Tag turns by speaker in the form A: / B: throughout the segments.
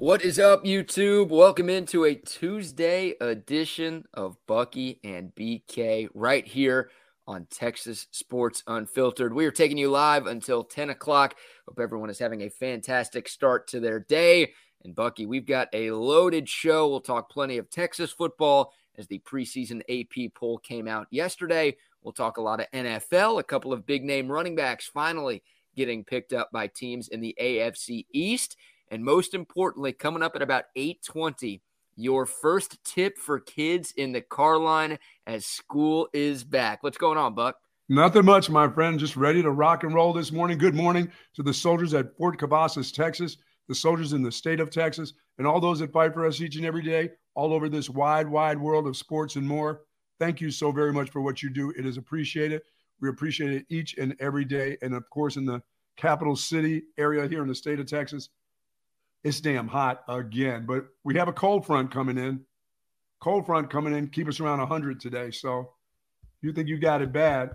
A: What is up, YouTube? Welcome into a Tuesday edition of Bucky and BK right here on Texas Sports Unfiltered. We are taking you live until 10 o'clock. Hope everyone is having a fantastic start to their day. And Bucky, we've got a loaded show. We'll talk plenty of Texas football as the preseason AP poll came out yesterday. We'll talk a lot of NFL, a couple of big name running backs finally getting picked up by teams in the AFC East. And most importantly, coming up at about 820, your first tip for kids in the car line as school is back. What's going on, Buck?
B: Nothing much, my friend. Just ready to rock and roll this morning. Good morning to the soldiers at Fort Cavazos, Texas, the soldiers in the state of Texas, and all those that fight for us each and every day, all over this wide, wide world of sports and more. Thank you so very much for what you do. It is appreciated. We appreciate it each and every day. And of course, in the capital city area here in the state of Texas, it's damn hot again. But we have a cold front coming in. Cold front coming in, keep us around 100 today. So you think you got it bad.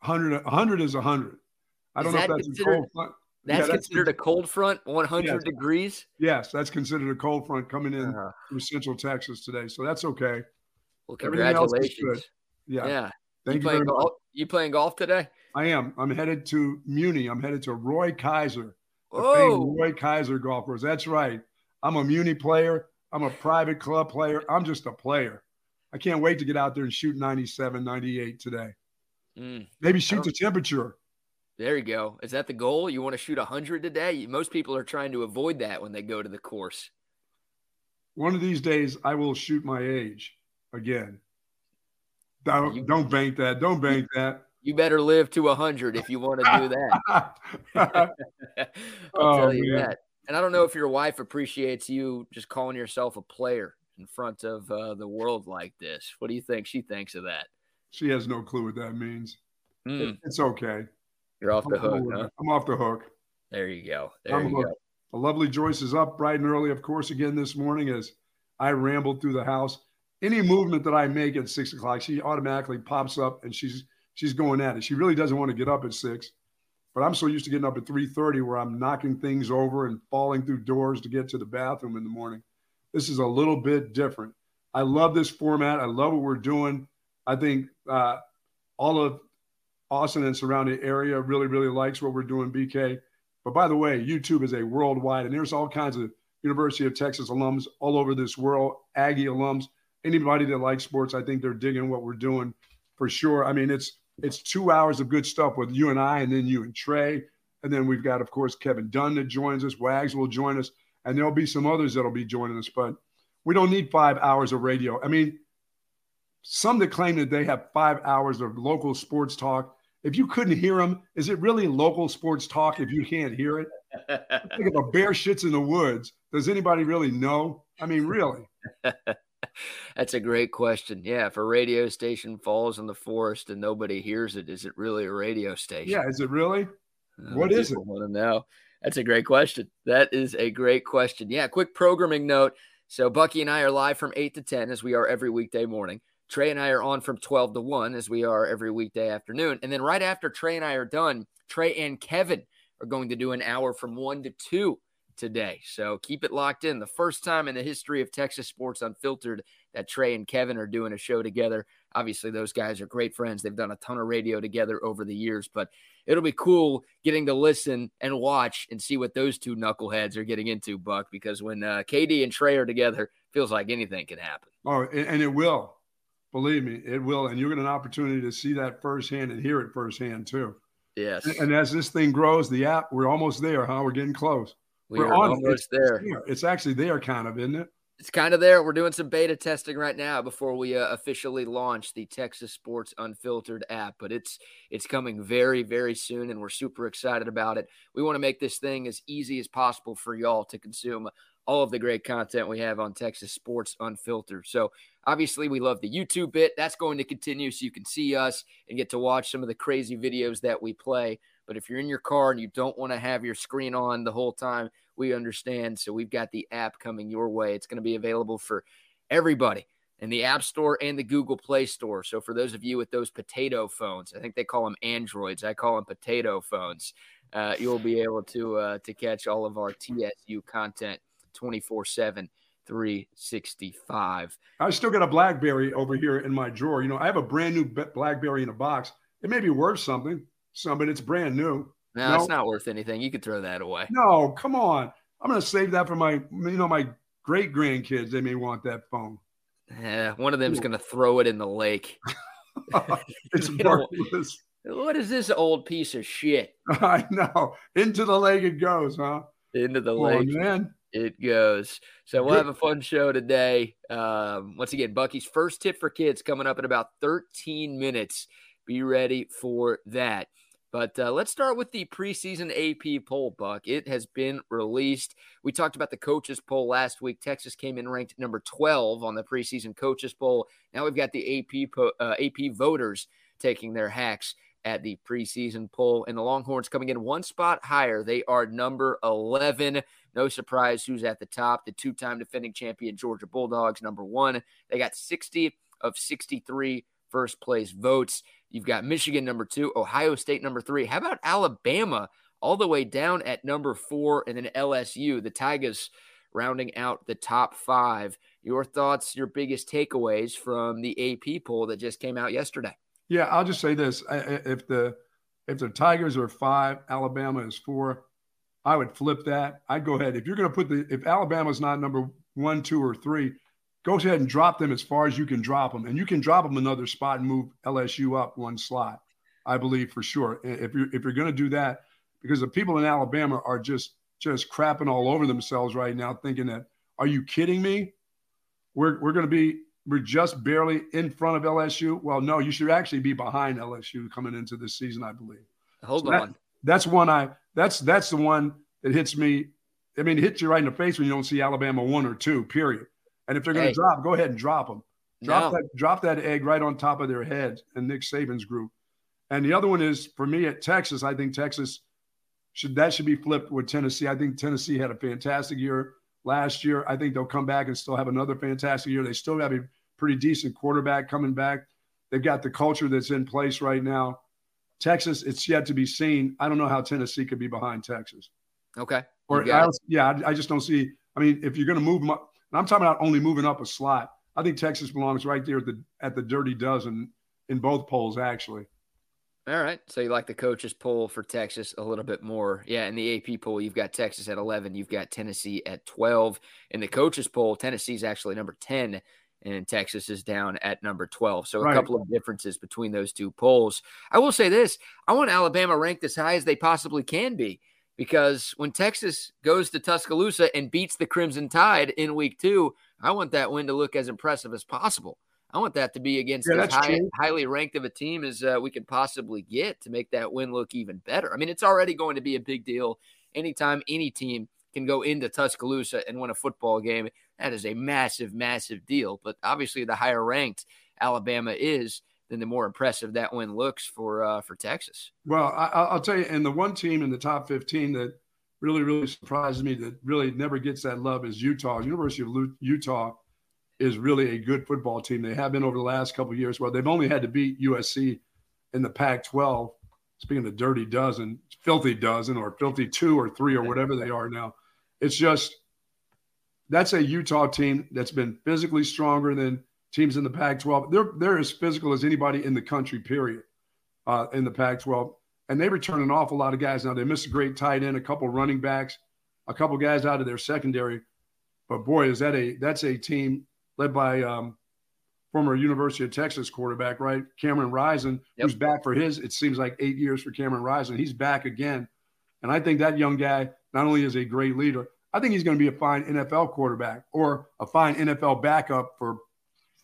B: 100, 100 is 100. I don't know if
A: that's a cold front. That's, yeah, that's considered a cold front, 100 yes. degrees?
B: Yes, that's considered a cold front coming in uh, from central Texas today. So that's okay.
A: Well, congratulations.
B: Yeah.
A: Yeah.
B: Thank
A: you,
B: you very
A: golf? You playing golf today?
B: I am. I'm headed to Muni. I'm headed to Roy Kizer the Roy Kizer golfers. That's right. I'm a Muni player. I'm a private club player. I'm just a player. I can't wait to get out there and shoot 97, 98 today. Mm. Maybe shoot the temperature.
A: There you go. Is that the goal? You want to shoot 100 today? Most people are trying to avoid that when they go to the course.
B: One of these days, I will shoot my age again. Don't, you, don't bank that. Don't bank that
A: you better live to 100 if you want to do that. I'll oh, tell you man. that. And I don't know if your wife appreciates you just calling yourself a player in front of uh, the world like this. What do you think she thinks of that?
B: She has no clue what that means. Mm. It's okay.
A: You're off the hook. Huh?
B: I'm off the hook.
A: There you go. There I'm you go.
B: A lovely Joyce is up bright and early, of course, again this morning as I rambled through the house. Any movement that I make at six o'clock, she automatically pops up and she's she's going at it. She really doesn't want to get up at six, but I'm so used to getting up at 3:30 where I'm knocking things over and falling through doors to get to the bathroom in the morning. This is a little bit different. I love this format. I love what we're doing. I think uh, all of Austin and surrounding area really, really likes what we're doing, BK. But by the way, YouTube is a worldwide, and there's all kinds of University of Texas alums all over this world, Aggie alums, anybody that likes sports. I think they're digging what we're doing for sure. I mean, it's it's two hours of good stuff with you and I, and then you and Trey. And then we've got, of course, Kevin Dunn that joins us. Wags will join us. And there'll be some others that'll be joining us. But we don't need five hours of radio. I mean, some that claim that they have five hours of local sports talk. If you couldn't hear them, is it really local sports talk if you can't hear it? Think if a bear shits in the woods, does anybody really know? I mean, really?
A: That's a great question. Yeah, if a radio station falls in the forest and nobody hears it, is it really a radio station?
B: Yeah, is it really? Uh, what is it?
A: Want to know? That's a great question. That is a great question. Yeah, quick programming note. So Bucky and I are live from eight to ten, as we are every weekday morning. Trey and I are on from twelve to one, as we are every weekday afternoon. And then right after Trey and I are done, Trey and Kevin are going to do an hour from one to two today. So keep it locked in. The first time in the history of Texas Sports Unfiltered that Trey and Kevin are doing a show together. Obviously, those guys are great friends. They've done a ton of radio together over the years, but it'll be cool getting to listen and watch and see what those two knuckleheads are getting into, Buck, because when uh, KD and Trey are together, feels like anything can happen.
B: Oh, and it will. Believe me, it will. And you get an opportunity to see that firsthand and hear it firsthand, too.
A: Yes.
B: And as this thing grows, the app, we're almost there, huh? We're getting close.
A: We We're are on, almost
B: it's,
A: there.
B: It's, actually there, kind of, isn't it?
A: It's kind of there. We're doing some beta testing right now before we uh, officially launch the Texas Sports Unfiltered app, but it's it's coming very very soon and we're super excited about it. We want to make this thing as easy as possible for y'all to consume all of the great content we have on Texas Sports Unfiltered. So, obviously we love the YouTube bit. That's going to continue so you can see us and get to watch some of the crazy videos that we play. But if you're in your car and you don't want to have your screen on the whole time, we understand. So we've got the app coming your way. It's going to be available for everybody in the App Store and the Google Play Store. So for those of you with those potato phones, I think they call them Androids. I call them potato phones. uh, you'll be able to uh, to catch all of our TSU content 24 7 365.
B: I still got a Blackberry over here in my drawer. You know, I have a brand new Blackberry in a box. It may be worth something, some, but it's brand new.
A: No, no, it's not worth anything. You could throw that away.
B: No, come on. I'm going to save that for my, you know, my great grandkids. They may want that phone.
A: Yeah, one of them's going to throw it in the lake.
B: it's worthless.
A: What is this old piece of shit?
B: I know. Into the lake it goes, huh?
A: Into the lake. Man it goes. So we'll have a fun show today. Um, once again, Bucky's first tip for kids coming up in about 13 minutes. Be ready for that. But uh, let's start with the preseason AP poll, Buck. It has been released. We talked about the coaches poll last week. Texas came in ranked number 12 on the preseason coaches poll. Now we've got the AP po- uh, AP voters taking their hacks at the preseason poll, and the Longhorns coming in one spot higher. They are number 11. No surprise who's at the top. The two time defending champion Georgia Bulldogs, number one. They got 60 of 63 first place votes. You've got Michigan, number two, Ohio State, number three. How about Alabama, all the way down at number four, and then LSU, the Tigers rounding out the top five. Your thoughts, your biggest takeaways from the AP poll that just came out yesterday?
B: Yeah, I'll just say this: if the if the Tigers are five, Alabama is four. I would flip that. I'd go ahead. If you're going to put the, if Alabama's not number one, two, or three, go ahead and drop them as far as you can drop them. And you can drop them another spot and move LSU up one slot, I believe for sure. If you're, if you're going to do that, because the people in Alabama are just, just crapping all over themselves right now, thinking that, are you kidding me? We're, we're going to be, we're just barely in front of LSU. Well, no, you should actually be behind LSU coming into this season, I believe.
A: Hold so on.
B: That, that's one I that's that's the one that hits me. I mean, it hits you right in the face when you don't see Alabama one or two. Period. And if they're going to hey. drop, go ahead and drop them. Drop no. that drop that egg right on top of their heads and Nick Saban's group. And the other one is for me at Texas. I think Texas should that should be flipped with Tennessee. I think Tennessee had a fantastic year last year. I think they'll come back and still have another fantastic year. They still have a pretty decent quarterback coming back. They've got the culture that's in place right now. Texas, it's yet to be seen. I don't know how Tennessee could be behind Texas.
A: Okay.
B: Or I yeah, I, I, just don't see. I mean, if you're going to move up, I'm talking about only moving up a slot. I think Texas belongs right there at the at the dirty dozen in both polls, actually.
A: All right. So you like the coaches poll for Texas a little bit more. Yeah. In the AP poll, you've got Texas at 11. You've got Tennessee at 12. In the coaches poll, Tennessee's actually number 10 and Texas is down at number 12. So a right. couple of differences between those two polls. I will say this I want Alabama ranked as high as they possibly can be because when Texas goes to Tuscaloosa and beats the Crimson Tide in week two, I want that win to look as impressive as possible. I want that to be against yeah, as high, highly ranked of a team as uh, we could possibly get to make that win look even better. I mean, it's already going to be a big deal anytime any team can go into Tuscaloosa and win a football game. That is a massive, massive deal. But obviously, the higher ranked Alabama is, then the more impressive that win looks for uh, for Texas.
B: Well, I, will tell you, and the one team in the top 15 that really, really surprises me that really never gets that love is Utah. University of Utah is really a good football team. They have been over the last couple years. Well, they've only had to beat USC in the Pac-12. Speaking of dirty dozen, filthy dozen, or filthy two or three or whatever they are now. It's just that's a Utah team that's been physically stronger than teams in the Pac-12. They're they're as physical as anybody in the country. Period. Uh, in the Pac-12, and they return an awful lot of guys. Now they missed a great tight end, a couple running backs, a couple guys out of their secondary. But boy, is that a that's a team led by um, former University of Texas quarterback, right? Cameron Rising, yep. who's back for his. It seems like eight years for Cameron Rising. He's back again, and I think that young guy not only is a great leader, I think he's going to be a fine NFL quarterback or a fine NFL backup for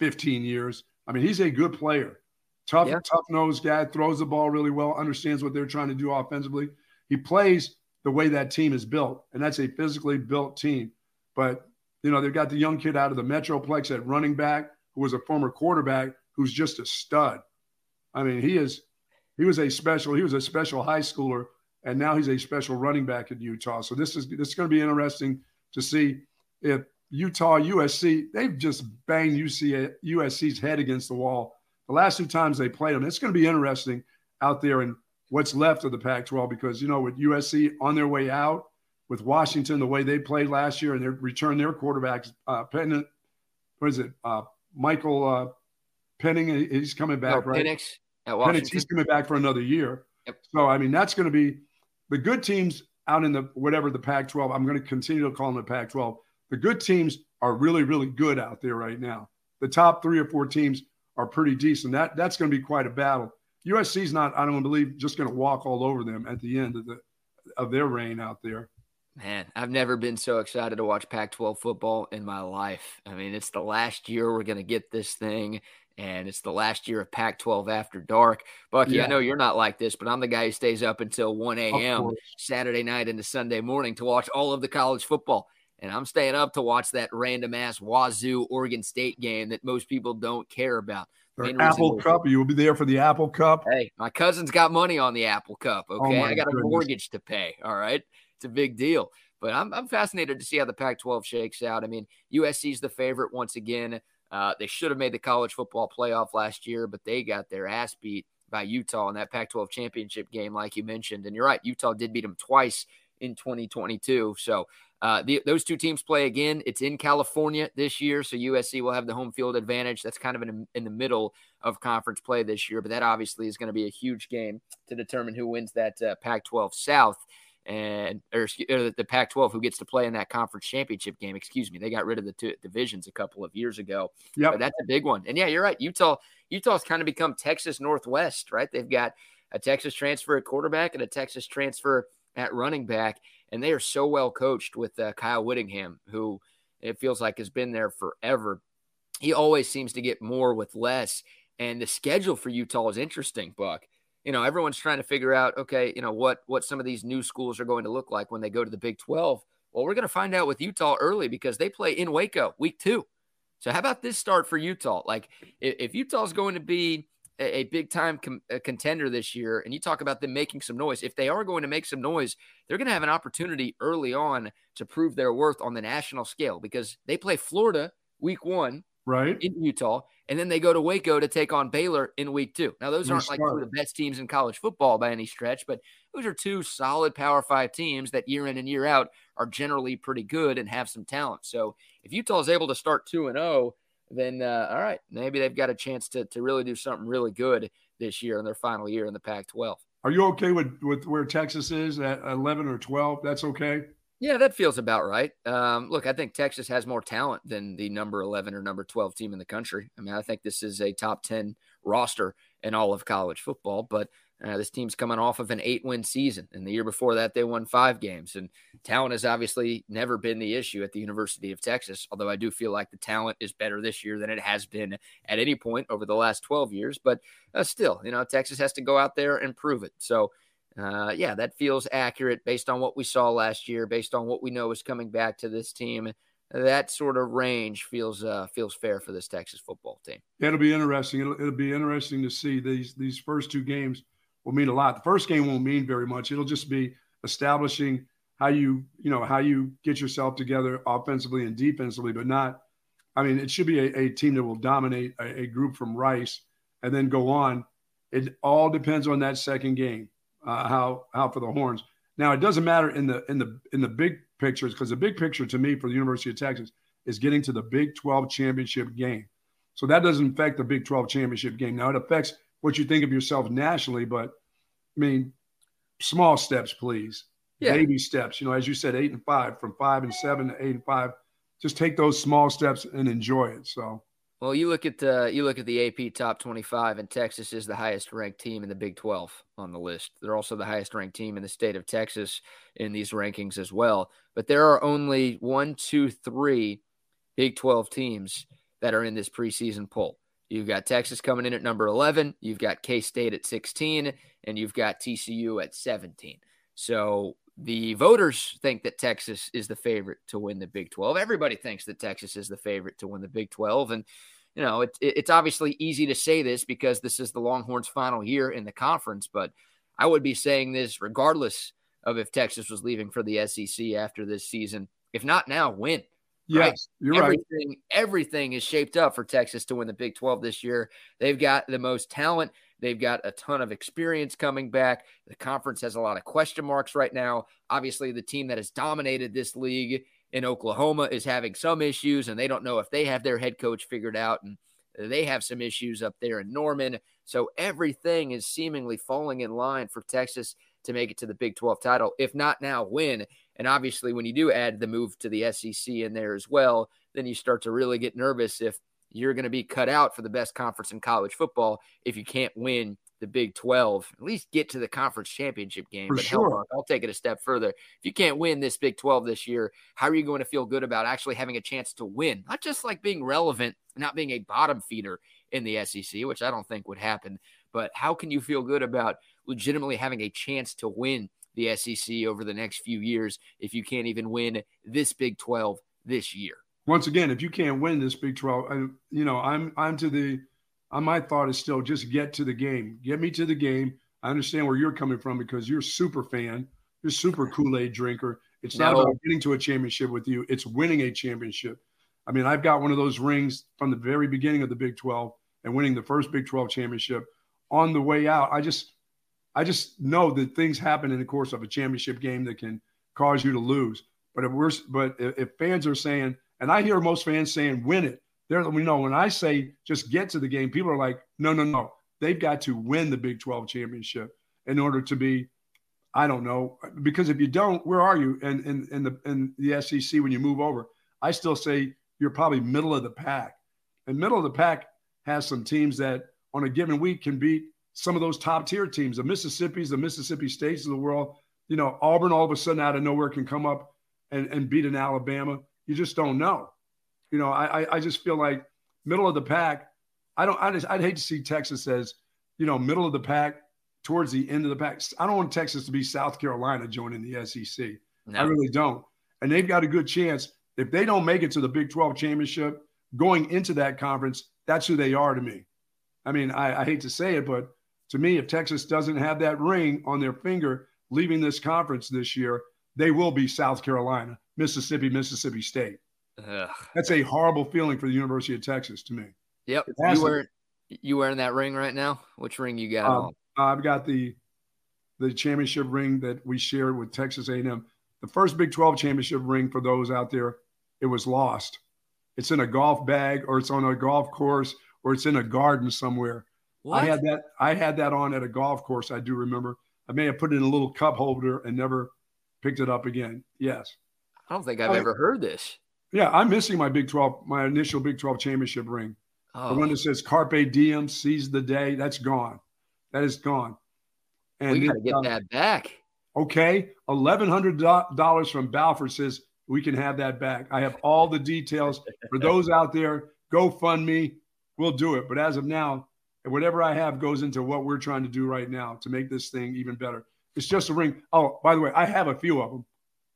B: 15 years. I mean, he's a good player. Tough, yeah. tough nosed guy, throws the ball really well, understands what they're trying to do offensively. He plays the way that team is built, and that's a physically built team. But, you know, they've got the young kid out of the Metroplex at running back who was a former quarterback who's just a stud. I mean, he is he was a special, he was a special high schooler and now he's a special running back at Utah. So this is this is going to be interesting to see if Utah, USC, they've just banged UC, USC's head against the wall the last two times they played them. It's going to be interesting out there in what's left of the Pac 12 because, you know, with USC on their way out, with Washington, the way they played last year and they returned their quarterbacks, uh, Penn, what is it? Uh, Michael uh, Penning, he's coming back,
A: no,
B: right?
A: Penix at Washington.
B: Penix, he's coming back for another year.
A: Yep.
B: So, I mean, that's going to be the good teams out in the whatever the Pac 12. I'm going to continue to call them the Pac 12. The good teams are really, really good out there right now. The top three or four teams are pretty decent. That that's going to be quite a battle. USC's not, I don't believe, just going to walk all over them at the end of the of their reign out there.
A: Man, I've never been so excited to watch Pac 12 football in my life. I mean, it's the last year we're going to get this thing, and it's the last year of Pac 12 after dark. Bucky, yeah. I know you're not like this, but I'm the guy who stays up until 1 a.m. Saturday night into Sunday morning to watch all of the college football. And I'm staying up to watch that random ass Wazoo Oregon State game that most people don't care about.
B: Apple Cup. You will be there for the Apple Cup.
A: Hey, my cousin's got money on the Apple Cup. Oh okay. Oh I got goodness. a mortgage to pay. All right. It's a big deal. But I'm, I'm fascinated to see how the Pac 12 shakes out. I mean, USC's the favorite once again. Uh, they should have made the college football playoff last year, but they got their ass beat by Utah in that Pac 12 championship game, like you mentioned. And you're right, Utah did beat them twice in 2022. So uh, the, those two teams play again. It's in California this year, so USC will have the home field advantage. That's kind of in, in the middle of conference play this year, but that obviously is going to be a huge game to determine who wins that uh, Pac-12 South and or, or the Pac-12 who gets to play in that conference championship game. Excuse me, they got rid of the two divisions a couple of years ago.
B: Yeah,
A: that's a big one. And yeah, you're right. Utah Utah's kind of become Texas Northwest, right? They've got a Texas transfer at quarterback and a Texas transfer at running back and they are so well coached with uh, Kyle Whittingham, who it feels like has been there forever. He always seems to get more with less, and the schedule for Utah is interesting. Buck, you know, everyone's trying to figure out, okay, you know what what some of these new schools are going to look like when they go to the Big Twelve. Well, we're going to find out with Utah early because they play in Waco week two. So how about this start for Utah? Like if, Utah's going to be a, big time com- contender this year, and you talk about them making some noise. If they are going to make some noise, they're going to have an opportunity early on to prove their worth on the national scale because they play Florida week one,
B: right
A: in Utah, and then they go to Waco to take on Baylor in week two. Now those aren't like two of the best teams in college football by any stretch, but those are two solid Power Five teams that year in and year out are generally pretty good and have some talent. So if Utah is able to start two and zero oh, then uh, all right, maybe they've got a chance to, to really do something really good this year in their final year in the Pac 12.
B: Are you okay with, with where Texas is at 11 or 12? That's okay.
A: Yeah, that feels about right. Um, look, I think Texas has more talent than the number 11 or number 12 team in the country. I mean, I think this is a top 10 roster in all of college football, but uh, this team's coming off of an eight win season. And the year before that, they won five games. And talent has obviously never been the issue at the University of Texas, although I do feel like the talent is better this year than it has been at any point over the last 12 years. But uh, still, you know, Texas has to go out there and prove it. So, uh, yeah, that feels accurate based on what we saw last year, based on what we know is coming back to this team. That sort of range feels uh, feels fair for this Texas football team.
B: It'll be interesting. It'll, it'll be interesting to see these these first two games will mean a lot. The first game won't mean very much. It'll just be establishing how you, you know, how you get yourself together offensively and defensively, but not. I mean, it should be a, a team that will dominate a, a, group from Rice and then go on. It all depends on that second game, uh, how how for the Horns. Now, it doesn't matter in the in the in the big pictures because the big picture to me for the University of Texas is getting to the Big 12 championship game. So that doesn't affect the Big 12 championship game. Now it affects what you think of yourself nationally, but I mean, small steps, please. Yeah. Baby steps. You know, as you said, eight and five, from five and seven to eight and five. Just take those small steps and enjoy it. So.
A: Well, you look at the you look at the AP top 25, and Texas is the highest ranked team in the Big 12 on the list. They're also the highest ranked team in the state of Texas in these rankings as well. But there are only one, two, three Big 12 teams that are in this preseason poll. You've got Texas coming in at number 11. You've got K State at 16, and you've got TCU at 17. So the voters think that Texas is the favorite to win the Big 12. Everybody thinks that Texas is the favorite to win the Big 12. And, you know, it, it's obviously easy to say this because this is the Longhorns' final year in the conference, but I would be saying this regardless of if Texas was leaving for the SEC after this season. If not now, when?
B: Yes, right? you're
A: everything,
B: right.
A: Everything is shaped up for Texas to win the Big 12 this year. They've got the most talent. They've got a ton of experience coming back. The conference has a lot of question marks right now. Obviously, the team that has dominated this league in Oklahoma is having some issues, and they don't know if they have their head coach figured out. And they have some issues up there in Norman. So everything is seemingly falling in line for Texas to make it to the Big 12 title, if not now, win. And obviously, when you do add the move to the SEC in there as well, then you start to really get nervous if you're going to be cut out for the best conference in college football if you can't win the Big 12, at least get to the conference championship game.
B: For
A: but
B: sure.
A: hell, I'll take it a step further. If you can't win this Big 12 this year, how are you going to feel good about actually having a chance to win? Not just like being relevant, not being a bottom feeder in the SEC, which I don't think would happen, but how can you feel good about legitimately having a chance to win the SEC over the next few years if you can't even win this Big 12 this year?
B: Once again, if you can't win this Big 12, I, you know, I'm I'm to the uh, my thought is still just get to the game. Get me to the game. I understand where you're coming from because you're a super fan. You're a super Kool-Aid drinker. It's not
A: No.
B: about getting to a championship with you. It's winning a championship. I mean, I've got one of those rings from the very beginning of the Big 12 and winning the first Big 12 championship. On the way out, I just I just know that things happen in the course of a championship game that can cause you to lose. But if we're but if, fans are saying, and I hear most fans saying, win it. They're we know when I say just get to the game, people are like, no, no, no. They've got to win the Big 12 championship in order to be, I don't know, because if you don't, where are you? And in, in the in the SEC when you move over, I still say you're probably middle of the pack. And middle of the pack has some teams that on a given week can beat some of those top tier teams, the Mississippi's, the Mississippi States of the world. You know, Auburn all of a sudden out of nowhere can come up and, and beat an Alabama. You just don't know. You know, I, I just feel like middle of the pack. I don't. I just I'd hate to see Texas as you know middle of the pack towards the end of the pack. I don't want Texas to be South Carolina joining the SEC. I really don't. And they've got a good chance if they don't make it to the Big 12 championship going into that conference. That's who they are to me. I mean, I, I hate to say it, but to me, if Texas doesn't have that ring on their finger leaving this conference this year, they will be South Carolina, Mississippi, Mississippi State.
A: Ugh.
B: That's a horrible feeling for the University of Texas to me.
A: Yep. You wearing you wearing that ring right now? Which ring you got
B: Um. I've got the the championship ring that we shared with Texas A&M. The first Big 12 championship ring for those out there, it was lost. It's in a golf bag or it's on a golf course or it's in a garden somewhere.
A: What?
B: I had that I had that on at a golf course, I do remember. I may have put it in a little cup holder and never picked it up again. Yes.
A: I don't think I've
B: I-
A: ever heard this.
B: Yeah, I'm missing my Big 12, my initial Big 12 championship ring.
A: Oh,
B: The one that says Carpe Diem, seize the day, that's gone. That is gone. And
A: we got to
B: it,
A: get
B: uh,
A: that back.
B: Okay, eleven hundred dollars from Balfour says we can have that back. I have all the details for those out there. Go fund me, we'll do it. But as of now, whatever I have goes into what we're trying to do right now to make this thing even better. It's just a ring. Oh, by the way, I have a few of them,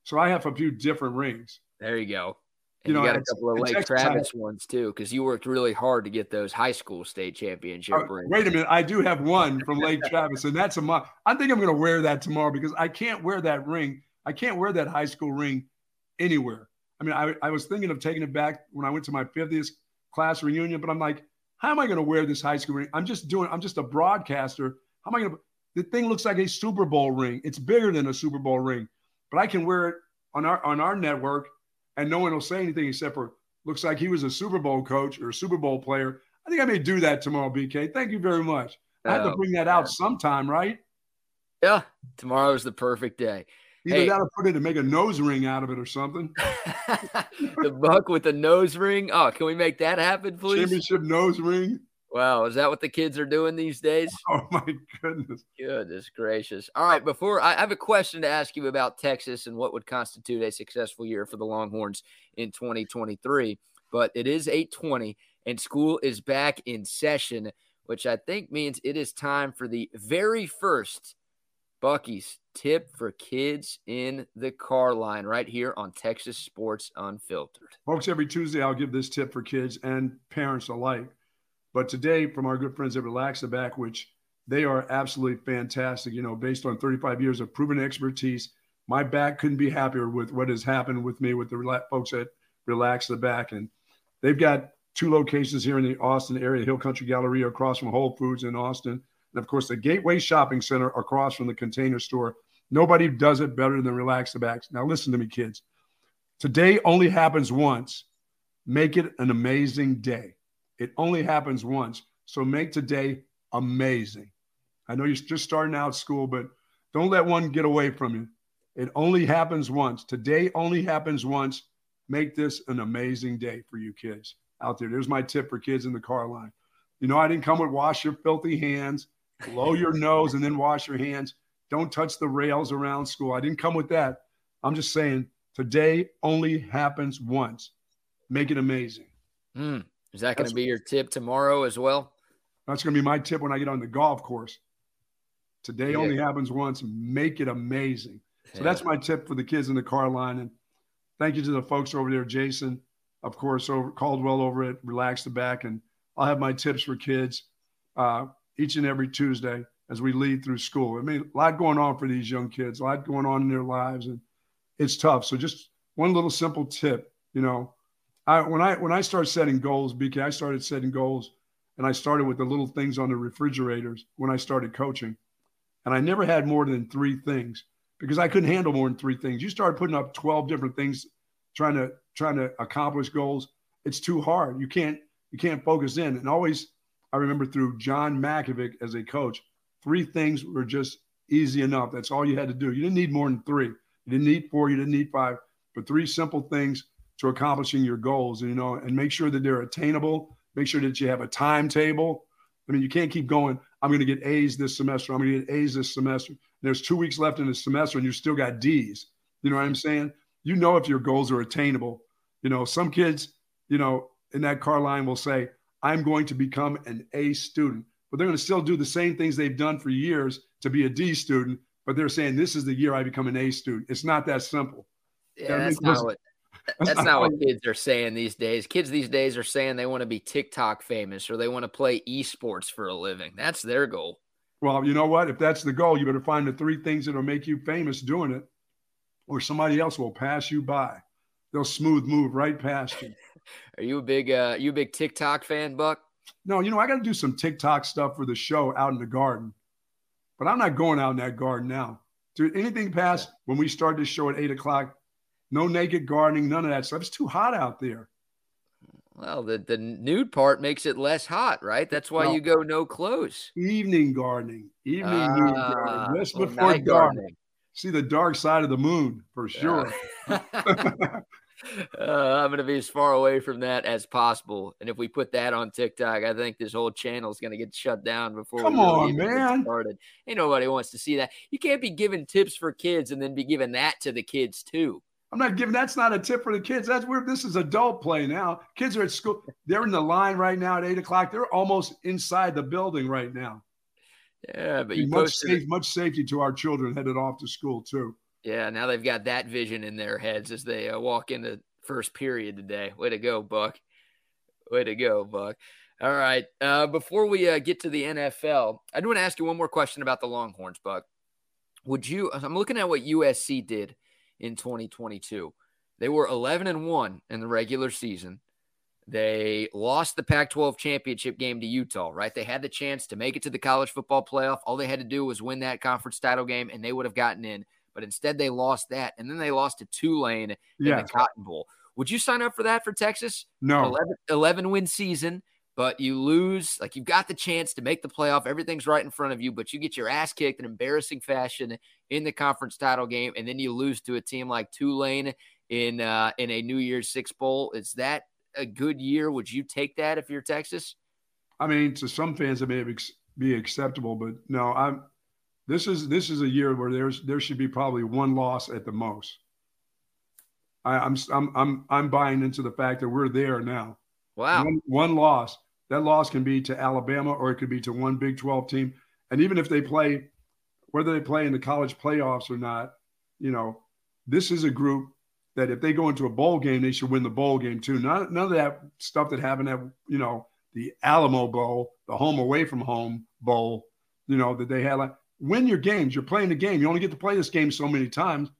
B: so I have a few different rings.
A: There you go. And
B: You
A: you,
B: know,
A: got a couple of Lake Travis ones too, because you worked really hard to get those high school state championship
B: Oh,
A: rings.
B: wait a minute, I do have one from Lake Travis, and that's a. I think I'm going to wear that tomorrow because I can't wear that ring. I can't wear that high school ring anywhere. I mean, I, I was thinking of taking it back when I went to my 50th class reunion, but I'm like, how am I going to wear this high school ring? I'm just doing. I'm just a broadcaster. How am I going to? The thing looks like a Super Bowl ring. It's bigger than a Super Bowl ring, but I can wear it on our on our network, and no one will say anything except for looks like he was a Super Bowl coach or a Super Bowl player. I think I may do that tomorrow, BK. Thank you very much. I have to
A: Oh,
B: bring that out sometime, right?
A: Yeah, tomorrow is the perfect day.
B: Either
A: Hey.
B: that or put it and make a nose ring out of it or something.
A: the buck with the nose ring. Oh, can we make that happen, please?
B: Championship nose ring.
A: Wow, is that what the kids are doing these days?
B: Oh my goodness.
A: Goodness gracious. All right, before I I have a question to ask you about Texas and what would constitute a successful year for the Longhorns in 2023. But it is 820 and school is back in session, which I think means it is time for the very first Bucky's tip for kids in the car line right here on Texas Sports Unfiltered.
B: Folks, every Tuesday I'll give this tip for kids and parents alike. But today, from our good friends at Relax the Back, which they are absolutely fantastic, you know, based on 35 years of proven expertise. My back couldn't be happier with what has happened with me with the folks at Relax the Back. And they've got two locations here in the Austin area, Hill Country Galleria across from Whole Foods in Austin, and of course the Gateway Shopping Center across from the Container Store. Nobody does it better than Relax the Backs. Now listen to me, kids. Today only happens once. Make it an amazing day. It only happens once. So make today amazing. I know you're just starting out school, but don't let one get away from you. It only happens once. Today only happens once. Make this an amazing day for you kids out there. There's my tip for kids in the car line. You know, I didn't come with wash your filthy hands, blow your nose, and then wash your hands. Don't touch the rails around school. I didn't come with that. I'm just saying today only happens once. Make it amazing.
A: Mm. Is that going to be your tip tomorrow as well?
B: That's going to be my tip when I get on the golf course. Today yeah. only happens once. Make it amazing. So yeah. that's my tip for the kids in the car line. And thank you to the folks over there, Jason, of course, over Caldwell over at Relax the Back. And I'll have my tips for kids uh, each and every Tuesday as we lead through school. I mean, a lot going on for these young kids, a lot going on in their lives, and it's tough. So just one little simple tip, you know, I when I when I started setting goals, BK, I started setting goals, and I started with the little things on the refrigerators when I started coaching, and I never had more than three things because I couldn't handle more than three things. You start putting up 12 different things trying to trying to accomplish goals. It's too hard. You can't you can't focus in. And always I remember through John Mackovic as a coach, three things were just easy enough. That's all you had to do. You didn't need more than three. You didn't need four, you didn't need five, but three simple things to accomplishing your goals, you know, and make sure that they're attainable. Make sure that you have a timetable. I mean, you can't keep going. I'm going to get A's this semester. I'm going to get A's this semester. There's two weeks left in the semester and you still got D's. You know what I'm saying? You know if your goals are attainable. You know, some kids, you know, in that car line will say, I'm going to become an A student, but they're going to still do the same things they've done for years to be a D student, but they're saying this is the year I become an A student. It's not that simple.
A: Yeah, that's not what that's not what kids are saying these days. Kids these days are saying they want to be TikTok famous or they want to play esports for a living. That's their goal.
B: Well, you know what? If that's the goal, you better find the three things that'll make you famous doing it, or somebody else will pass you by. They'll smooth move right past you.
A: Are you a big uh you a big TikTok fan, Buck?
B: No, you know, I gotta do some TikTok stuff for the show out in the garden. But I'm not going out in that garden now. Dude, anything past when we start this show at eight o'clock, no naked gardening, none of that stuff. It's too hot out there.
A: Well, the, the nude part makes it less hot, right? That's why you go no clothes.
B: Evening gardening, evening uh, nude gardening, just well, before dark. Gardening. See the dark side of the moon for sure. uh,
A: I'm going to be as far away from that as possible. And if we put that on TikTok, I think this whole channel is going to get shut down before.
B: Come
A: we
B: really on, man!
A: Started. Ain't nobody wants to see that. You can't be giving tips for kids and then be giving that to the kids too.
B: I'm not giving that's not a tip for the kids. That's where this is adult play now. Kids are at school. They're in the line right now at eight o'clock. They're almost inside the building right now.
A: Yeah, but you
B: much, safe, much safety to our children headed off to school too.
A: Yeah, now they've got that vision in their heads as they uh, walk into first period today. Way to go, Buck. Way to go, Buck. All right. Uh, before we uh, get to the NFL, I do want to ask you one more question about the Longhorns, Buck. Would you? I'm looking at what USC did in 2022. They were 11 and 1 in the regular season. They lost the Pac 12 championship game to Utah, right? They had the chance to make it to the college football playoff. All they had to do was win that conference title game and they would have gotten in. But instead, they lost that. And then they lost to Tulane in the Cotton Bowl. Would you sign up for that for Texas?
B: No.
A: 11, 11 win season but you lose. Like you've got the chance to make the playoff. Everything's right in front of you, but you get your ass kicked in embarrassing fashion in the conference title game, and then you lose to a team like Tulane in uh, in a New Year's Six bowl. Is that a good year? Would you take that if you're Texas?
B: I mean, to some fans, it may be acceptable, but no, I'm. This is this is a year where there's there should be probably one loss at the most. I, I'm I'm I'm I'm buying into the fact that we're there now.
A: Wow,
B: one, one loss. That loss can be to Alabama or it could be to one Big 12 team. And even if they play, whether they play in the college playoffs or not, you know, this is a group that if they go into a bowl game, they should win the bowl game too. None, none of that stuff that happened at, you know, the Alamo Bowl, the home away from home bowl, you know, that they had like win your games. You're playing the game. You only get to play this game so many times.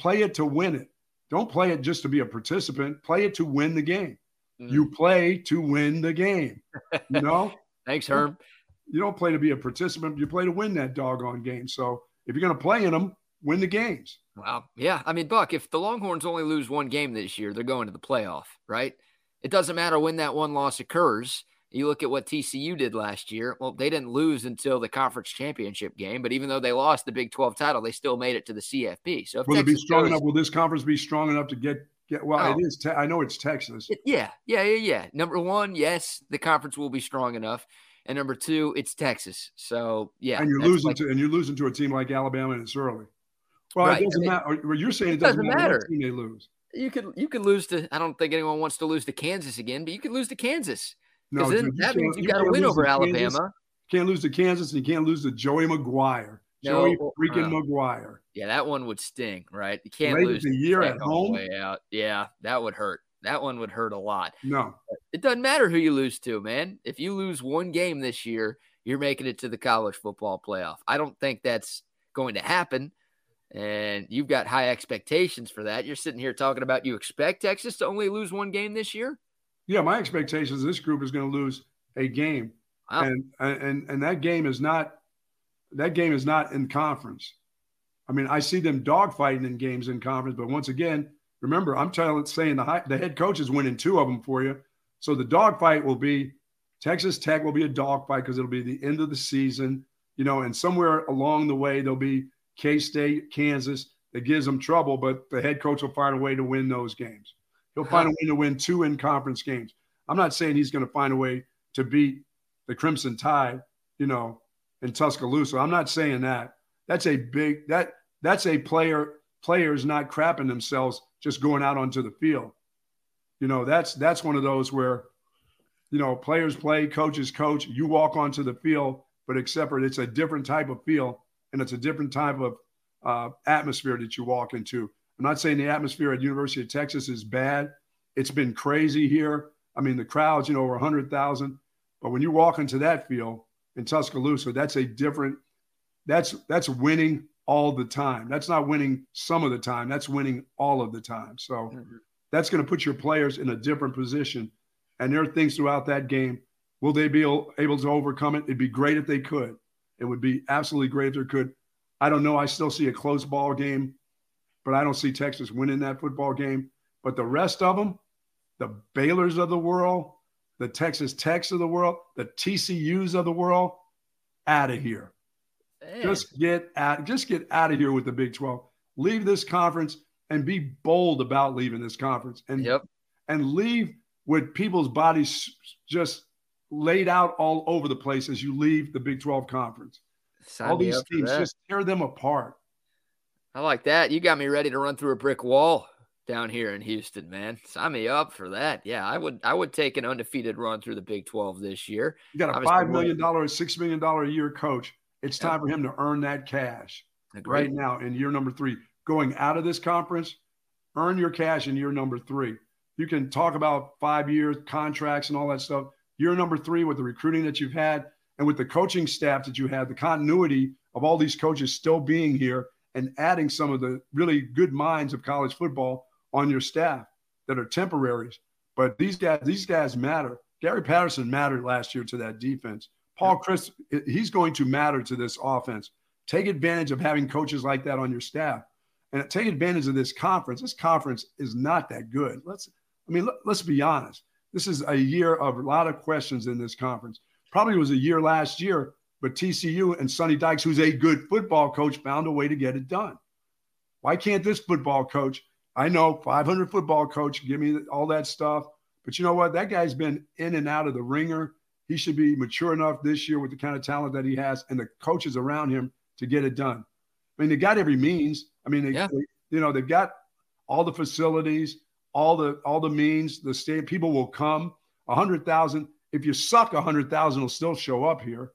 B: Play it to win it. Don't play it just to be a participant. Play it to win the game. Mm. You play to win the game. You know?
A: Thanks, Herm.
B: you don't play to be a participant. You play to win that doggone game. So if you're going to play in them, win the games.
A: Wow. Yeah. I mean, Buck, if the Longhorns only lose one game this year, they're going to the playoff, right? It doesn't matter when that one loss occurs. You look at what TCU did last year. Well, they didn't lose until the conference championship game, but even though they lost the Big 12 title, they still made it to the CFP. So
B: will Texas it be strong goes, enough? Will this conference be strong enough to get get? Well, oh, it is. Te- I know it's Texas.
A: It, yeah, yeah, yeah, yeah. Number one, yes, the conference will be strong enough, and number two, it's Texas. So yeah,
B: and you're losing like, to and you're losing to a team like Alabama, and it's early. Well, right. it doesn't matter. You're saying it doesn't, doesn't matter, matter. they lose.
A: You could you could lose to. I don't think anyone wants to lose to Kansas again, but you could lose to Kansas. No, dude, that means you, got to win over Alabama. Kansas,
B: can't lose to Kansas, and you can't lose to Joey McGuire. No, Joey freaking uh, McGuire.
A: Yeah, that one would sting, right? You can't Late lose
B: the year at home.
A: Way out. Yeah, that would hurt. That one would hurt a lot.
B: No,
A: it doesn't matter who you lose to, man. If you lose one game this year, you're making it to the college football playoff. I don't think that's going to happen. And you've got high expectations for that. You're sitting here talking about you expect Texas to only lose one game this year.
B: Yeah, my expectations this group is going to lose a game, wow. and and and that game is not that game is not in conference. I mean, I see them dogfighting in games in conference, but once again, remember, I'm telling saying the high, the head coach is winning two of them for you. So the dogfight will be Texas Tech will be a dogfight because it'll be the end of the season, you know, and somewhere along the way there'll be K State, Kansas that gives them trouble, but the head coach will find a way to win those games. He'll find a way to win two in conference games. I'm not saying he's going to find a way to beat the Crimson Tide, you know, in Tuscaloosa. I'm not saying that. That's a big that that's a player players not crapping themselves just going out onto the field. You know, that's that's one of those where, you know, players play, coaches coach. You walk onto the field, but except for it's a different type of field and it's a different type of uh, atmosphere that you walk into. I'm not saying the atmosphere at University of Texas is bad. It's been crazy here. I mean, the crowds, you know, over 100,000. But when you walk into that field in Tuscaloosa, that's a different. That's that's winning all the time. That's not winning some of the time. That's winning all of the time. So mm-hmm. that's going to put your players in a different position. And there are things throughout that game. Will they be able to overcome it? It'd be great if they could. It would be absolutely great if they could. I don't know. I still see a close ball game, but I don't see Texas winning that football game. But the rest of them, the Baylors of the world, the Texas Techs of the world, the TCUs of the world, out of here. Man. Just get out, just get out of here with the Big 12. Leave this conference and be bold about leaving this conference and
A: yep.
B: and leave with people's bodies just laid out all over the place as you leave the Big 12 conference. Sign all these teams, just tear them apart.
A: I like that. You got me ready to run through a brick wall down here in Houston, man. Sign me up for that. Yeah, I would. I would take an undefeated run through the Big Twelve this year.
B: You got a Obviously, five million dollar, six million dollar a year coach. It's time for him to earn that cash Agreed. right now in year number three. Going out of this conference, earn your cash in year number three. You can talk about five year contracts and all that stuff. Year number three, with the recruiting that you've had and with the coaching staff that you have, the continuity of all these coaches still being here and adding some of the really good minds of college football on your staff that are temporaries. But these guys, these guys matter. Gary Patterson mattered last year to that defense. Paul Chryst, he's going to matter to this offense. Take advantage of having coaches like that on your staff, and take advantage of this conference. This conference is not that good. Let's, I mean, let, let's be honest. This is a year of a lot of questions in this conference. Probably was a year last year, but TCU and Sonny Dykes, who's a good football coach, found a way to get it done. Why can't this football coach I know 500 football coach, give me all that stuff. But you know what? That guy's been in and out of the ringer. He should be mature enough this year with the kind of talent that he has and the coaches around him to get it done. I mean, they got every means. I mean, they, yeah. they, you know, they've got all the facilities, all the all the means. The state people will come. A hundred thousand. If you suck, a hundred thousand will still show up here.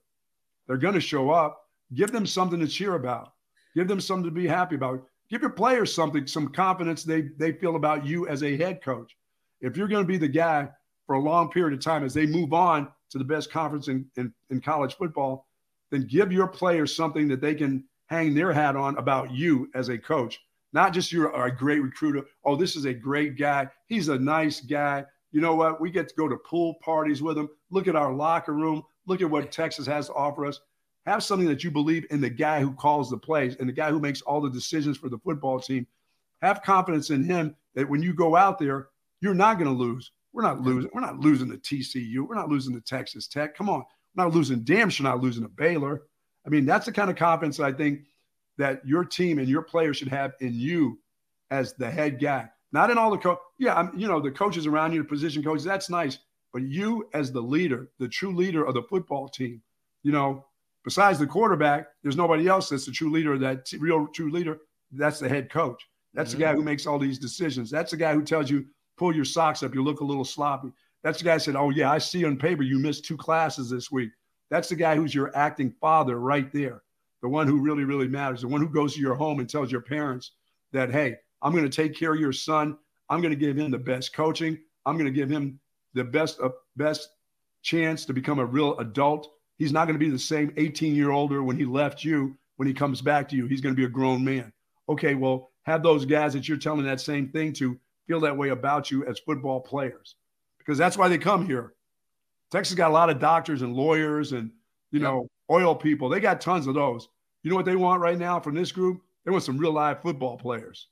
B: They're going to show up. Give them something to cheer about. Give them something to be happy about. Give your players something, some confidence they they feel about you as a head coach. If you're going to be the guy for a long period of time as they move on to the best conference in, in, in college football, then give your players something that they can hang their hat on about you as a coach. Not just you're a great recruiter. Oh, this is a great guy. He's a nice guy. You know what? We get to go to pool parties with him. Look at our locker room. Look at what Texas has to offer us. Have something that you believe in the guy who calls the plays and the guy who makes all the decisions for the football team. Have confidence in him that when you go out there, you're not going to lose. We're not losing. We're not losing to TCU. We're not losing to Texas Tech. Come on. We're not losing. Damn sure not losing to Baylor. I mean, that's the kind of confidence I think that your team and your players should have in you as the head guy, not in all the coach. Yeah, I'm, you know, the coaches around you, the position coaches, that's nice. But you as the leader, the true leader of the football team, you know, besides the quarterback, there's nobody else that's the true leader, that real true leader. That's the head coach. That's mm-hmm. the guy who makes all these decisions. That's the guy who tells you, pull your socks up, you look a little sloppy. That's the guy said, Oh, yeah, I see on paper you missed two classes this week. That's the guy who's your acting father right there, the one who really, really matters, the one who goes to your home and tells your parents that, hey, I'm going to take care of your son. I'm going to give him the best coaching. I'm going to give him the best uh, best chance to become a real adult. He's not going to be the same 18 year older when he left you. When he comes back to you, he's going to be a grown man. Okay, well, have those guys that you're telling that same thing to feel that way about you as football players, because that's why they come here. Texas got a lot of doctors and lawyers and you know oil people. They got tons of those. You know what they want right now from this group? They want some real live football players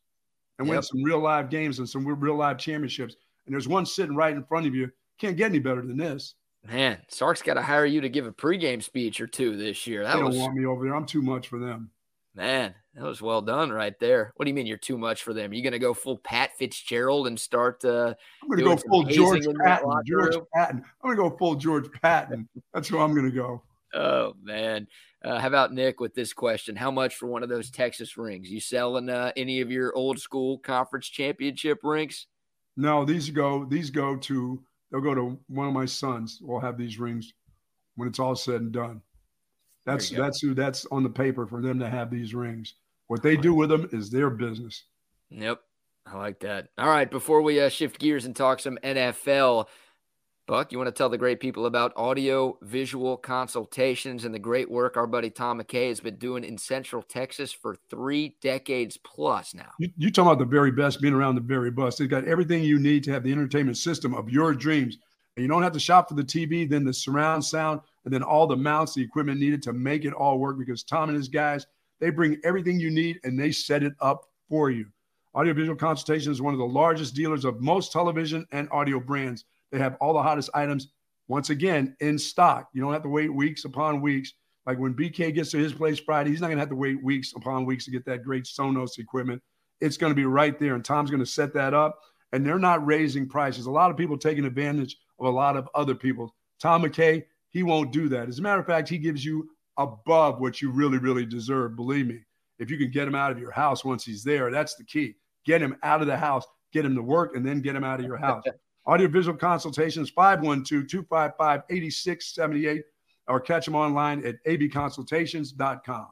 B: and yep. win some real live games and some real live championships. And there's one sitting right in front of you. Can't get any better than this.
A: Man, Sark's got to hire you to give a pregame speech or two this year.
B: That they don't want me over there. I'm too much for them.
A: Man, that was well done right there. What do you mean you're too much for them? Are you going to go full Pat Fitzgerald and start? Uh,
B: I'm going to go full George Patton. George Patton. I'm going to go full George Patton. That's who I'm going to go.
A: Oh man, uh, how about Nick with this question? How much for one of those Texas rings? You selling uh, any of your old school conference championship rings?
B: No, these go. These go to. They'll go to one of my sons. We'll have these rings when it's all said and done. That's that's who. That's on the paper for them to have these rings. What they do with them is their business.
A: Yep, I like that. All right, before we uh, shift gears and talk some NFL. Buck, you want to tell the great people about audio visual consultations and the great work our buddy Tom McKay has been doing in Central Texas for three decades plus now.
B: You, you talking about the very best, being around the very best. They've got everything you need to have the entertainment system of your dreams. And you don't have to shop for the TV, then the surround sound, and then all the mounts, the equipment needed to make it all work because Tom and his guys, they bring everything you need and they set it up for you. Audiovisual Consultation is one of the largest dealers of most television and audio brands they have all the hottest items once again in stock. You don't have to wait weeks upon weeks. Like when BK gets to his place Friday, he's not going to have to wait weeks upon weeks to get that great Sonos equipment. It's going to be right there, and Tom's going to set that up. And they're not raising prices. A lot of people taking advantage of a lot of other people. Tom McKay, he won't do that. As a matter of fact, he gives you above what you really, really deserve. Believe me, if you can get him out of your house once he's there, that's the key. Get him out of the house, get him to work, and then get him out of your house. Audiovisual consultations 512 255 8678 or catch them online at avconsultations.com.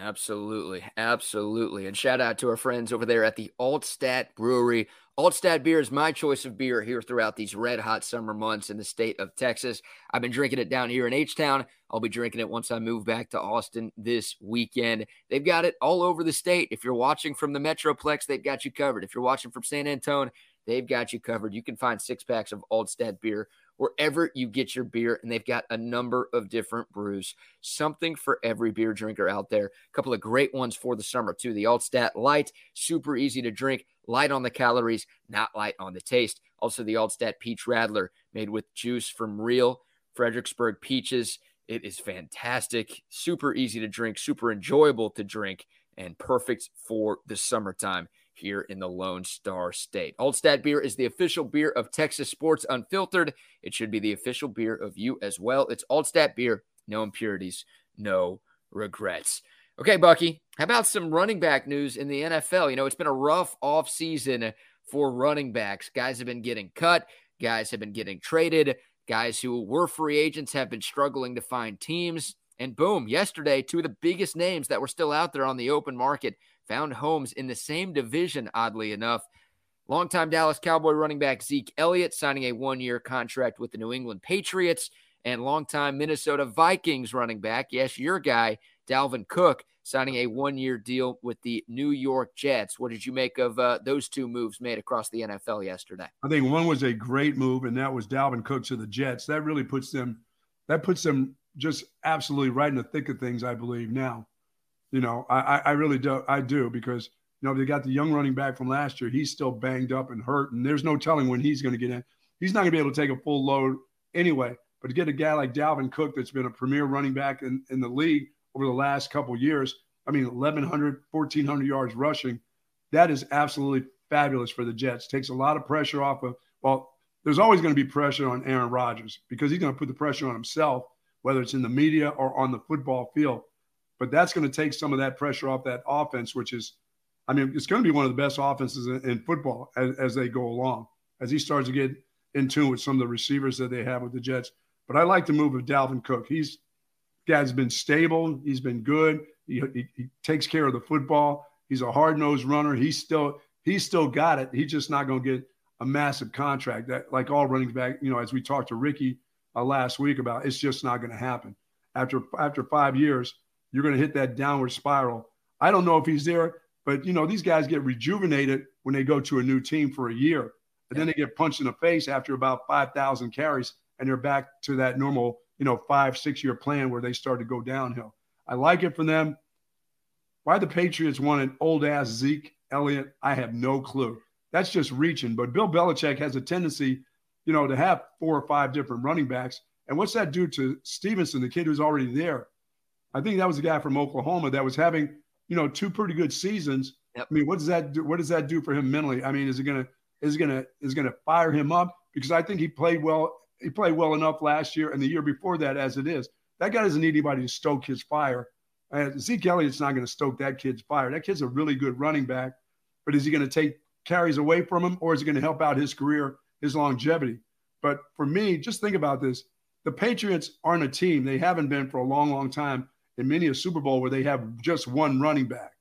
A: Absolutely. Absolutely. And shout out to our friends over there at the Altstadt Brewery. Altstadt beer is my choice of beer here throughout these red hot summer months in the state of Texas. I've been drinking it down here in H Town. I'll be drinking it once I move back to Austin this weekend. They've got it all over the state. If you're watching from the Metroplex, they've got you covered. If you're watching from San Antone, They've got you covered. You can find six packs of Altstadt beer wherever you get your beer, and they've got a number of different brews. Something for every beer drinker out there. A couple of great ones for the summer, too. The Altstadt Light, super easy to drink, light on the calories, not light on the taste. Also, the Altstadt Peach Radler, made with juice from real Fredericksburg peaches. It is fantastic, super easy to drink, super enjoyable to drink, and perfect for the summertime here in the Lone Star State. Altstadt beer is the official beer of Texas Sports Unfiltered. It should be the official beer of you as well. It's Altstadt beer, no impurities, no regrets. Okay, Bucky, how about some running back news in the NFL? You know, it's been a rough off season for running backs. Guys have been getting cut, guys have been getting traded, guys who were free agents have been struggling to find teams. And boom, yesterday, two of the biggest names that were still out there on the open market found homes in the same division, oddly enough. Longtime Dallas Cowboy running back Zeke Elliott signing a one year contract with the New England Patriots, and longtime Minnesota Vikings running back, yes, your guy, Dalvin Cook, signing a one year deal with the New York Jets. What did you make of uh, those two moves made across the NFL yesterday?
B: I think one was a great move, and that was Dalvin Cook to the Jets. That really puts them. That puts them just absolutely right in the thick of things. I believe now. You know, I, I really do. I do because you know they got the young running back from last year. He's still banged up and hurt, and there's no telling when he's going to get in. He's not going to be able to take a full load anyway. But to get a guy like Dalvin Cook, that's been a premier running back in, in the league over the last couple years, I mean, 1,100, 1,400 yards rushing, that is absolutely fabulous for the Jets. Takes a lot of pressure off of, well, there's always going to be pressure on Aaron Rodgers because he's going to put the pressure on himself, whether it's in the media or on the football field. But that's going to take some of that pressure off that offense, which is, I mean, it's going to be one of the best offenses in, in football as, as they go along, as he starts to get in tune with some of the receivers that they have with the Jets. But I like the move of Dalvin Cook. He's guy's been stable. He's been good. He, he, he takes care of the football. He's a hard nosed runner. He's still he's still got it. He's just not going to get a massive contract that like all running back. You know, as we talked to Ricky uh, last week about, it's just not going to happen. After after five years, you're going to hit that downward spiral. I don't know if he's there, but you know these guys get rejuvenated when they go to a new team for a year, and then they get punched in the face after about five thousand carries and they're back to that normal, you know, five, six year plan where they start to go downhill. I like it for them. Why the Patriots want an old ass Zeke Elliott, I have no clue. That's just reaching. But Bill Belichick has a tendency, you know, to have four or five different running backs. And what's that do to Stevenson, the kid who's already there? I think that was a guy from Oklahoma that was having, you know, two pretty good seasons. Yep. I mean, what does that do? What does that do for him mentally? I mean, is it gonna is it gonna is it gonna fire him up? Because I think he played well he played well enough last year and the year before that as it is. That guy doesn't need anybody to stoke his fire. Uh, Zeke Elliott's not going to stoke that kid's fire. That kid's a really good running back, but is he going to take carries away from him or is he going to help out his career, his longevity? But for me, just think about this. The Patriots aren't a team. They haven't been for a long, long time in many a Super Bowl where they have just one running back.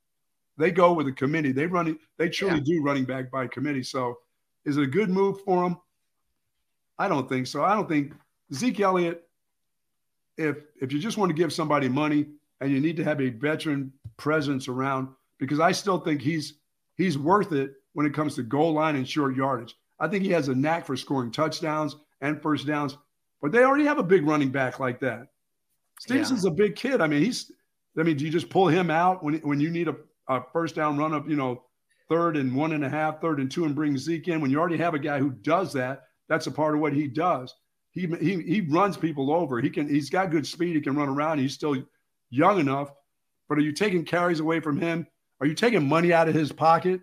B: They go with a committee. They run. They truly yeah. do running back by committee. So, is it a good move for them? I don't think so. I don't think Zeke Elliott, if if you just want to give somebody money and you need to have a veteran presence around, because I still think he's he's worth it when it comes to goal line and short yardage. I think he has a knack for scoring touchdowns and first downs, but they already have a big running back like that. Stevenson's yeah. a big kid. I mean, he's I mean, do you just pull him out when when you need a, a first down run up, you know, third and one and a half, third and two, and bring Zeke in when you already have a guy who does that? That's a part of what he does. He, he, he runs people over. He can, he's got good speed. He can run around. He's still young enough. But are you taking carries away from him? Are you taking money out of his pocket?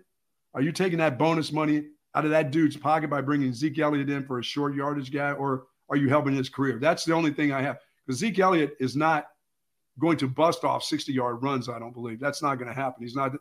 B: Are you taking that bonus money out of that dude's pocket by bringing Zeke Elliott in for a short yardage guy? Or are you helping his career? That's the only thing I have. Because Zeke Elliott is not going to bust off 60 yard runs, I don't believe. That's not going to happen. He's not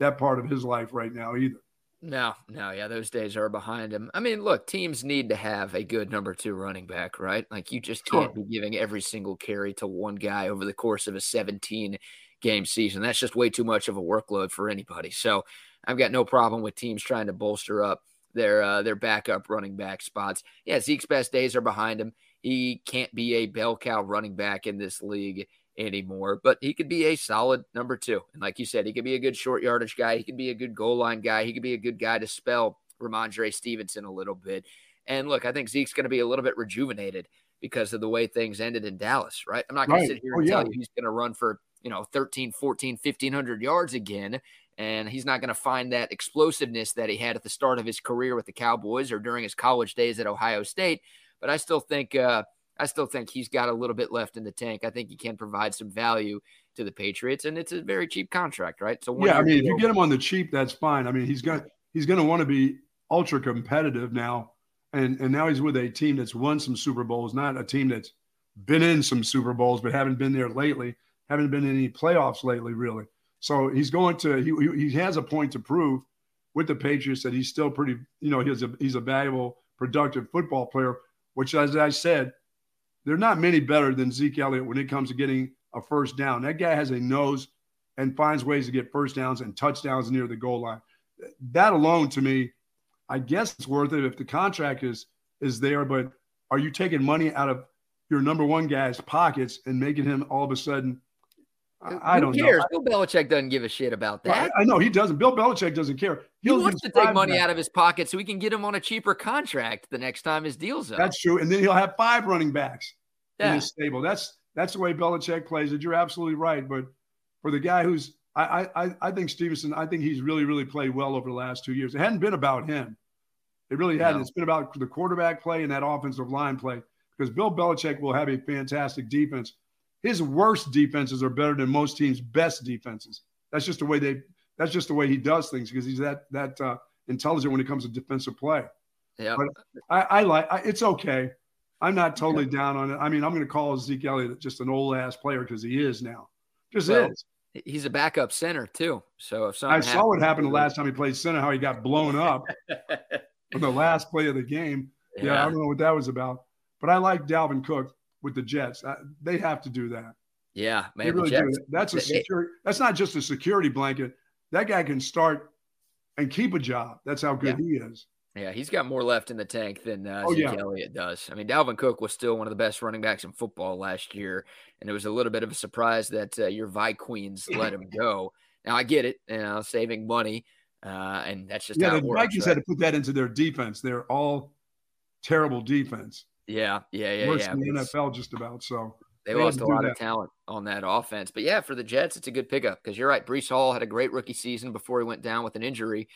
B: that part of his life right now either.
A: No, no, yeah, those days are behind him. I mean, look, teams need to have a good number two running back, right? Like you just can't sure. be giving every single carry to one guy over the course of a 17 game season. That's just way too much of a workload for anybody. So I've got no problem with teams trying to bolster up their uh, their backup running back spots. Yeah, Zeke's best days are behind him. He can't be a bell cow running back in this league anymore, but he could be a solid number two. And like you said, he could be a good short yardage guy. He could be a good goal line guy. He could be a good guy to spell Rhamondre Stevenson a little bit. And look, I think Zeke's going to be a little bit rejuvenated because of the way things ended in Dallas, right? I'm not going right. to sit here oh, and oh, tell yeah. you he's going to run for, you know, 13, 14, 1500 yards again. And he's not going to find that explosiveness that he had at the start of his career with the Cowboys or during his college days at Ohio State. But I still think, uh, I still think he's got a little bit left in the tank. I think he can provide some value to the Patriots, and it's a very cheap contract, right?
B: So yeah, I mean, if you get him on the cheap, that's fine. I mean, he's got he's going to want to be ultra competitive now, and and now he's with a team that's won some Super Bowls, not a team that's been in some Super Bowls but haven't been there lately, haven't been in any playoffs lately, really. So he's going to he he has a point to prove with the Patriots that he's still pretty, you know, he's a he's a valuable, productive football player. Which, as I said, there are not many better than Zeke Elliott when it comes to getting a first down. That guy has a nose and finds ways to get first downs and touchdowns near the goal line. That alone, to me, I guess it's worth it if the contract is is there. But are you taking money out of your number one guy's pockets and making him all of a sudden? Uh, I, I don't cares?
A: know. Bill Belichick doesn't give a shit about that.
B: I, I know he doesn't. Bill Belichick doesn't care.
A: He'll he wants to take money out of his pocket so he can get him on a cheaper contract the next time his deal's up.
B: That's true. And then he'll have five running backs yeah. in his stable. That's that's the way Belichick plays it. You're absolutely right. But for the guy who's, I, I, I think Stevenson, I think he's really, really played well over the last two years. It hadn't been about him. It really hadn't. No. It's been about the quarterback play and that offensive line play because Bill Belichick will have a fantastic defense. His worst defenses are better than most teams' best defenses. That's just the way they. That's just the way he does things because he's that that uh, intelligent when it comes to defensive play.
A: Yeah,
B: but I, I like. I, it's okay. I'm not totally down on it. I mean, I'm going to call Zeke Elliott just an old ass player because he is now. Just well, is.
A: He's a backup center too. So if
B: something I saw what happened the last time he played center, how he got blown up on the last play of the game. Yeah. yeah, I don't know what that was about. But I like Dalvin Cook with the Jets. I, they have to do that.
A: Yeah,
B: man. They really Jets, do. That's a security. That's not just a security blanket. That guy can start and keep a job. That's how good yeah. he is.
A: Yeah, he's got more left in the tank than uh, oh, Zeke yeah. Elliott does. I mean, Dalvin Cook was still one of the best running backs in football last year, and it was a little bit of a surprise that uh, your Vikings let him go. Now I get it, you know, saving money, uh, and that's just
B: yeah.
A: the
B: works, Vikings right? had to put that into their defense. They're all terrible defense.
A: Yeah, yeah, yeah,
B: Worse
A: yeah.
B: The NFL just about. So
A: they, they lost a lot that. of talent on that offense. But yeah, for the Jets, it's a good pickup because you're right. Breece Hall had a great rookie season before he went down with an injury.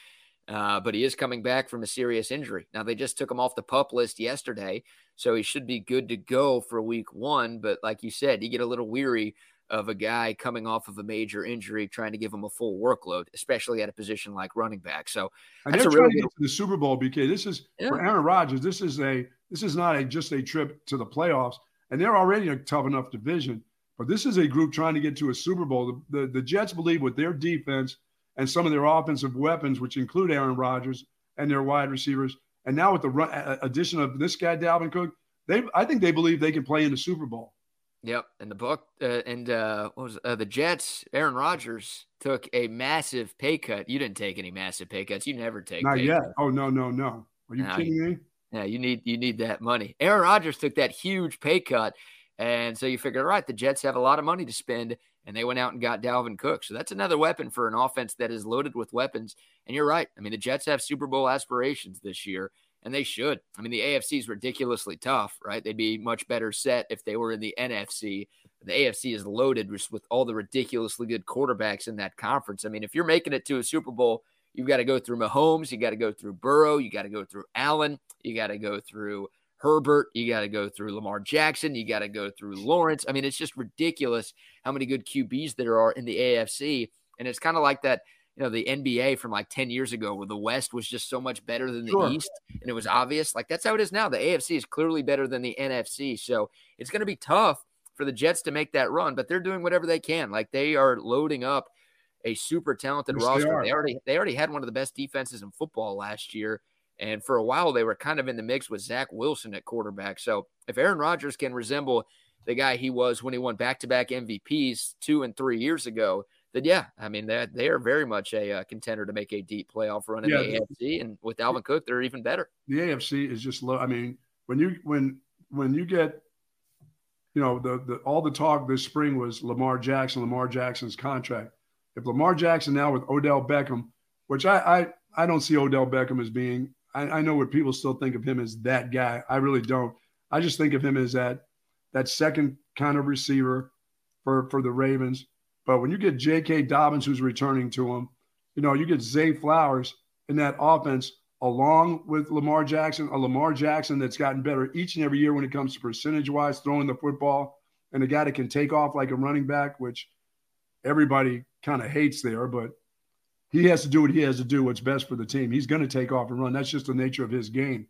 A: Uh, but he is coming back from a serious injury. Now they just took him off the pup list yesterday, so he should be good to go for week one. But like you said, you get a little weary of a guy coming off of a major injury, trying to give him a full workload, especially at a position like running back. So
B: and that's a really to the Super Bowl, BK. This is yeah. for Aaron Rodgers. This is a this is not a just a trip to the playoffs, and they're already a tough enough division. But this is a group trying to get to a Super Bowl. The, the, the Jets believe with their defense and some of their offensive weapons, which include Aaron Rodgers and their wide receivers, and now with the run, addition of this guy Dalvin Cook, they I think they believe they can play in the Super Bowl.
A: Yep, and the book uh, and uh, what was uh, the Jets? Aaron Rodgers took a massive pay cut. You didn't take any massive pay cuts. You never take.
B: Not yet. Cuts. Oh no, no, no. Are you no, kidding me?
A: Yeah, you need you need that money. Aaron Rodgers took that huge pay cut, and so you figure, all right, the Jets have a lot of money to spend, and they went out and got Dalvin Cook. So that's another weapon for an offense that is loaded with weapons. And you're right. I mean, the Jets have Super Bowl aspirations this year, and they should. I mean, the AFC is ridiculously tough, right? They'd be much better set if they were in the NFC. The AFC is loaded with all the ridiculously good quarterbacks in that conference. I mean, if you're making it to a Super Bowl You've got to go through Mahomes. You got to go through Burrow. You got to go through Allen. You got to go through Herbert. You got to go through Lamar Jackson. You got to go through Lawrence. I mean, it's just ridiculous how many good QBs there are in the AFC. And it's kind of like that, you know, the NBA from like 10 years ago where the West was just so much better than the sure. East. And it was obvious. Like that's how it is now. The AFC is clearly better than the NFC. So it's going to be tough for the Jets to make that run, but they're doing whatever they can. Like they are loading up a super talented yes, roster. They, they, already they already had one of the best defenses in football last year. And for a while they were kind of in the mix with Zach Wilson at quarterback. So if Aaron Rodgers can resemble the guy he was when he won back to back MVPs two and three years ago, then yeah, I mean they they are very much a uh, contender to make a deep playoff run in yeah, the AFC, and with Dalvin Cook, they're even better.
B: The AFC is just low. I mean, when you when when you get, you know, the the all the talk this spring was Lamar Jackson, Lamar Jackson's contract. If Lamar Jackson now with Odell Beckham, which I I, I don't see Odell Beckham as being, I, I know what people still think of him as that guy. I really don't. I just think of him as that that second kind of receiver for for the Ravens. But when you get J.K. Dobbins, who's returning to him, you know, you get Zay Flowers in that offense along with Lamar Jackson, a Lamar Jackson that's gotten better each and every year when it comes to percentage wise throwing the football, and a guy that can take off like a running back, which everybody kind of hates there, but he has to do what he has to do, what's best for the team. He's going to take off and run. That's just the nature of his game.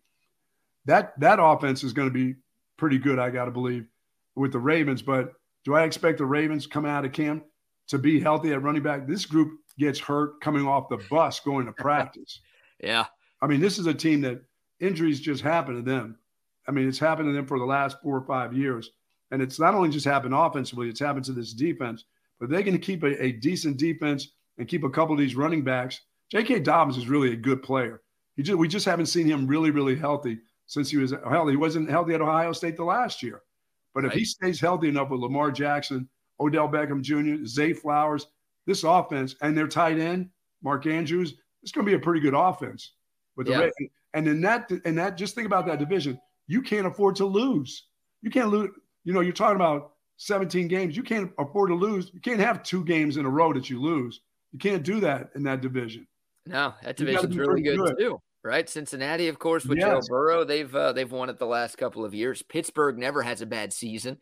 B: That that offense is going to be pretty good, I got to believe, with the Ravens. But do I expect the Ravens coming out of camp to be healthy at running back? This group gets hurt coming off the bus going to practice.
A: yeah.
B: I mean, this is a team that injuries just happen to them. I mean, it's happened to them for the last four or five years. And it's not only just happened offensively, it's happened to this defense. But they can keep a, a, decent defense and keep a couple of these running backs. J.K. Dobbins is really a good player. He just, we just haven't seen him really, really healthy since he was hell. He wasn't healthy at Ohio State the last year. But right. if he stays healthy enough with Lamar Jackson, Odell Beckham Jr., Zay Flowers, this offense, and their tight end, Mark Andrews, it's going to be a pretty good offense. With the yeah. and in that and that just think about that division. You can't afford to lose. You can't lose. You know, you're talking about 17 games. You can't afford to lose. You can't have two games in a row that you lose. You can't do that in that division.
A: No, that division's really good, good, too. Right, Cincinnati, of course, with yes. Joe Burrow, they've uh, they've won it the last couple of years. Pittsburgh never has a bad season,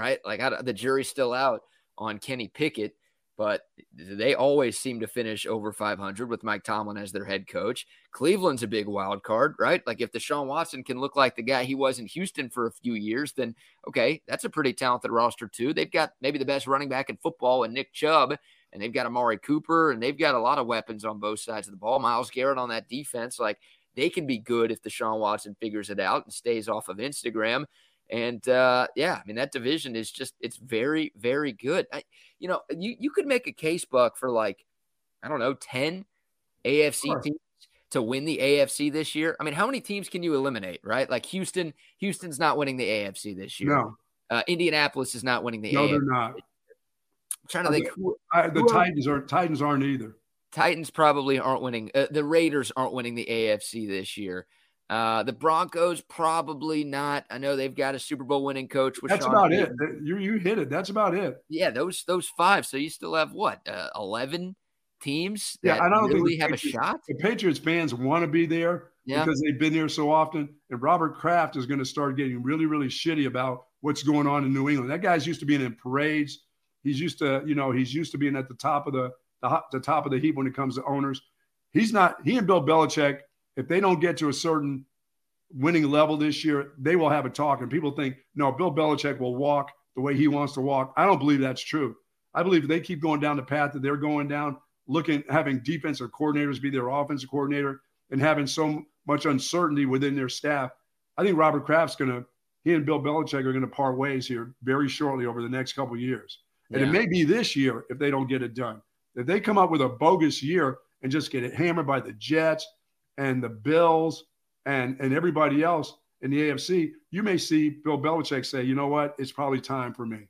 A: right? Like I, the jury's still out on Kenny Pickett but they always seem to finish over 500 with Mike Tomlin as their head coach. Cleveland's a big wild card, right? Like if Deshaun Watson can look like the guy he was in Houston for a few years, then okay, that's a pretty talented roster too. They've got maybe the best running back in football and Nick Chubb, and they've got Amari Cooper, and they've got a lot of weapons on both sides of the ball. Myles Garrett on that defense, like they can be good if Deshaun Watson figures it out and stays off of Instagram. And uh, yeah, I mean that division is just it's very very good. I, you know, you you could make a case buck for like I don't know ten AFC teams to win the AFC this year. I mean, how many teams can you eliminate? Right, like Houston. Houston's not winning the AFC this year.
B: No.
A: Uh, Indianapolis is not winning the.
B: No,
A: AFC.
B: they're not. I'm
A: trying to think.
B: I, the Titans are Titans aren't either.
A: Titans probably aren't winning. Uh, the Raiders aren't winning the AFC this year. Uh, the Broncos probably not. I know they've got a Super Bowl winning coach.
B: Which that's
A: Sean
B: about Payton. it. You you hit it. That's about it.
A: Yeah, those those five. So you still have what uh, eleven teams
B: that yeah, I don't
A: really have
B: Patriots,
A: a shot.
B: The Patriots fans want to be there yeah. because they've been there so often. And Robert Kraft is going to start getting really really shitty about what's going on in New England. That guy's used to being in parades. He's used to you know he's used to being at the top of the the, the top of the heap when it comes to owners. He's not. He and Bill Belichick if they don't get to a certain winning level this year, they will have a talk. And people think, no, Bill Belichick will walk the way he wants to walk. I don't believe that's true. I believe they keep going down the path that they're going down, looking, having defensive coordinators be their offensive coordinator and having so much uncertainty within their staff. I think Robert Kraft's going to, he and Bill Belichick are going to part ways here very shortly over the next couple years. And yeah. it may be this year if they don't get it done. If they come up with a bogus year and just get it hammered by the Jets and the Bills and and everybody else in the AFC, you may see Bill Belichick say, you know what, it's probably time for me.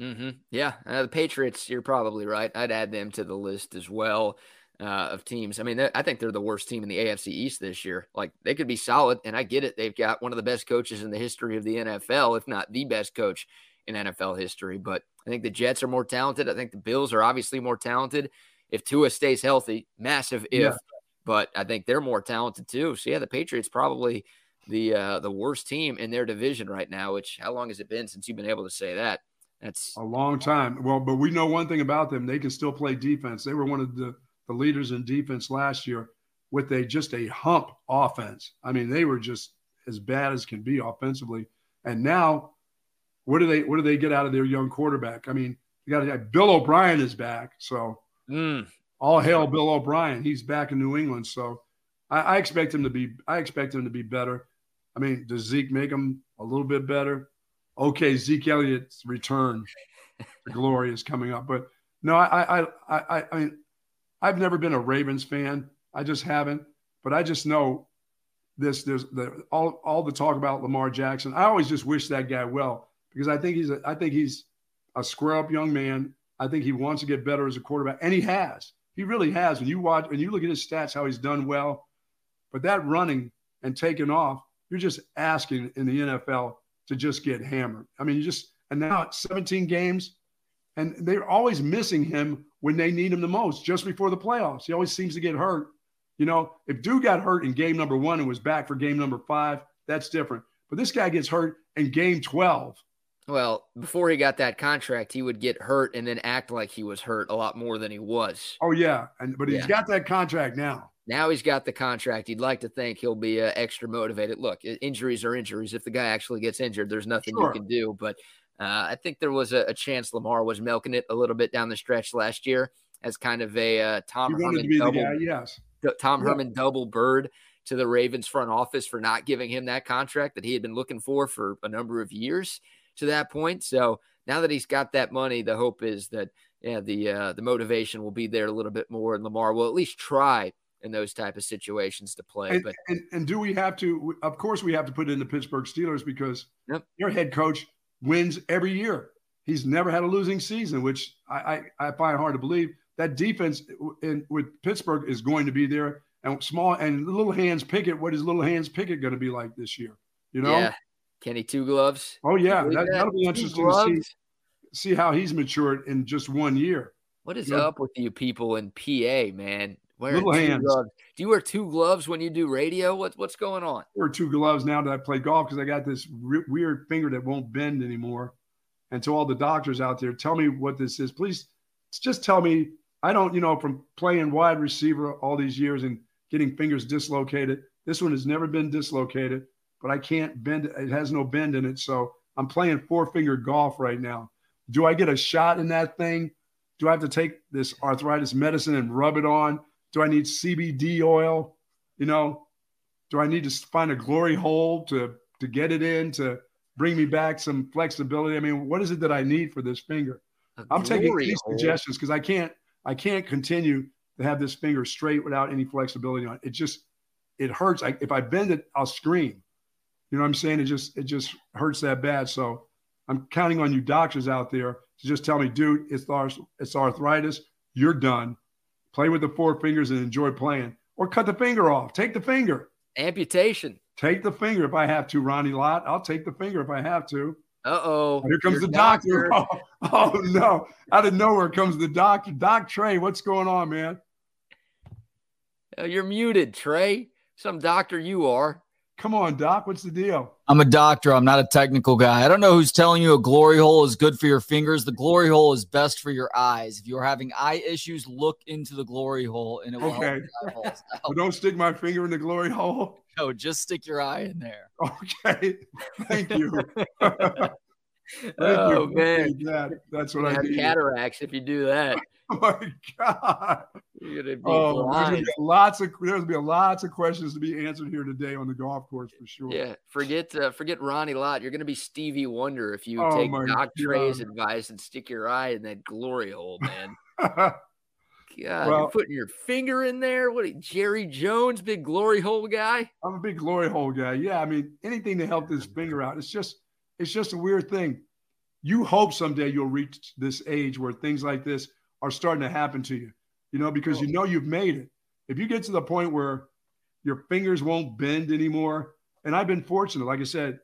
A: Mm-hmm. Yeah, uh, the Patriots. You're probably right. I'd add them to the list as well uh, of teams. I mean, I think they're the worst team in the AFC East this year. Like they could be solid, and I get it. They've got one of the best coaches in the history of the NFL, if not the best coach in NFL history. But I think the Jets are more talented. I think the Bills are obviously more talented. If Tua stays healthy, massive if. Yeah but I think they're more talented too. So yeah, the Patriots probably the uh, the worst team in their division right now. Which how long has it been since you've been able to say that? That's
B: a long time. Well, but we know one thing about them: they can still play defense. They were one of the the leaders in defense last year with a just a hump offense. I mean, they were just as bad as can be offensively. And now, what do they what do they get out of their young quarterback? I mean, you got to Bill O'Brien is back, so
A: mm,
B: all hail Bill O'Brien. He's back in New England, so I, I, expect him to be. I expect him to be better. I mean, does Zeke make him a little bit better? Okay, Zeke Elliott's return to glory is coming up, but no, I, I, I, I mean, I've never been a Ravens fan. I just haven't. But I just know this. There's the all all the talk about Lamar Jackson. I always just wish that guy well because I think he's a, I think he's a square up young man. I think he wants to get better as a quarterback, and he has. He really has. When you watch, when you look at his stats, how he's done well, but that running and taking off, you're just asking in the NFL to just get hammered. I mean, you just and now it's 17 games, and they're always missing him when they need him the most, just before the playoffs. He always seems to get hurt. You know, if Dude got hurt in game number one and was back for game number five, that's different. But this guy gets hurt in game 12
A: well, before he got that contract, he would get hurt and then act like he was hurt a lot more than he was.
B: Oh yeah, and but he's yeah. got that contract now.
A: Now he's got the contract. You'd like to think he'll be uh, extra motivated. Look, injuries are injuries. If the guy actually gets injured, there's nothing sure. you can do. But uh, I think there was a, a, chance Lamar was milking it a little bit down the stretch last year as kind of a uh, Tom Herman double.
B: Guy, yes.
A: Tom yeah. Herman double bird to the Ravens front office for not giving him that contract that he had been looking for for a number of years to that point. So now that he's got that money, the hope is that yeah, the uh, the motivation will be there a little bit more, and Lamar will at least try in those type of situations to play.
B: And,
A: but
B: and, and do we have to? Of course, we have to put it in the Pittsburgh Steelers because yep. their head coach wins every year. He's never had a losing season, which I, I, I find hard to believe. That defense in, with Pittsburgh is going to be there, and small and little hands Pickett. What is little hands Pickett going to be like this year? You know,
A: yeah. Kenny Two Gloves.
B: Oh yeah, that, will be interesting to see. see how he's matured in just one year.
A: What is up with you people in PA, man? Wearing
B: little hands.
A: Gloves. Do you wear two gloves when you do radio? What's what's going on? I
B: wear two gloves now that I play golf because I got this re- weird finger that won't bend anymore. And to all the doctors out there, tell me what this is. Please just tell me. I don't, you know, from playing wide receiver all these years and getting fingers dislocated. This one has never been dislocated, but I can't bend it. It has no bend in it. So I'm playing four finger golf right now. Do I get a shot in that thing? Do I have to take this arthritis medicine and rub it on? Do I need CBD oil? You know, do I need to find a glory hole to to get it in to bring me back some flexibility? I mean, what is it that I need for this finger? I'm taking these suggestions because I can't I can't continue to have this finger straight without any flexibility on it. It just it hurts. I, if I bend it, I'll scream. You know what I'm saying? It just it just hurts that bad. So I'm counting on you doctors out there to just tell me, dude, it's it's arthritis. You're done. Play with the four fingers and enjoy playing, or cut the finger off. Take the finger.
A: Amputation.
B: Take the finger if I have to, Ronnie Lott. I'll take the finger if I have to.
A: Uh oh.
B: Here comes the doctor. doctor. Oh, oh, no. Out of nowhere comes the doctor. Doc Trey, what's going on, man?
A: Uh, you're muted, Trey. Some doctor you are.
B: Come on, Doc. What's the deal?
C: I'm a doctor. I'm not a technical guy. I don't know who's telling you a glory hole is good for your fingers. The glory hole is best for your eyes. If you're having eye issues, look into the glory hole and it will
B: okay. help. don't stick my finger in the glory hole.
C: No, just stick your eye in there.
B: Okay. Thank you.
A: oh man,
B: that. that's what you I
A: need. Cataracts if you do that.
B: Oh my god! Oh, there's lots of there's gonna be lots of questions to be answered here today on the golf course for sure.
A: Yeah, forget uh, forget Ronnie Lott. You're gonna be Stevie Wonder if you oh take Doc. Trey's advice and stick your eye in that glory hole, man. God, well, you're putting your finger in there. What, Jerry Jones, big glory hole guy?
B: I'm a big glory hole guy. Yeah, I mean anything to help this finger out. It's just, it's just a weird thing. You hope someday you'll reach this age where things like this are starting to happen to you, you know, because you oh. know you've made it. If you get to the point where your fingers won't bend anymore, and I've been fortunate, like I said,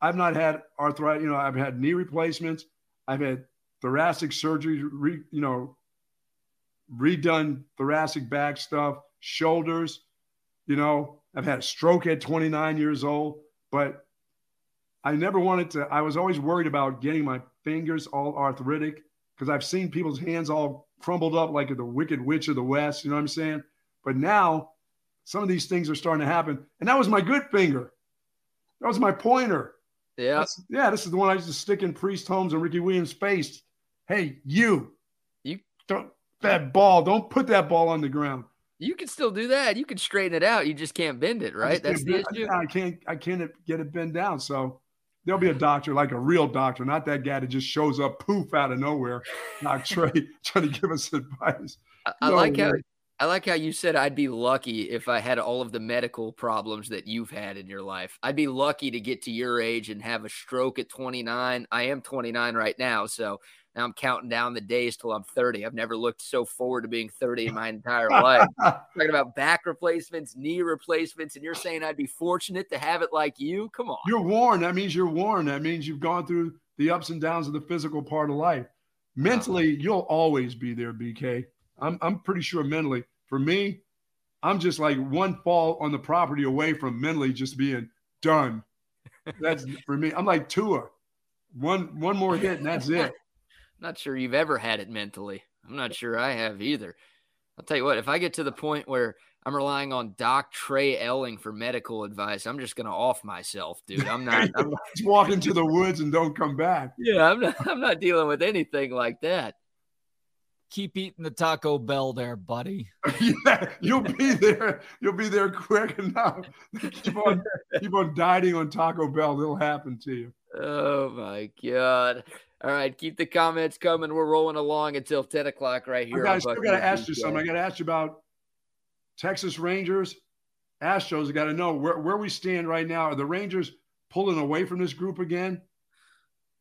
B: I've not had arthritis, you know, I've had knee replacements, I've had thoracic surgery, re, you know, redone thoracic back stuff, shoulders, you know, I've had a stroke at 29 years old, but I never wanted to, I was always worried about getting my fingers all arthritic because I've seen people's hands all crumbled up like the Wicked Witch of the West. You know what I'm saying? But now some of these things are starting to happen. And that was my good finger. That was my pointer.
A: Yeah.
B: That's, yeah. This is the one I used to stick in Priest Holmes and Ricky Williams' face. Hey, you.
A: You
B: don't that ball. Don't put that ball on the ground.
A: You can still do that. You can straighten it out. You just can't bend it, right? That's the issue.
B: I can't. I can't get it bent down. So There'll be a doctor, like a real doctor, not that guy that just shows up poof out of nowhere, not Trey, trying to give us advice.
A: I, I no like way. how I like how you said I'd be lucky if I had all of the medical problems that you've had in your life. I'd be lucky to get to your age and have a stroke at 29. I am 29 right now, so now I'm counting down the days till I'm 30. I've never looked so forward to being 30 in my entire life. Talking about back replacements, knee replacements, and you're saying I'd be fortunate to have it like you? Come on.
B: You're worn. That means you're worn. That means you've gone through the ups and downs of the physical part of life. Mentally, uh-huh. you'll always be there, BK. I'm, I'm pretty sure mentally. For me, I'm just like one fall on the property away from mentally just being done. That's for me. I'm like Tua. One one more hit and that's it.
A: Not sure you've ever had it mentally. I'm not sure I have either. I'll tell you what, if I get to the point where I'm relying on Doc Trey Elling for medical advice, I'm just gonna off myself, dude. I'm not I'm
B: not walk into the woods and don't come back.
A: Yeah, I'm not I'm not dealing with anything like that.
C: Keep eating the Taco Bell there, buddy.
B: yeah, you'll be there. You'll be there quick enough. keep on keep on dieting on Taco Bell. It'll happen to you.
A: Oh my god. All right, keep the comments coming. We're rolling along until 10 o'clock right here.
B: I got to ask you something. I got to ask you about Texas Rangers, Astros. I got to know where, where we stand right now. Are the Rangers pulling away from this group again?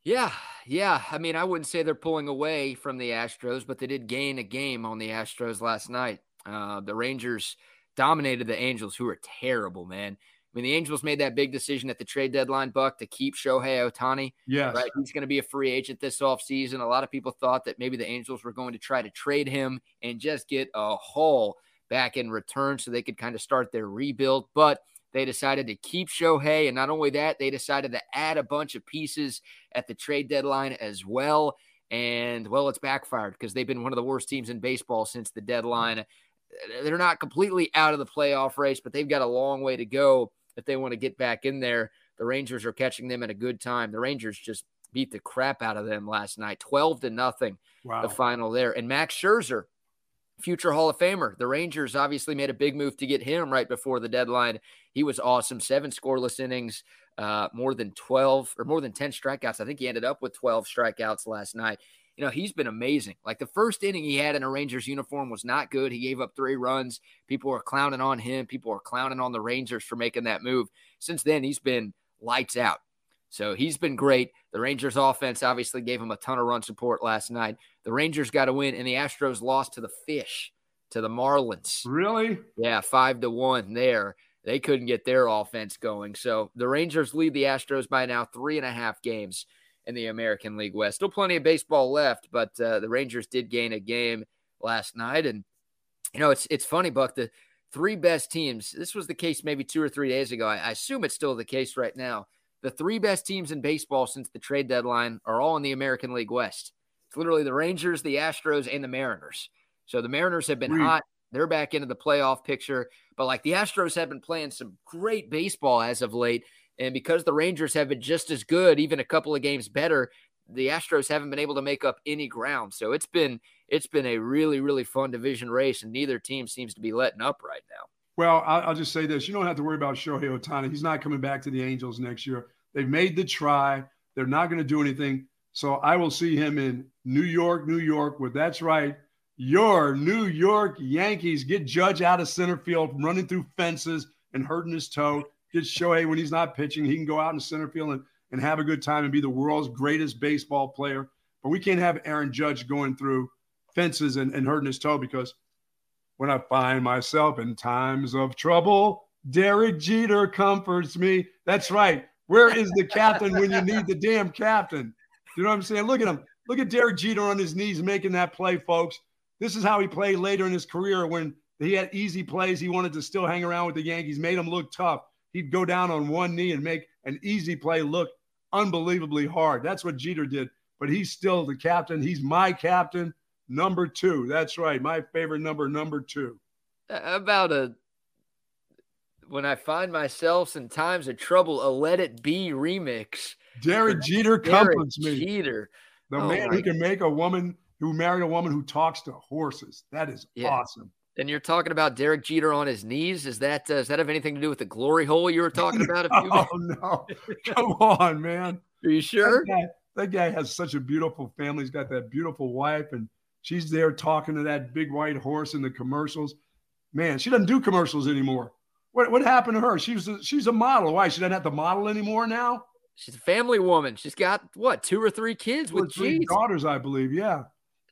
A: Yeah, yeah. I mean, I wouldn't say they're pulling away from the Astros, but they did gain a game on the Astros last night. Uh, the Rangers dominated the Angels, who are terrible, man. I mean, the Angels made that big decision at the trade deadline, Buck, to keep Shohei Ohtani.
B: Yeah,
A: Right. He's going to be a free agent this offseason. A lot of people thought that maybe the Angels were going to try to trade him and just get a haul back in return so they could kind of start their rebuild. But they decided to keep Shohei. And not only that, they decided to add a bunch of pieces at the trade deadline as well. And well, it's backfired because they've been one of the worst teams in baseball since the deadline. They're not completely out of the playoff race, but they've got a long way to go if they want to get back in there. The Rangers are catching them at a good time. The Rangers just beat the crap out of them last night, 12 to nothing,
B: wow.
A: the final there. And Max Scherzer, future Hall of Famer. The Rangers obviously made a big move to get him right before the deadline. He was awesome. Seven scoreless innings, uh, more than 12 or more than 10 strikeouts. I think he ended up with 12 strikeouts last night. You know, he's been amazing. Like the first inning he had in a Rangers uniform was not good. He gave up three runs. People were clowning on him. People were clowning on the Rangers for making that move. Since then, he's been lights out. So he's been great. The Rangers offense obviously gave him a ton of run support last night. The Rangers got a win, and the Astros lost to the Fish, to the Marlins.
B: Really?
A: Yeah, five to one there. They couldn't get their offense going. So the Rangers lead the Astros by now three and a half games in the American League West. Still plenty of baseball left, but uh, the Rangers did gain a game last night. And, you know, it's, it's funny, Buck, the three best teams, this was the case maybe two or three days ago. I, I assume it's still the case right now the three best teams in baseball since the trade deadline are all in the American League West. It's literally the Rangers, the Astros, and the Mariners. So the Mariners have been hot. They're back into the playoff picture. But like the Astros have been playing some great baseball as of late. And because the Rangers have been just as good, even a couple of games better, the Astros haven't been able to make up any ground. So it's been it's been a really, really fun division race, and neither team seems to be letting up right now.
B: Well, I'll just say this: you don't have to worry about Shohei Ohtani. He's not coming back to the Angels next year. They've made the try. They're not going to do anything. So I will see him in New York, New York, where that's right. Your New York Yankees get Judge out of center field, running through fences and hurting his toe. Get Shohei when he's not pitching. He can go out in center field and, and have a good time and be the world's greatest baseball player. But we can't have Aaron Judge going through fences and, and hurting his toe because when I find myself in times of trouble, Derek Jeter comforts me. That's right. Where is the captain when you need the damn captain? You know what I'm saying? Look at him. Look at Derek Jeter on his knees making that play, folks. This is how he played later in his career when he had easy plays. He wanted to still hang around with the Yankees, made them look tough. He'd go down on one knee and make an easy play look unbelievably hard. That's what Jeter did. But he's still the captain. He's my captain, number two. That's right. My favorite number, number two.
A: Uh, about a when I find myself in times of trouble, a Let It Be remix.
B: Derek Jeter comforts me.
A: Jeter.
B: The oh man who can make a woman who married a woman who talks to horses. That is yeah. awesome.
A: And you're talking about Derek Jeter on his knees. Is that uh, does that have anything to do with the glory hole you were talking about? A few
B: oh no! Come on, man.
A: Are you sure?
B: That guy, that guy has such a beautiful family. He's got that beautiful wife, and she's there talking to that big white horse in the commercials. Man, she doesn't do commercials anymore. What what happened to her? She's a, she's a model. Why she doesn't have to model anymore now?
A: She's a family woman. She's got what two or three kids
B: two
A: with
B: three daughters, I believe. Yeah,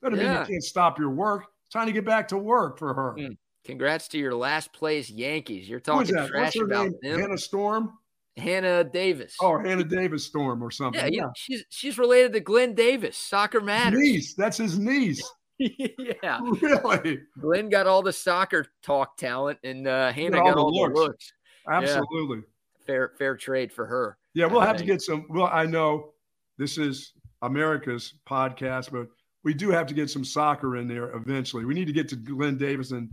B: that doesn't yeah. mean you can't stop your work. Time to get back to work for her. Mm.
A: Congrats to your last place Yankees. You're talking trash about name? them.
B: Hannah Storm.
A: Hannah Davis.
B: Oh, Hannah Davis Storm or something.
A: Yeah, yeah. she's she's related to Glenn Davis. Soccer matters.
B: Niece. That's his niece.
A: yeah.
B: Really?
A: Glenn got all the soccer talk talent and uh, Hannah got, got all, the, looks. the looks.
B: Absolutely.
A: Yeah. Fair fair trade for her.
B: Yeah, we'll I have think. to get some. Well, I know this is America's podcast, but we do have to get some soccer in there eventually. We need to get to Glenn Davis and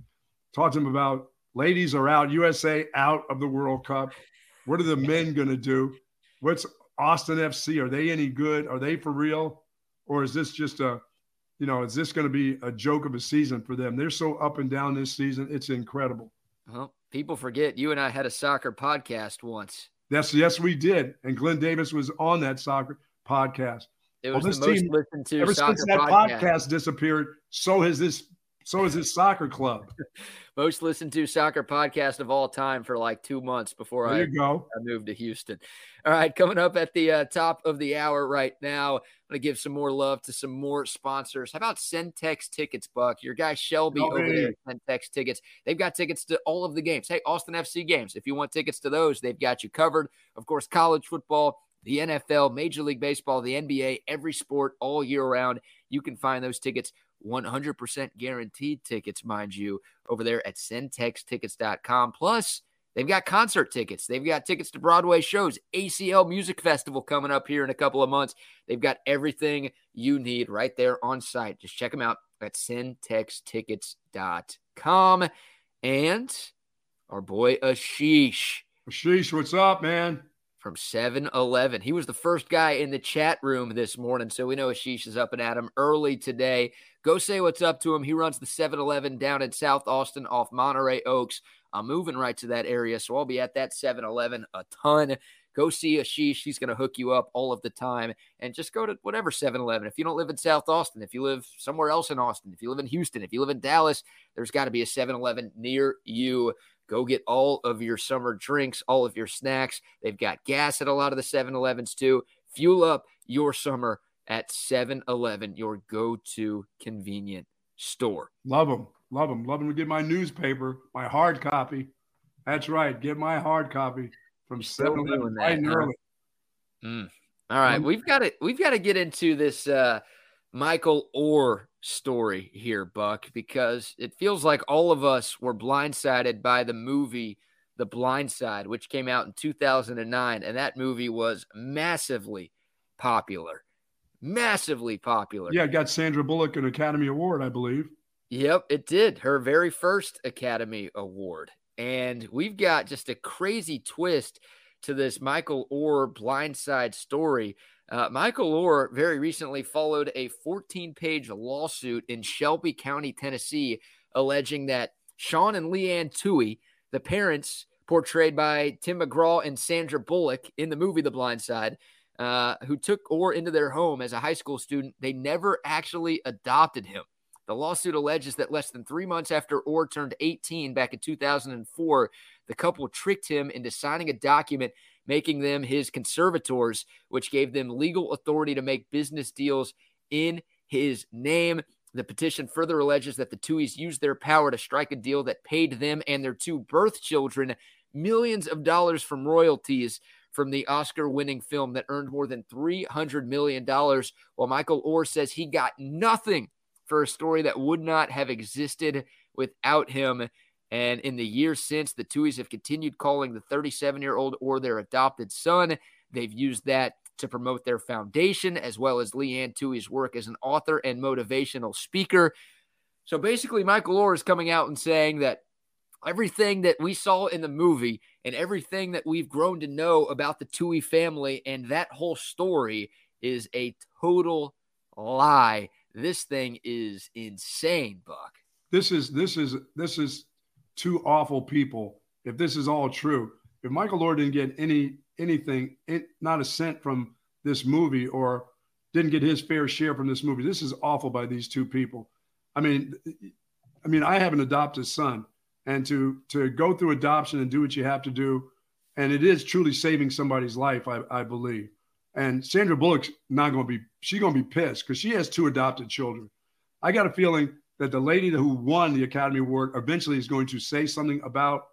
B: talk to him about ladies are out, USA out of the World Cup. What are the men going to do? What's Austin FC? Are they any good? Are they for real? Or is this just a you know, is this going to be a joke of a season for them? They're so up and down this season. It's incredible.
A: Well, people forget you and I had a soccer podcast once.
B: Yes, yes, we did. And Glenn Davis was on that soccer podcast.
A: It was well, this the most team, listened to
B: ever since that podcast. podcast disappeared, so has this So is this soccer club.
A: Most listened to soccer podcast of all time for like two months before
B: there
A: I,
B: go.
A: I moved to Houston. All right, coming up at the uh, top of the hour right now, I'm going to give some more love to some more sponsors. How about Centex Tickets, Buck? Your guy Shelby
B: Oh,
A: over there at Centex Tickets. They've got tickets to all of the games. Hey, Austin FC games. If you want tickets to those, they've got you covered. Of course, college football, the NFL, Major League Baseball, the NBA, every sport all year round. You can find those tickets 100% guaranteed tickets, mind you, over there at centextickets.com. Plus, they've got concert tickets. They've got tickets to Broadway shows, ACL Music Festival coming up here in a couple of months. They've got everything you need right there on site. Just check them out at centextickets.com. And our boy Ashish
B: Sheesh, what's up, man?
A: From 7 Eleven. He was the first guy in the chat room this morning. So we know Ashish is up and at him early today. Go say what's up to him. He runs the 7 Eleven down in South Austin off Monterey Oaks. I'm moving right to that area. So I'll be at that 7 Eleven a ton. Go see Ashish. He's going to hook you up all of the time. And just go to whatever 7 Eleven. If you don't live in South Austin, if you live somewhere else in Austin, if you live in Houston, if you live in Dallas, there's got to be a 7 Eleven near you. Go get all of your summer drinks, all of your snacks. They've got gas at a lot of the 7 Elevens too. Fuel up your summer at 7 Eleven, your go to convenient store.
B: Love them. Love them. Love them to get my newspaper, my hard copy. That's right. Get my hard copy from
A: Still
B: 7
A: doing
B: Eleven
A: that,
B: bright and
A: huh?
B: early.
A: Mm. All right,
B: Um,
A: we've got to we've got to get into this uh, Michael Oher story here, Buck, because it feels like all of us were blindsided by the movie The Blind Side, which came out in 2009, and that movie was massively popular, massively popular.
B: Yeah, it got Sandra Bullock an Academy Award, I believe.
A: Yep, it did. Her very first Academy Award. And we've got just a crazy twist to this Michael Oher blindside story. Uh, Michael Oher very recently followed a 14 page lawsuit in Shelby County, Tennessee, alleging that Sean and Leigh Anne Tuohy, the parents portrayed by Tim McGraw and Sandra Bullock in the movie The Blind Side, uh, who took Oher into their home as a high school student, they never actually adopted him. The lawsuit alleges that less than three months after Oher turned 18 back in 2004, the couple tricked him into signing a document making them his conservators, which gave them legal authority to make business deals in his name. The petition further alleges that the Tuohys used their power to strike a deal that paid them and their two birth children millions of dollars from royalties from the Oscar winning film that earned more than $300 million, while Michael Oher says he got nothing for a story that would not have existed without him. And in the years since, the Tuohys have continued calling the 37 year old Oher their adopted son. They've used that to promote their foundation, as well as Leigh Anne Tuohy's work as an author and motivational speaker. So basically, Michael Oher is coming out and saying that everything that we saw in the movie and everything that we've grown to know about the Tuohy family and that whole story is a total lie. This thing is insane, Buck.
B: This is this is this is two awful people. If this is all true, if Michael Lord didn't get any anything, it, not a cent from this movie, or didn't get his fair share from this movie, this is awful by these two people. I mean, I mean, I have an adopted son, and to to go through adoption and do what you have to do, and it is truly saving somebody's life, I, I believe. And Sandra Bullock's not going to be, she's going to be pissed because she has two adopted children. I got a feeling that the lady who won the Academy Award eventually is going to say something about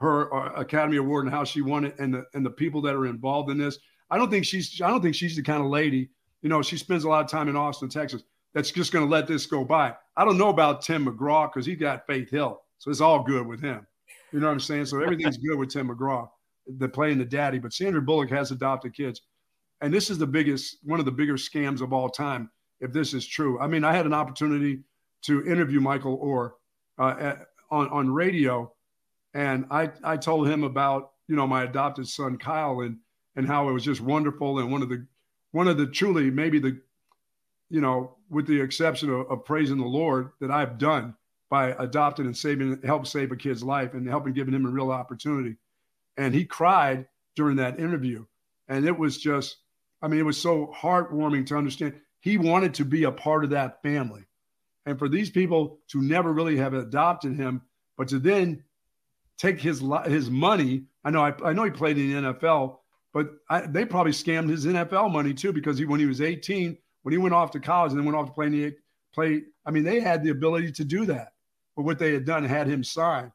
B: her uh, Academy Award and how she won it and the and the people that are involved in this. I don't think she's I don't think she's the kind of lady, you know, she spends a lot of time in Austin, Texas, that's just going to let this go by. I don't know about Tim McGraw because he got Faith Hill. So it's all good with him. You know what I'm saying? So everything's good with Tim McGraw, the playing the daddy. But Sandra Bullock has adopted kids. And this is the biggest, one of the bigger scams of all time, if this is true. I mean, I had an opportunity to interview Michael Oher uh, on, on radio. And I, I told him about, you know, my adopted son, Kyle, and, and how it was just wonderful. And one of the, one of the truly, maybe the, you know, with the exception of, of praising the Lord that I've done by adopting and saving, help save a kid's life and helping giving him a real opportunity. And he cried during that interview. And it was just, I mean, it was so heartwarming to understand he wanted to be a part of that family. And for these people to never really have adopted him, but to then take his his money. I know I, I know he played in the NFL, but I, they probably scammed his NFL money too because he, when he was 18, when he went off to college and then went off to play in the play, I mean, they had the ability to do that. But what they had done had him sign.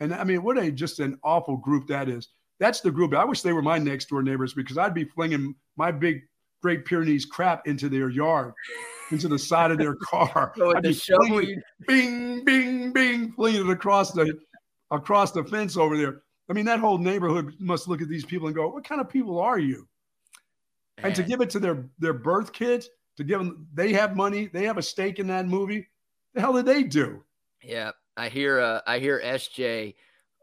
B: And I mean, what a just an awful group that is. That's the group. I wish they were my next door neighbors because I'd be flinging my big Great Pyrenees crap into their yard, into the side of their car.
A: So
B: I'd flinging, bing, bing, bing, flinging it across the across the fence over there. I mean, that whole neighborhood must look at these people and go, "What kind of people are you?" Man. And to give it to their their birth kids, to give them, they have money, they have a stake in that movie. The hell did they do?
A: Yeah, I hear. Uh, I hear SJ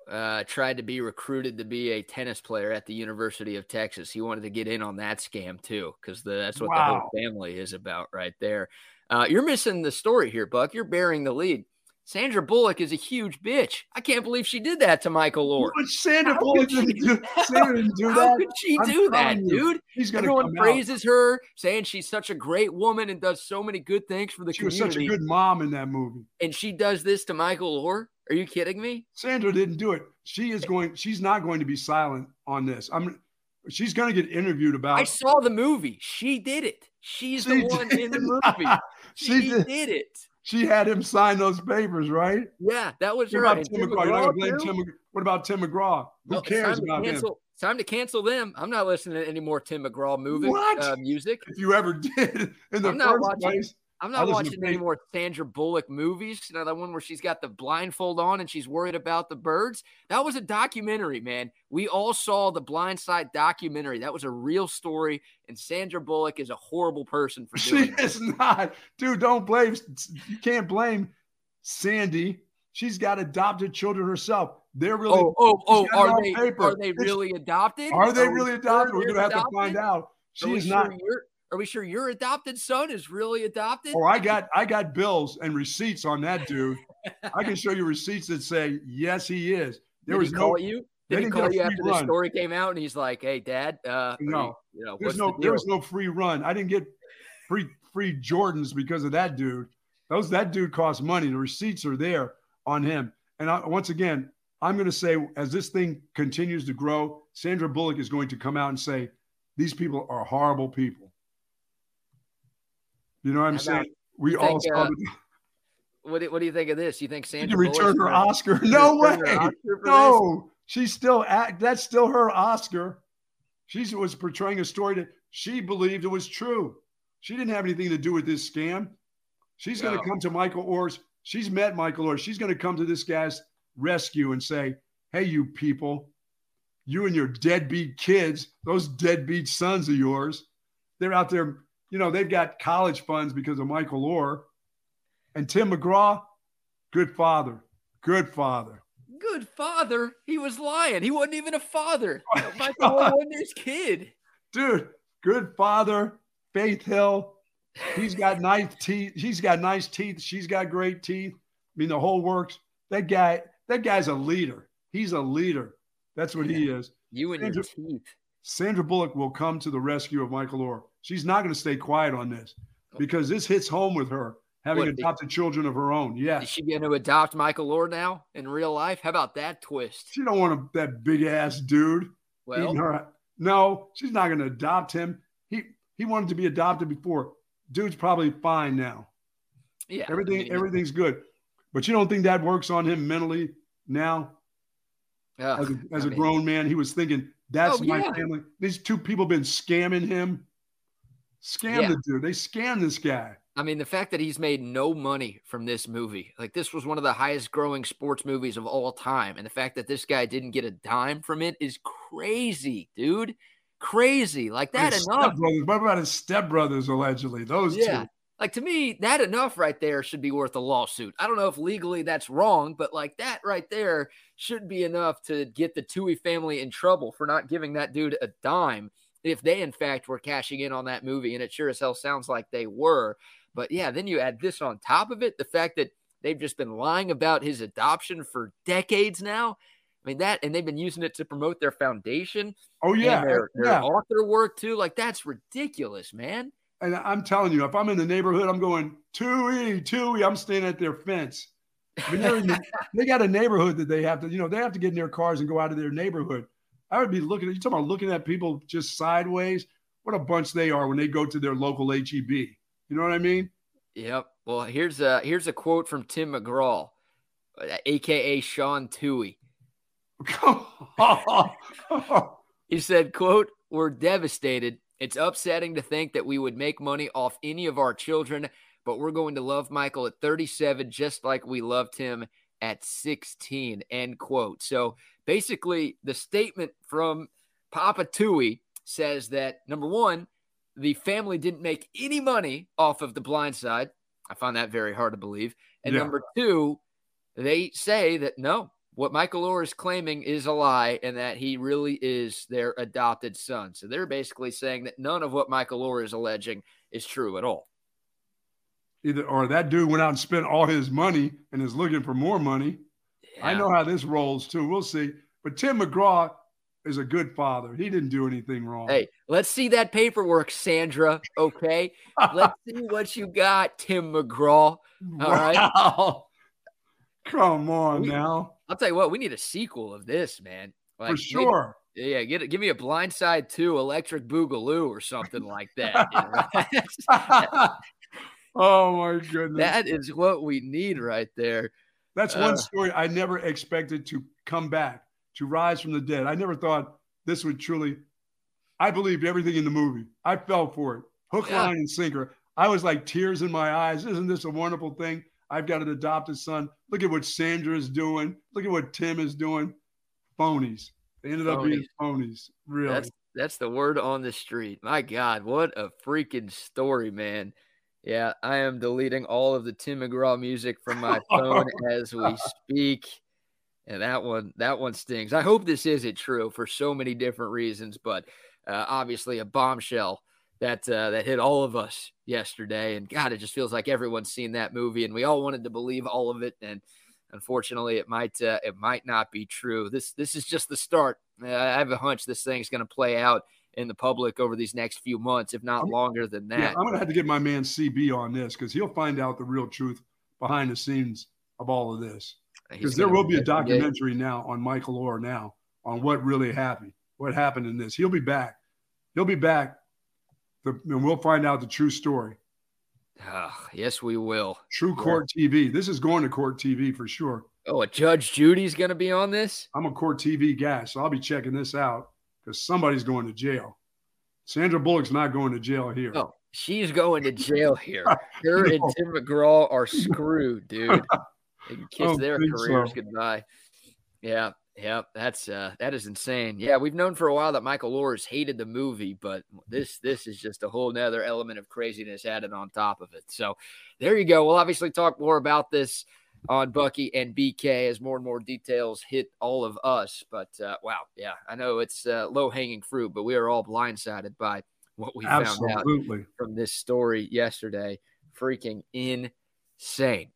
A: uh, tried to be recruited to be a tennis player at the University of Texas. He wanted to get in on that scam too, because that's what wow. the whole family is about right there. Uh, you're missing the story here, Buck. You're bearing the lead. Sandra Bullock is a huge bitch. I can't believe she did that to Michael Oher.
B: But Sandra How Bullock didn't do, Sandra didn't do How
A: that. could she I'm do that, dude? Everyone praises out. her, saying she's such a great woman and does so many good things for the
B: she
A: community.
B: was such a good mom in that movie.
A: And she does this to Michael Oher? Are you kidding me?
B: Sandra didn't do it. She is going. She's not going to be silent on this. I'm. She's going to get interviewed about.
A: I saw the movie. She did it. She's she the one in the movie. she, she did. did it
B: she had him sign those papers, right?
A: Yeah, that was
B: what
A: her.
B: About Tim, McGraw. McGraw blame Tim, what about Tim McGraw? Who cares about
A: cancel,
B: him?
A: Time to cancel them. I'm not listening to any more Tim McGraw movie uh, music.
B: If you ever did in the I'm first watching, place,
A: I'm not watching any more Sandra Bullock movies. You know, that one where she's got the blindfold on and she's worried about the birds. That was a documentary, man. We all saw the Blind Side documentary. That was a real story. And Sandra Bullock is a horrible person for doing
B: She is not. Dude, don't blame. You can't blame Sandy. She's got adopted children herself. They're really.
A: Oh, oh, oh. Are they, are they really adopted?
B: Are they really adopted? We're going to have to find out. She is not.
A: Are we sure your adopted son is really adopted?
B: Oh, I got I got bills and receipts on that dude. I can show you receipts that say yes, he is.
A: There Did was no you. Did he call you after run. the story came out and he's like, "Hey, Dad, uh,
B: no, you, you know, there's no the there was no free run. I didn't get free free Jordans because of that dude. Those that dude cost money. The receipts are there on him. And I, once again, I'm going to say as this thing continues to grow, Sandra Bullock is going to come out and say these people are horrible people. You know what I'm saying? We all think, uh,
A: what, do, what do you think of this? You think Sandra
B: you return her Oscar? No way. no, this? she's still act. That's still her Oscar. She was portraying a story that she believed it was true. She didn't have anything to do with this scam. She's no. going to come to Michael Oher's. She's met Michael Oher. She's going to come to this guy's rescue and say, "Hey, you people, you and your deadbeat kids, those deadbeat sons of yours, they're out there you know, they've got college funds because of Michael Oher. And Tim McGraw, good father. Good father.
A: Good father. He was lying. He wasn't even a father. Oh Michael Oher wasn't his kid.
B: Dude, good father. Faith Hill. He's got nice teeth. He's got nice teeth. She's got great teeth. I mean, the whole works. That guy, that guy's a leader. He's a leader. That's what he is.
A: You and Sandra, your teeth.
B: Sandra Bullock will come to the rescue of Michael Oher. She's not going to stay quiet on this because this hits home with her having what, adopted children of her own. Yes.
A: Is she going to adopt Michael Oher now in real life? How about that twist?
B: She don't want a, that big ass dude. Well, her. no, she's not going to adopt him. He he wanted to be adopted before. Dude's probably fine now.
A: Yeah,
B: everything I mean, everything's good. But you don't think that works on him mentally now? as a, as a mean, grown man, he was thinking, "That's oh, my yeah. family." These two people been scamming him. Scam yeah. the dude. They scam this guy.
A: I mean, the fact that he's made no money from this movie, like this was one of the highest growing sports movies of all time. And the fact that this guy didn't get a dime from it is crazy, dude. Crazy. Like that his enough.
B: What about his stepbrothers, allegedly? Those yeah. two.
A: Like to me, that enough right there should be worth a lawsuit. I don't know if legally that's wrong, but like that right there should be enough to get the Tuohy family in trouble for not giving that dude a dime if they in fact were cashing in on that movie, and it sure as hell sounds like they were. But yeah, then you add this on top of it, the fact that they've just been lying about his adoption for decades now. I mean that, and they've been using it to promote their foundation.
B: Oh yeah,
A: their,
B: their
A: author work too. Like that's ridiculous, man.
B: And I'm telling you, if I'm in the neighborhood, I'm going Tuohy, Tuohy. I'm standing at their fence. The, they got a neighborhood that they have to, you know, they have to get in their cars and go out of their neighborhood. I would be looking at you talking about looking at people just sideways. What a bunch they are when they go to their local HEB. You know what I mean?
A: Yep. Well, here's a here's a quote from Tim McGraw, uh, aka Sean Tuohy. he said, quote, We're devastated. It's upsetting to think that we would make money off any of our children, but we're going to love Michael at 37 just like we loved him at 16. End quote. So basically, the statement from Papa Tuohy says that number one, the family didn't make any money off of the blind side. I find that very hard to believe. And yeah. number two, they say that no, what Michael Oher is claiming is a lie and that he really is their adopted son. So they're basically saying that none of what Michael Oher is alleging is true at all.
B: Either or that dude went out and spent all his money and is looking for more money. Yeah. I know how this rolls too. We'll see. But Tim McGraw is a good father. He didn't do anything wrong.
A: Hey, let's see that paperwork, Sandra. Okay. let's see what you got, Tim McGraw. All wow. right.
B: Come on we, now.
A: I'll tell you what, we need a sequel of this, man.
B: Like, For sure.
A: Maybe, yeah, get. Give me a Blind Side 2, Electric Boogaloo, or something like that.
B: oh my goodness.
A: That is what we need right there.
B: That's one uh, story I never expected to come back, to rise from the dead. I never thought this would truly. I believed everything in the movie. I fell for it, hook, yeah. line, and sinker. I was like tears in my eyes. Isn't this a wonderful thing? I've got an adopted son. Look at what Sandra is doing. Look at what Tim is doing. Phonies. They ended phonies. up being phonies. Really.
A: That's that's the word on the street. My God, what a freaking story, man. Yeah, I am deleting all of the Tim McGraw music from my phone as we speak. And that one, that one stings. I hope this isn't true for so many different reasons, but uh, obviously a bombshell that uh, that hit all of us yesterday. And God, it just feels like everyone's seen that movie, and we all wanted to believe all of it. And unfortunately, it might uh, it might not be true. This this is just the start. Uh, I have a hunch this thing's going to play out in the public over these next few months, if not longer than that. Yeah,
B: I'm going to have to get my man CB on this because he'll find out the real truth behind the scenes of all of this. Because there will be a documentary now on Michael Oher now on what really happened, what happened in this. He'll be back. He'll be back the, and we'll find out the true story.
A: Uh, yes, we will.
B: True Court TV. This is going to Court TV for sure.
A: Oh, a Judge Judy's going to be on this?
B: I'm a Court TV guy, so I'll be checking this out because somebody's going to jail. Sandra Bullock's not going to jail here.
A: Oh, she's going to jail here. Her and Tim McGraw are screwed, dude. They can kiss their careers so. goodbye. Yeah. Yep, that's uh that is insane. Yeah, we've known for a while that Michael Oher's hated the movie, but this this is just a whole nother element of craziness added on top of it. So there you go. We'll obviously talk more about this on Bucky and BK as more and more details hit all of us. But uh, wow, yeah, I know it's uh, low hanging fruit, but we are all blindsided by what we Absolutely. found out from this story yesterday. Freaking insane.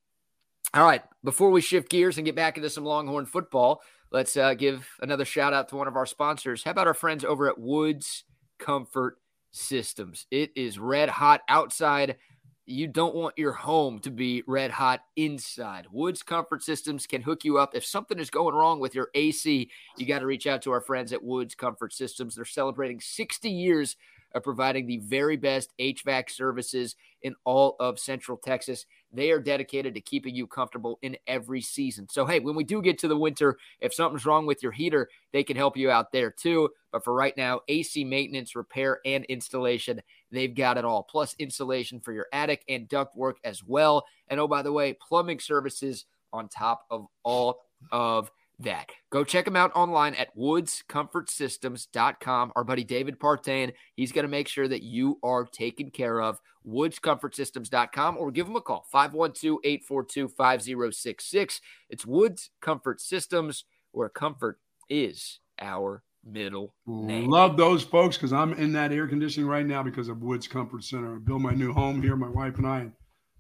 A: All right, before we shift gears and get back into some Longhorn football, let's uh, give another shout out to one of our sponsors. How about our friends over at Woods Comfort Systems? It is red hot outside. You don't want your home to be red hot inside. Woods Comfort Systems can hook you up. If something is going wrong with your AC, you got to reach out to our friends at Woods Comfort Systems. They're celebrating 60 years of providing the very best HVAC services in all of Central Texas. They are dedicated to keeping you comfortable in every season. So, hey, when we do get to the winter, if something's wrong with your heater, they can help you out there too. But for right now, AC maintenance, repair, and installation, they've got it all. Plus, insulation for your attic and duct work as well. And oh, by the way, plumbing services on top of all of that. Go check them out online at woodscomfortsystems.com. Our buddy David Partain, he's going to make sure that you are taken care of. Woodscomfortsystems.com or give him a call 512 842 5066. It's Woods Comfort Systems, where comfort is our middle name.
B: Love those folks because I'm in that air conditioning right now because of Woods Comfort Center. I built my new home here, my wife and I. And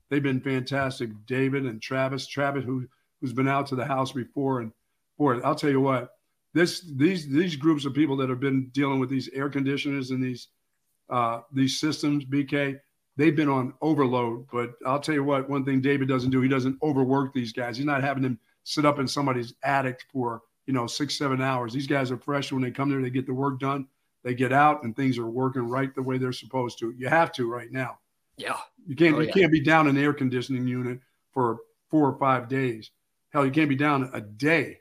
B: they've been fantastic. David and Travis, Travis, who, who's been out to the house before and boy, I'll tell you what, this these these groups of people that have been dealing with these air conditioners and these uh, these systems, BK, they've been on overload. But I'll tell you what, one thing David doesn't do, he doesn't overwork these guys. He's not having them sit up in somebody's attic for you know six, seven hours. These guys are fresh when they come there. They get the work done. They get out and things are working right the way they're supposed to. You have to right now.
A: Yeah.
B: You can't
A: Oh,
B: you
A: yeah.
B: can't be down an air conditioning unit for four or five days. Hell, you can't be down a day.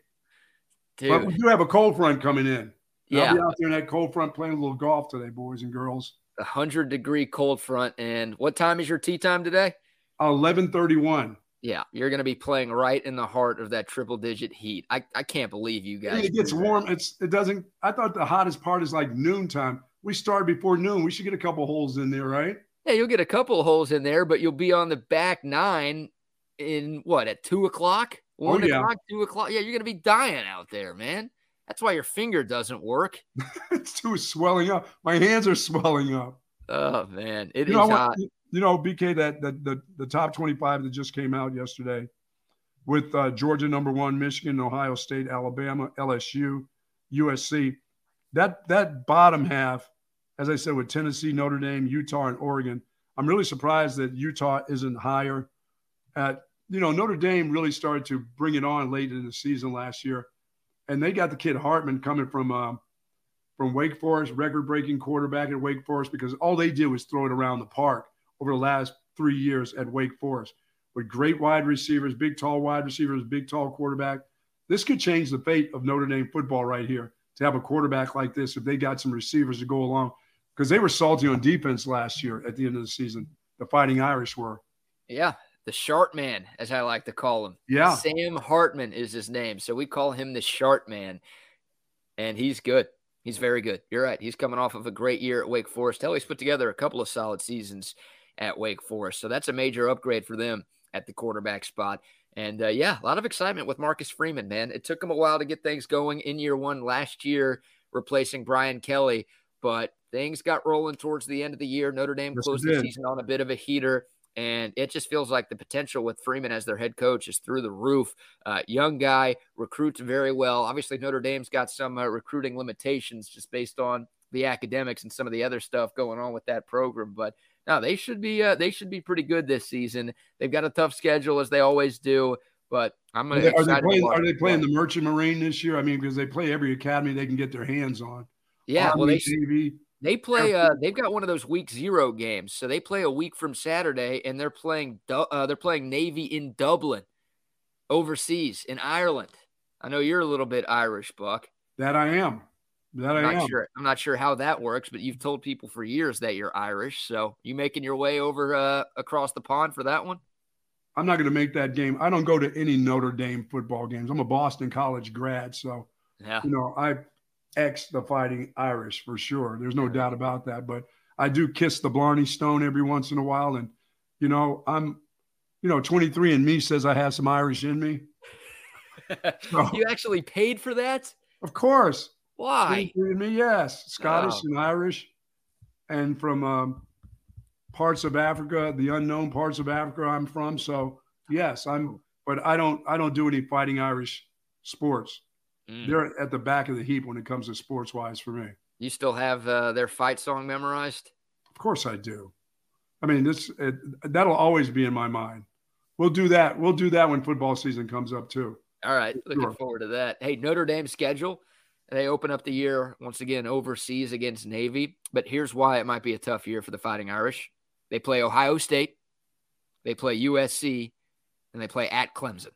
B: But we do have a cold front coming in.
A: Yeah.
B: I'll be out there in that cold front playing a little golf today, boys and girls.
A: A hundred degree cold front. And what time is your tee time today?
B: Eleven thirty-one.
A: Yeah, you're going to be playing right in the heart of that triple digit heat. I, I can't believe you guys.
B: It gets warm. It's it doesn't. I thought the hottest part is like noontime. We start before noon. We should get a couple holes in there, right?
A: Yeah, you'll get a couple holes in there, but you'll be on the back nine in what at two o'clock, one
B: Oh, yeah.
A: o'clock, two o'clock. Yeah, you're gonna be dying out there, man. That's why your finger doesn't work.
B: it's too swelling up. My hands are swelling up.
A: Oh man, it is
B: You know,
A: hot.
B: you know, BK, that the, the the top twenty-five that just came out yesterday, with uh, Georgia number one, Michigan, Ohio State, Alabama, LSU, USC. That that bottom half, as I said, with Tennessee, Notre Dame, Utah, and Oregon. I'm really surprised that Utah isn't higher. At you know, Notre Dame really started to bring it on late in the season last year, and they got the kid Hartman coming from um, from Wake Forest, record-breaking quarterback at Wake Forest, because all they did was throw it around the park over the last three years at Wake Forest with great wide receivers, big tall wide receivers, big tall quarterback. This could change the fate of Notre Dame football right here to have a quarterback like this if they got some receivers to go along because they were salty on defense last year at the end of the season. The Fighting Irish were.
A: Yeah, the Shart Man, as I like to call him.
B: Yeah.
A: Sam Hartman is his name, so we call him the Shart Man, and he's good. He's very good. You're right. He's coming off of a great year at Wake Forest. Hell, he's put together a couple of solid seasons at Wake Forest, so that's a major upgrade for them at the quarterback spot. And uh, yeah, a lot of excitement with Marcus Freeman, man. It took him a while to get things going in year one last year, replacing Brian Kelly, but things got rolling towards the end of the year. Notre Dame
B: Yes,
A: closed the season on a bit of a heater. And it just feels like the potential with Freeman as their head coach is through the roof. Uh, young guy, recruits very well. Obviously, Notre Dame's got some uh, recruiting limitations just based on the academics and some of the other stuff going on with that program. But no, they should be uh, they should be pretty good this season. They've got a tough schedule as they always do. But I'm gonna
B: they, are they playing, are they playing the Merchant Marine this year? I mean, because they play every academy they can get their hands on.
A: yeah. Well,
B: Army,
A: they
B: Navy.
A: They play. Uh, they've got one of those week zero games, so they play a week from Saturday, and they're playing. Uh, they're playing Navy in Dublin, overseas in Ireland. I know you're a little bit Irish, Buck.
B: That I am. That I
A: I'm
B: am.
A: not sure. I'm not sure how that works, but you've told people for years that you're Irish. So you making your way over uh, across the pond for that one?
B: I'm not going to make that game. I don't go to any Notre Dame football games. I'm a Boston College grad, so
A: Yeah.
B: you know I X the Fighting Irish for sure. There's no doubt about that. But I do kiss the Blarney Stone every once in a while, and you know I'm, you know, 23 and me says I have some Irish in me. So,
A: you actually paid for that?
B: of course,
A: Why?
B: 23 and me, yes, Scottish
A: Oh.
B: and Irish, and from um, parts of Africa, the unknown parts of Africa I'm from. So yes, I'm. But I don't. I don't do any Fighting Irish sports.
A: Mm.
B: They're at the back of the heap when it comes to sports wise for me.
A: You still have uh, their fight song memorized?
B: Of course I do. I mean, this it, that'll always be in my mind. We'll do that. We'll do that when football season comes up too.
A: All right, looking
B: Sure.
A: forward to that. Hey, Notre Dame schedule. They open up the year once again overseas against Navy, but here's why it might be a tough year for the Fighting Irish. They play Ohio State, they play USC, and they play at Clemson.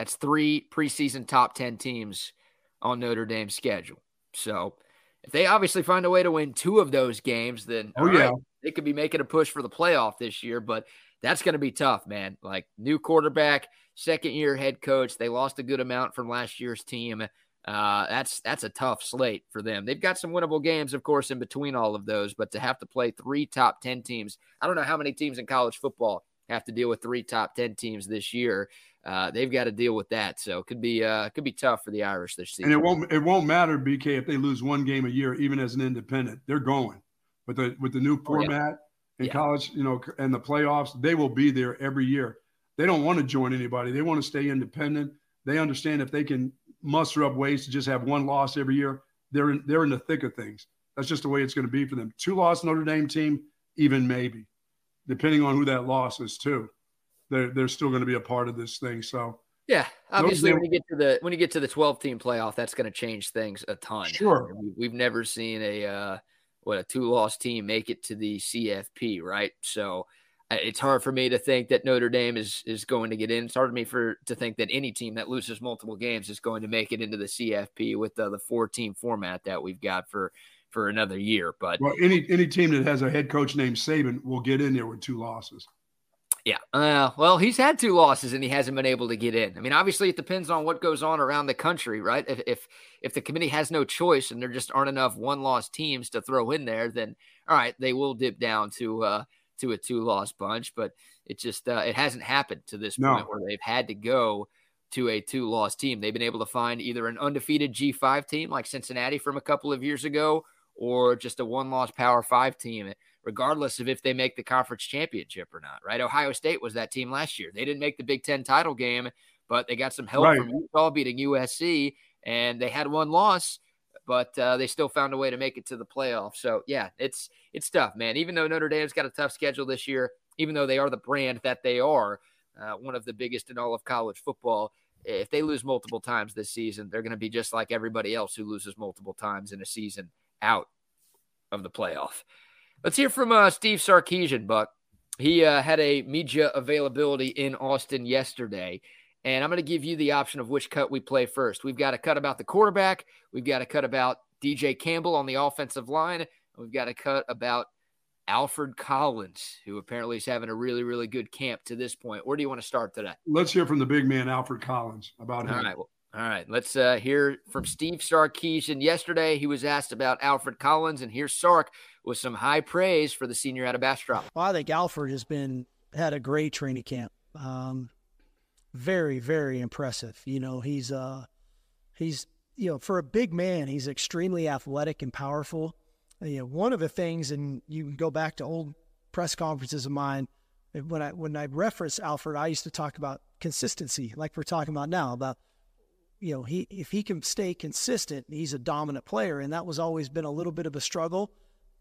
A: That's three preseason top 10 teams on Notre Dame's schedule. So, if they obviously find a way to win two of those games, then
B: Oh
A: right,
B: yeah,
A: they could be making a push for the playoff this year, but that's going to be tough, man. Like new quarterback, second year head coach. They lost a good amount from last year's team. Uh, that's that's a tough slate for them. They've got some winnable games, of course, in between all of those, but to have to play three top ten teams, I don't know how many teams in college football have to deal with three top ten teams this year. Uh, they've got to deal with that, so it could be uh, could be tough for the Irish this season.
B: and it won't it won't matter BK if they lose one game a year, even as an independent. They're going with the with the new
A: Oh, yeah.
B: format in
A: Yeah.
B: college, you know, and the playoffs. They will be there every year. They don't want to join anybody. They want to stay independent. They understand if they can muster up ways to just have one loss every year, they're in, they're in the thick of things. That's just the way it's going to be for them. Two loss Notre Dame team, even maybe, depending on who that loss is too. They're they're still going to be a part of this thing. So
A: yeah, obviously when you get to the when you get to the 12 team playoff, that's going to change things a ton.
B: Sure,
A: we've never seen a uh, what a two loss team make it to the CFP, right? So it's hard for me to think that Notre Dame is is going to get in. It's hard for me for to think that any team that loses multiple games is going to make it into the CFP with the, the four team format that we've got for for another year. But
B: well, any any team that has a head coach named Saban will get in there with two losses.
A: Yeah. Uh, well, he's had two losses and he hasn't been able to get in. I mean, obviously, it depends on what goes on around the country, right? If if if the committee has no choice and there just aren't enough one loss teams to throw in there, then all right, they will dip down to uh, to a two loss bunch. But it just uh, it hasn't happened to this no. point where they've had to go to a two loss team. They've been able to find either an undefeated G five team like Cincinnati from a couple of years ago, or just a one loss Power five team regardless of if they make the conference championship or not, right? Ohio State was that team last year. They didn't make the Big Ten title game, but they got some help right. from Utah beating USC, and they had one loss, but uh, they still found a way to make it to the playoff. So yeah, it's it's tough, man. Even though Notre Dame's got a tough schedule this year, even though they are the brand that they are, uh, one of the biggest in all of college football. If they lose multiple times this season, they're going to be just like everybody else who loses multiple times in a season out of the playoff. Let's hear from uh, Steve Sarkisian, Buck. He uh, had a media availability in Austin yesterday, and I'm going to give you the option of which cut we play first. We've got a cut about the quarterback, we've got a cut about DJ Campbell on the offensive line, we've got a cut about Alfred Collins, who apparently is having a really, really good camp to this point. Where do you want to start today?
B: Let's hear from the big man, Alfred Collins, about him.
A: All right. Well, all right. Let's uh, hear from Steve Sarkisian. Yesterday, he was asked about Alfred Collins, and here's Sark with some high praise for the senior out of Bastrop.
D: Well, I think Alfred has been had a great training camp. Um, very, very impressive. You know, he's uh, he's you know for a big man, he's extremely athletic and powerful. You know, one of the things, and you can go back to old press conferences of mine when I when I reference Alfred, I used to talk about consistency, like we're talking about now, about you know he if he can stay consistent, he's a dominant player, and that was always been a little bit of a struggle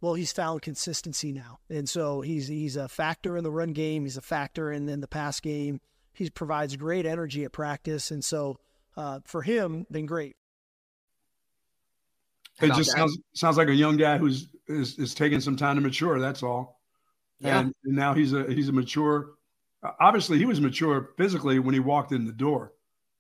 D: well, he's found consistency now, and so he's he's a factor in the run game. He's a factor in, in the pass game. He provides great energy at practice, and so uh, for him, been great.
B: It just sounds sounds like a young guy who's is, is taking some time to mature. That's all. Yeah. And, and now he's a he's a mature. Obviously, he was mature physically when he walked in the door.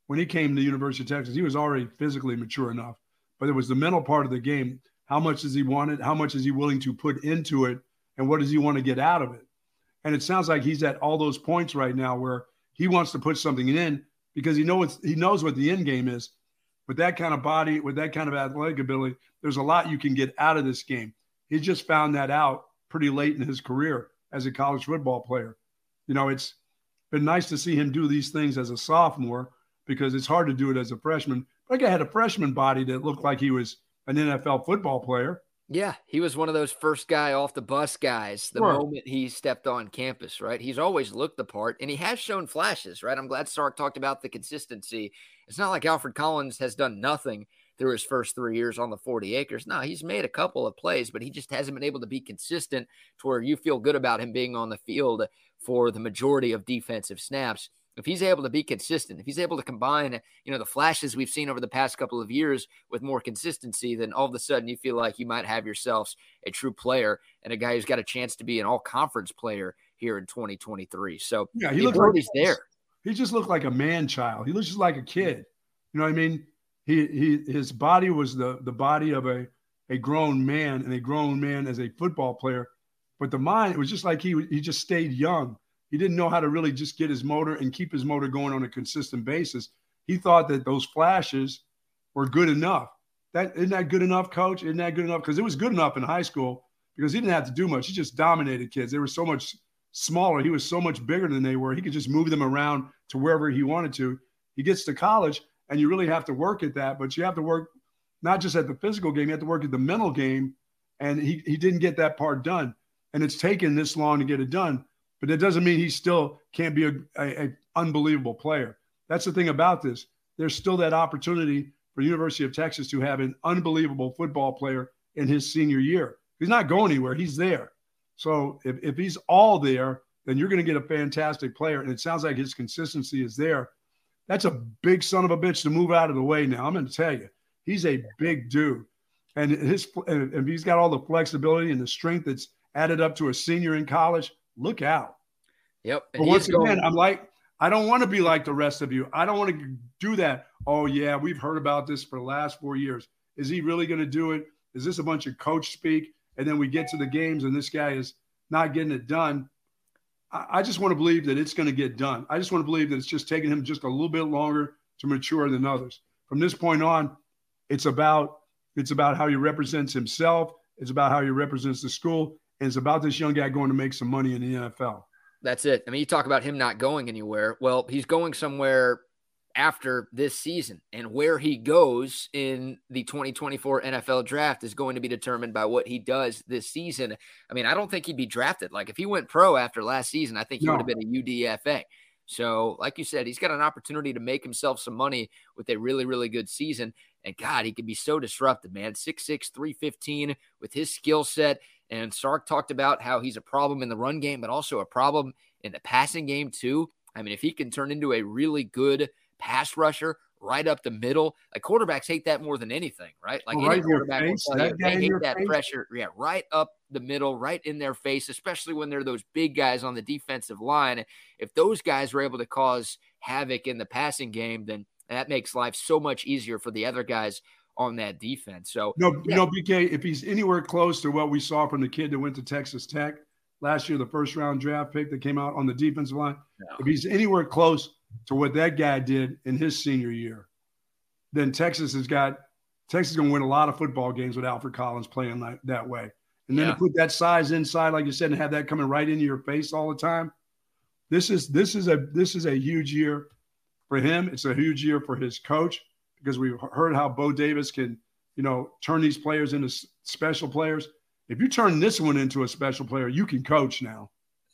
B: When he came to the University of Texas, he was already physically mature enough. But it was the mental part of the game how much does he want it? How much is he willing to put into it? And what does he want to get out of it? And it sounds like he's at all those points right now where he wants to put something in because he knows he knows what the end game is. With that kind of body, with that kind of athletic ability, there's a lot you can get out of this game. He just found that out pretty late in his career as a college football player. You know, it's been nice to see him do these things as a sophomore because it's hard to do it as a freshman. Like I had a freshman body that looked like he was an NFL football player.
A: Yeah, he was one of those first guy off the bus guys the sure. moment he stepped on campus, right? He's always looked the part and he has shown flashes, right? I'm glad Sark talked about the consistency. It's not like Alfred Collins has done nothing through his first three years on the 40 acres. No, he's made a couple of plays, but he just hasn't been able to be consistent to where you feel good about him being on the field for the majority of defensive snaps if he's able to be consistent, if he's able to combine, you know, the flashes we've seen over the past couple of years with more consistency, then all of a sudden you feel like you might have yourselves a true player and a guy who's got a chance to be an all conference player here in 2023. So
B: yeah, he looks like he's there. He just looked like a man child. He looks just like a kid. You know what I mean? He he his body was the the body of a a grown man and a grown man as a football player, but the mind it was just like he he just stayed young he didn't know how to really just get his motor and keep his motor going on a consistent basis. He thought that those flashes were good enough. That isn't that good enough, coach? Isn't that good enough? Because it was good enough in high school because he didn't have to do much. He just dominated kids. They were so much smaller. He was so much bigger than they were. He could just move them around to wherever he wanted to. He gets to college, and you really have to work at that. But you have to work not just at the physical game, you have to work at the mental game. And he, he didn't get that part done. And it's taken this long to get it done but that doesn't mean he still can't be a, a, a, unbelievable player. That's the thing about this. There's still that opportunity for University of Texas to have an unbelievable football player in his senior year. He's not going anywhere. He's there. So if, if he's all there, then you're going to get a fantastic player. And it sounds like his consistency is there. That's a big son of a bitch to move out of the way now. I'm going to tell you, he's a big dude. And his and if he's got all the flexibility and the strength that's added up to a senior in college, look out.
A: Yep.
B: but once again, going- I'm like, I don't want to be like the rest of you. I don't want to do that. Oh, yeah, we've heard about this for the last four years. Is he really going to do it? Is this a bunch of coach speak? And then we get to the games and this guy is not getting it done. I, just want to believe that it's going to get done. I just want to believe that it's just taking him just a little bit longer to mature than others. From this point on, it's about it's about how he represents himself. It's about how he represents the school, and it's about this young guy going to make some money in the NFL.
A: That's it. I mean, you talk about him not going anywhere. Well, he's going somewhere after this season. And where he goes in the 2024 NFL draft is going to be determined by what he does this season. I mean, I don't think he'd be drafted. Like if he went pro after last season, I think he no. would have been a UDFA. So, like you said, he's got an opportunity to make himself some money with a really, really good season. And God, he could be so disruptive, man. 6'6, 315 with his skill set. And Sark talked about how he's a problem in the run game, but also a problem in the passing game, too. I mean, if he can turn into a really good pass rusher right up the middle. Like quarterbacks hate that more than anything, right? Like
B: right
A: any quarterback
B: will tell you,
A: they hate that
B: face.
A: pressure. Yeah, right up the middle, right in their face, especially when they're those big guys on the defensive line. If those guys are able to cause havoc in the passing game, then that makes life so much easier for the other guys on that defense. So
B: no, yeah. you know, BK, if he's anywhere close to what we saw from the kid that went to Texas Tech last year, the first round draft pick that came out on the defensive line, no. if he's anywhere close to what that guy did in his senior year, then Texas has got Texas is going to win a lot of football games with Alfred Collins playing that, that way. And then yeah. to put that size inside, like you said, and have that coming right into your face all the time. This is this is a this is a huge year for him. It's a huge year for his coach because we've heard how Bo Davis can, you know, turn these players into special players. If you turn this one into a special player, you can coach now.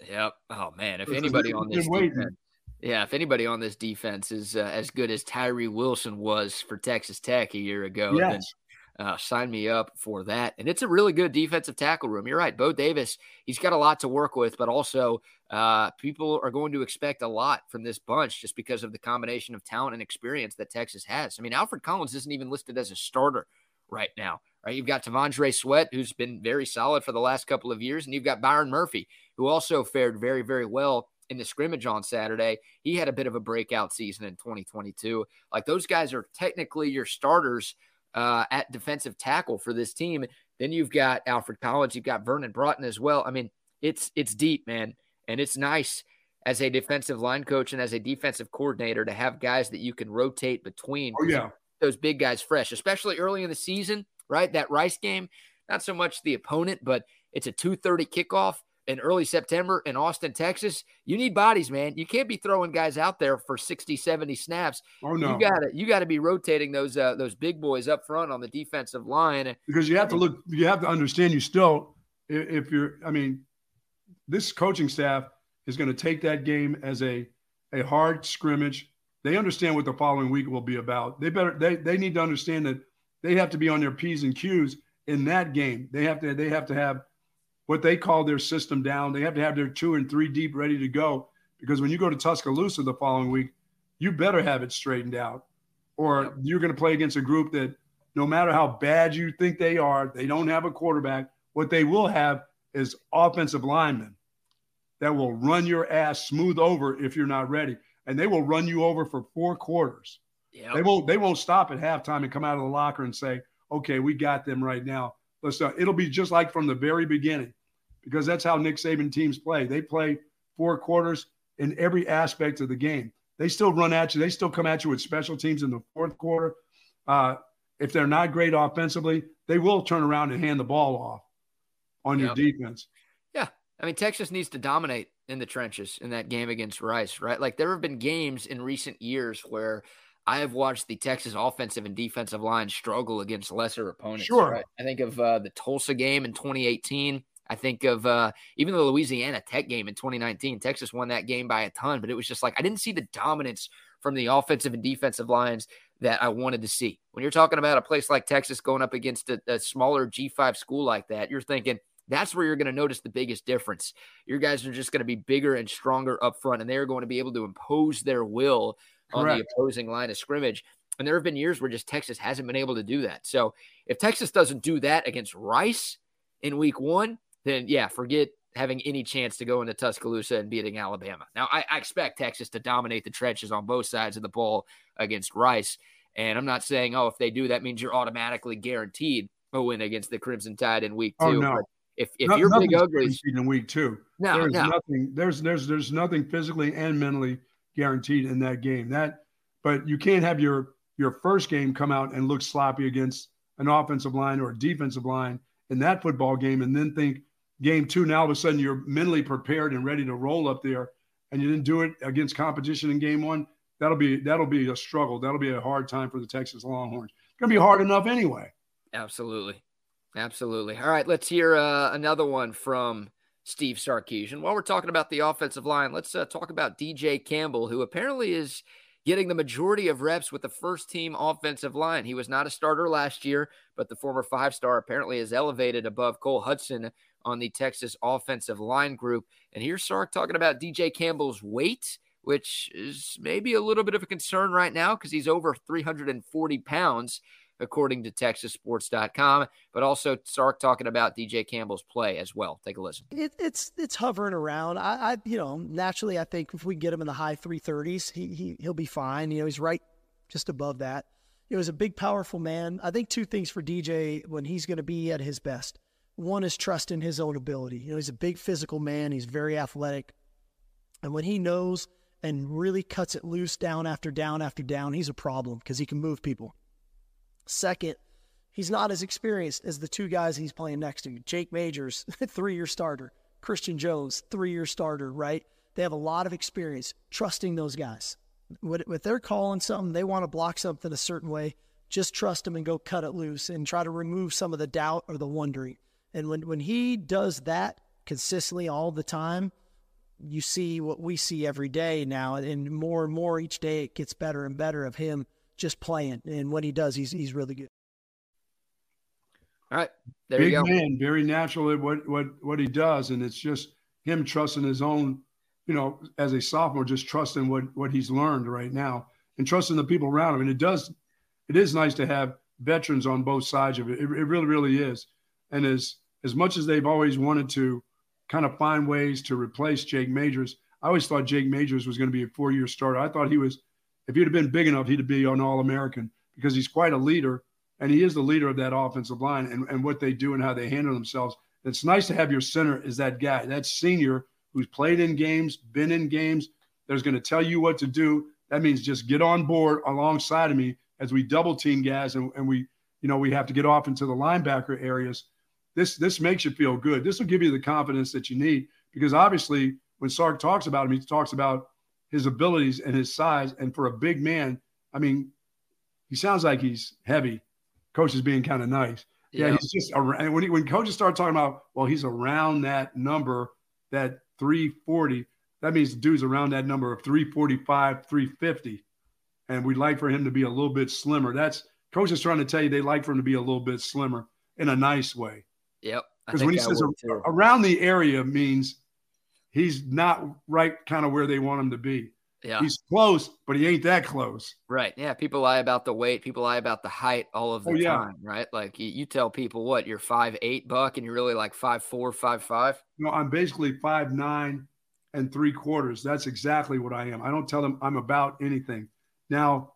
A: Yep. Oh man, if anybody on this defense, yeah, if anybody on this defense is uh, as good as Tyree Wilson was for Texas Tech a year ago, yes. then uh, sign me up for that. And it's a really good defensive tackle room. You're right. Bo Davis, he's got a lot to work with, but also uh, people are going to expect a lot from this bunch just because of the combination of talent and experience that Texas has. I mean, Alfred Collins isn't even listed as a starter right now. Right, you've got T'Vondre Sweat, who's been very solid for the last couple of years, and you've got Byron Murphy, who also fared very, very well in the scrimmage on Saturday. He had a bit of a breakout season in 2022. Like those guys are technically your starters uh, at defensive tackle for this team. Then you've got Alfred Collins, you've got Vernon Broughton as well. I mean, it's it's deep, man, and it's nice as a defensive line coach and as a defensive coordinator to have guys that you can rotate between.
B: Oh yeah,
A: those big guys fresh, especially early in the season. Right, that Rice game, not so much the opponent, but it's a 2:30 kickoff in early September in Austin, Texas, you need bodies, man. You can't be throwing guys out there for 60, 70 snaps.
B: Oh no.
A: You got to you got to be rotating those uh, those big boys up front on the defensive line.
B: Because you have to look you have to understand you still if you're I mean this coaching staff is going to take that game as a a hard scrimmage. They understand what the following week will be about. They better they they need to understand that they have to be on their P's and Q's in that game. They have to they have to have what they call their system down. They have to have their two and three deep ready to go because when you go to Tuscaloosa the following week, you better have it straightened out, or you're going to play against a group that no matter how bad you think they are, they don't have a quarterback. What they will have is offensive linemen that will run your ass smooth over if you're not ready, and they will run you over for four quarters. Yep. They won't. They won't stop at halftime and come out of the locker and say, "Okay, we got them right now." Let's. Uh, it'll be just like from the very beginning because that's how Nick Saban teams play. They play four quarters in every aspect of the game. They still run at you. They still come at you with special teams in the fourth quarter. Uh, if they're not great offensively, they will turn around and hand the ball off on yep. your defense.
A: Yeah. I mean, Texas needs to dominate in the trenches in that game against Rice, right? Like there have been games in recent years where I have watched the Texas offensive and defensive line struggle against lesser opponents.
B: Sure.
A: Right? I think of uh, the Tulsa game in 2018 I think of uh, even the Louisiana Tech game in 2019. Texas won that game by a ton, but it was just like I didn't see the dominance from the offensive and defensive lines that I wanted to see. When you're talking about a place like Texas going up against a, a smaller G5 school like that, you're thinking That's where you're going to notice the biggest difference. Your guys are just going to be bigger and stronger up front, and they're going to be able to impose their will Correct. on the opposing line of scrimmage. And there have been years where just Texas hasn't been able to do that. So if Texas doesn't do that against Rice in week one, then yeah, forget having any chance to go into Tuscaloosa and beating Alabama. Now, I, I, expect Texas to dominate the trenches on both sides of the ball against Rice. And I'm not saying, oh, if they do, that means you're automatically guaranteed a win against the Crimson Tide in week oh, two. Oh, no. If, if no, you're big uglies
B: in week two, no, there's no. nothing there's there's there's nothing physically and mentally guaranteed in that game. That but you can't have your your first game come out and look sloppy against an offensive line or a defensive line in that football game and then think game two, now all of a sudden you're mentally prepared and ready to roll up there, and you didn't do it against competition in game one. That'll be that'll be a struggle. That'll be a hard time for the Texas Longhorns. It's gonna be hard enough anyway.
A: Absolutely, absolutely. All right, let's hear uh, another one from Steve Sarkisian. While we're talking about the offensive line, let's uh, talk about DJ Campbell, who apparently is getting the majority of reps with the first team offensive line. He was not a starter last year, but the former five star apparently is elevated above Cole Hudson on the Texas offensive line group. And here's Sark talking about DJ Campbell's weight, which is maybe a little bit of a concern right now because he's over 340 pounds, according to TexasSports.com. But also Sark talking about DJ Campbell's play as well. Take a listen.
D: It, it's it's hovering around. I, I, you know naturally I think if we get him in the high 330s, he, he he'll be fine. You know he's right just above that. He was a big, powerful man. I think two things for DJ when he's going to be at his best. One is trust in his own ability. You know, he's a big physical man, he's very athletic. And when he knows and really cuts it loose down after down after down, he's a problem because he can move people. Second, he's not as experienced as the two guys he's playing next to. Jake Majors, three year starter. Christian Jones, three year starter, right? They have a lot of experience trusting those guys. If they're calling something, they want to block something a certain way, just trust them and go cut it loose and try to remove some of the doubt or the wondering. And when, when he does that consistently all the time, you see what we see every day now. And more and more each day, it gets better and better of him just playing. And when he does, he's, he's really good.
A: All right. There
B: Big
A: you go.
B: man, very natural at what, what, what he does. And it's just him trusting his own, you know, as a sophomore, just trusting what, what he's learned right now and trusting the people around him. And it does, it is nice to have veterans on both sides of it. It, it really, really is. And as, as much as they've always wanted to kind of find ways to replace Jake Majors, I always thought Jake Majors was going to be a four year starter. I thought he was, if he'd have been big enough, he'd be an All American because he's quite a leader and he is the leader of that offensive line and, and what they do and how they handle themselves. It's nice to have your center is that guy, that senior who's played in games, been in games, that's going to tell you what to do. That means just get on board alongside of me as we double team guys and, and we, you know, we have to get off into the linebacker areas this this makes you feel good. This will give you the confidence that you need because obviously when Sark talks about him, he talks about his abilities and his size. And for a big man, I mean, he sounds like he's heavy. Coach is being kind of nice. Yeah, yeah he's just around. When he, when coaches start talking about, well, he's around that number, that 340. That means the dude's around that number of 345, 350. And we'd like for him to be a little bit slimmer. That's coach is trying to tell you they like for him to be a little bit slimmer in a nice way.
A: Yep.
B: Because when he says around the area means he's not right kind of where they want him to be. Yeah. He's close, but he ain't that close.
A: Right. Yeah. People lie about the weight. People lie about the height all of the oh, yeah. time. Right. Like you, you, tell people what you're five eight buck and you're really like five four, five five.
B: No, I'm basically five nine and three quarters. That's exactly what I am. I don't tell them I'm about anything. Now,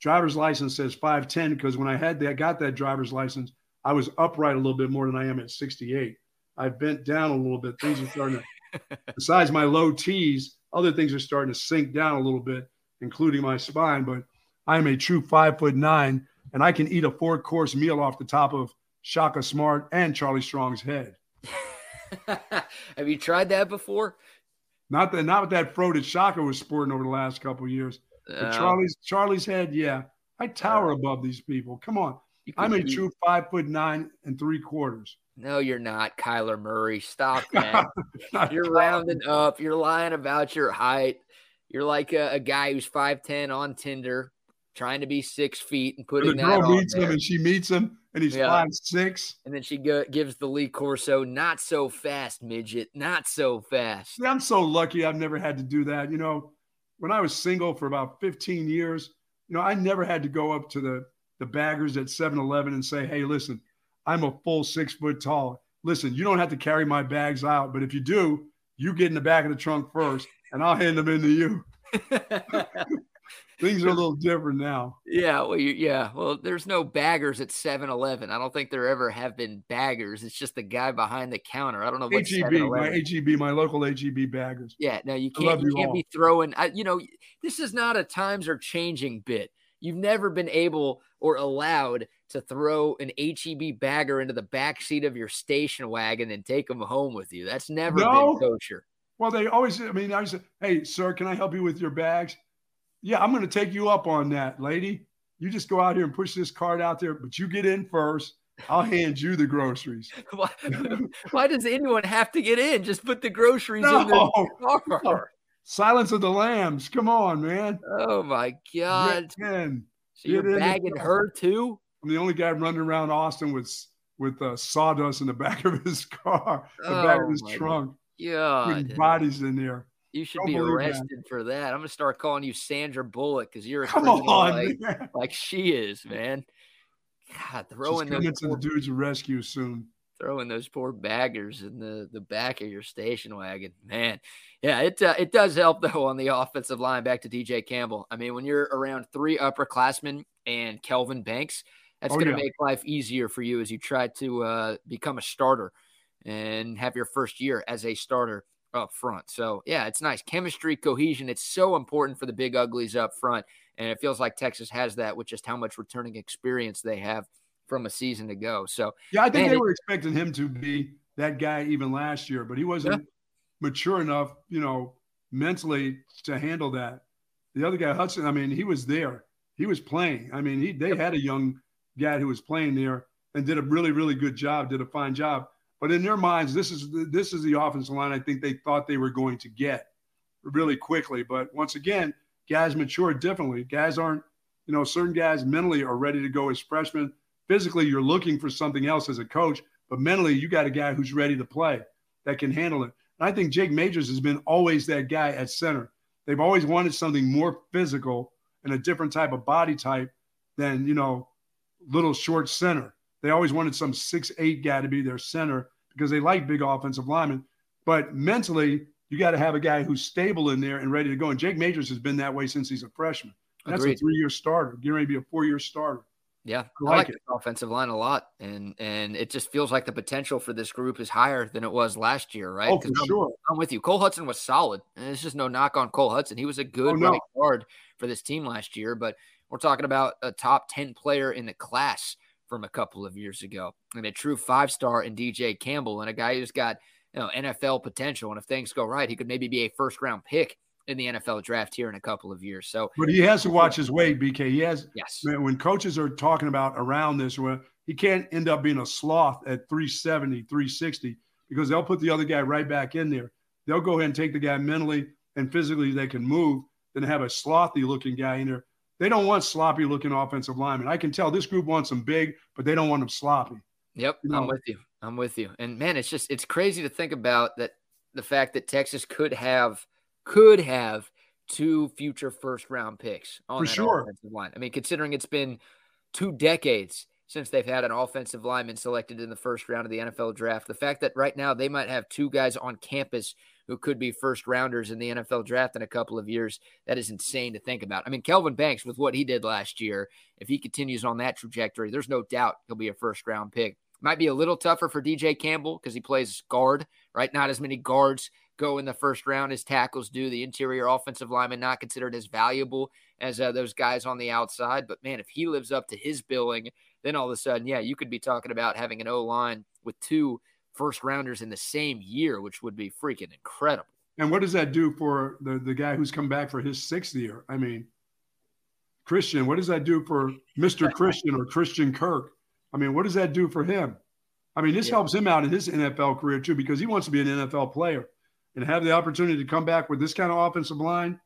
B: driver's license says 5'10 because when I had that got that driver's license, I was upright a little bit more than I am at 68. I bent down a little bit. Things are starting to, besides my low T's, other things are starting to sink down a little bit, including my spine. But I am a true five foot nine, and I can eat a four course meal off the top of Shaka Smart and Charlie Strong's head.
A: Have you tried that before?
B: Not that, not with that fro that Shaka was sporting over the last couple years. But Charlie's Charlie's head, yeah. I tower above these people. Come on. I'm a true five foot nine and three quarters.
A: No, you're not, Kyler Murray. Stop that. you're rounding up. You're lying about your height. You're like a, a guy who's five ten on Tinder, trying to be six feet and putting
B: the
A: girl
B: meets him and she meets him and he's
A: Yeah.
B: five six.
A: And then she go, gives the Lee Corso, not so fast, midget, not so fast.
B: See, I'm so lucky I've never had to do that. You know, when I was single for about 15 years, you know, I never had to go up to the, the baggers at 7 Eleven and say, hey, listen, I'm a full six foot tall. Listen, you don't have to carry my bags out, but if you do, you get in the back of the trunk first and I'll hand them in to you. Things are a little different now.
A: Yeah, well, you, yeah. Well, there's no baggers at 7-Eleven. I don't think there ever have been baggers. It's just the guy behind the counter. I don't know
B: HEB, my
A: 7-Eleven.
B: HEB, my local HEB baggers.
A: Yeah, no, you can't. You
B: you
A: can't
B: all.
A: be throwing. I, you know, this is not a times are changing bit. You've never been able or allowed to throw an HEB bagger into the back seat of your station wagon and take them home with you. That's never
B: No.
A: been kosher.
B: Well, they always, I mean, I said, hey, sir, can I help you with your bags? Yeah, I'm going to take you up on that, lady. You just go out here and push this cart out there, but you get in first. I'll hand you the groceries.
A: Why, why does anyone have to get in? Just put the groceries
B: No.
A: in the car.
B: Silence of the Lambs. Come on, man.
A: Oh my god!
B: Get.
A: So you're
B: get the
A: bagging her too?
B: I'm the only guy running around Austin with with uh, sawdust in the back of his car, the back of
A: Oh,
B: his trunk, Yeah. bodies in there.
A: you should
B: don't
A: be
B: believe that.
A: arrested for that. I'm gonna start calling you Sandra Bullock because you're a
B: Come on,
A: like,
B: man.
A: like she is, man. God,
B: She's
A: throwing those
B: coming to the dude's rescue soon.
A: Throwing those poor baggers in the, the back of your station wagon, man. Yeah, it uh, it does help though on the offensive line. Back to DJ Campbell. I mean, when you're around three upperclassmen and Kelvin Banks, that's
B: Oh,
A: going to
B: yeah.
A: make life easier for you as you try to uh, become a starter and have your first year as a starter up front. So yeah, it's nice chemistry, cohesion. It's so important for the big uglies up front, and it feels like Texas has that with just how much returning experience they have from a season ago. So
B: Yeah, I think
A: Man,
B: they
A: it-
B: were expecting him to be that guy even last year, but he wasn't mature enough, you know, mentally to handle that. The other guy, Hudson, I mean, he was there. He was playing. I mean, he they had a young guy who was playing there and did a really, really good job, did a fine job. But in their minds, this is this is the offensive line I think they thought they were going to get really quickly. But once again, guys mature differently. Guys aren't, you know, certain guys mentally are ready to go as freshmen. Physically, you're looking for something else as a coach, but mentally, you got a guy who's ready to play that can handle it. And I think Jake Majors has been always that guy at center. They've always wanted something more physical and a different type of body type than, you know, little short center. They always wanted some six eight guy to be their center because they like big offensive linemen. But mentally, you got to have a guy who's stable in there and ready to go. And Jake Majors has been that way since he's a freshman. That's
A: Agreed.
B: a three year starter, getting ready to be a four year starter.
A: Yeah, I
B: like
A: like,
B: it.
A: this offensive line a lot, and and it just feels like the potential for this group is higher than it was last year, right?
B: Oh, for
A: I'm,
B: sure.
A: I'm with you. Cole Hudson was solid, and it's just no knock on Cole Hudson. He was a oh, good
B: Oh, no.
A: right guard for this team last year, but we're talking about a top ten player in the class from a couple of years ago, and a true five star in DJ Campbell, and a guy who's got you know NFL potential, and if things go right, he could maybe be a first round pick in the NFL draft here in a couple of years. So
B: But he has to watch his weight, BK. He has
A: yes,
B: Man, when coaches are talking about around this, where he can't end up being a sloth at 370, 360, because they'll put the other guy right back in there. They'll go ahead and take the guy mentally and physically they can move, then have a slothy looking guy in there. They don't want sloppy looking offensive linemen. I can tell this group wants them big, but they don't want them sloppy.
A: Yep,
B: You
A: I'm with you. I'm with you. And man, it's just it's crazy to think about that the fact that Texas could have could have two future first round picks on
B: For
A: that
B: sure.
A: offensive line. I mean, considering it's been two decades since they've had an offensive lineman selected in the first round of the NFL draft, the fact that right now they might have two guys on campus who could be first rounders in the NFL draft in a couple of years, that is insane to think about. I mean, Kelvin Banks, with what he did last year, if he continues on that trajectory, there's no doubt he'll be a first round pick. Might be a little tougher for DJ Campbell because he plays guard, right? Not as many guards go in the first round as tackles do. The interior offensive lineman not considered as valuable as uh, those guys on the outside. But man, if he lives up to his billing, then all of a sudden, yeah, you could be talking about having an O line with two first rounders in the same year, which would be freaking incredible.
B: And what does that do for the, the guy who's come back for his sixth year? I mean, Christian, what does that do for Mr. Christian or Christian Kirk? I mean, what does that do for him? I mean, this
A: Yeah.
B: helps him out in his NFL career too, because he wants to be an NFL player and have the opportunity to come back with this kind of offensive line.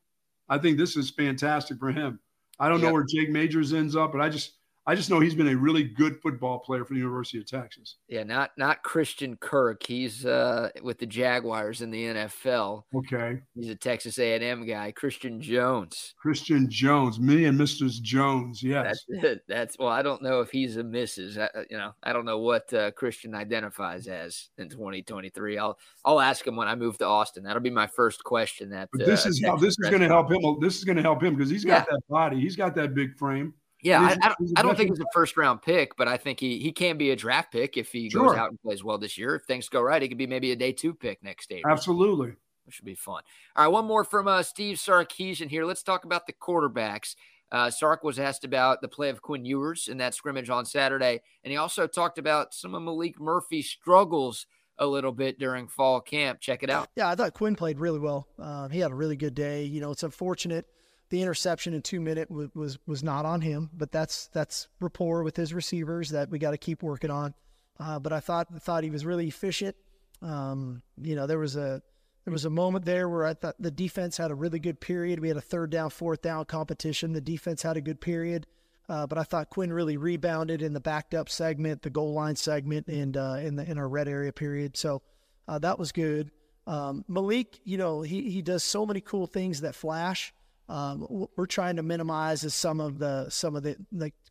B: I think this is fantastic for him. I don't
A: Yeah.
B: know where Jake Majors ends up, but I just I just know he's been a really good football player for the University of Texas.
A: Yeah, not not Christian Kirk. He's uh, with the Jaguars in the NFL.
B: Okay.
A: He's a Texas A&M guy. Christian Jones.
B: Christian Jones. Me and Mr. Jones. Yes.
A: That's it. That's well. I don't know if he's a Mrs. I, you know, I don't know what uh, Christian identifies as in 2023. I'll I'll ask him when I move to Austin. That'll be my first question. That
B: but this
A: uh,
B: is how this is going to help him. This is going to help him because he's got yeah. that body. He's got that big frame.
A: Yeah, I, I, don't, I don't think he's a first round pick, but I think he he can be a draft pick if he sure. goes out and plays well this year. If things go right, he could be maybe a day two pick next day.
B: Absolutely.
A: Which should be fun. All right, one more from uh, Steve Sarkisian here. Let's talk about the quarterbacks. Uh, Sark was asked about the play of Quinn Ewers in that scrimmage on Saturday, and he also talked about some of Maalik Murphy's struggles a little bit during fall camp. Check it out.
D: Yeah, I thought Quinn played really well. Uh, he had a really good day. You know, it's unfortunate – the interception in two minute was, was was not on him, but that's that's rapport with his receivers that we got to keep working on. Uh, but I thought thought he was really efficient. Um, you know, there was a there was a moment there where I thought the defense had a really good period. We had a third down, fourth down competition. The defense had a good period, uh, but I thought Quinn really rebounded in the backed up segment, the goal line segment, and uh, in the in our red area period. So uh, that was good. Um, Maalik, you know, he he does so many cool things that flash um, we're trying to minimize is some of the some of the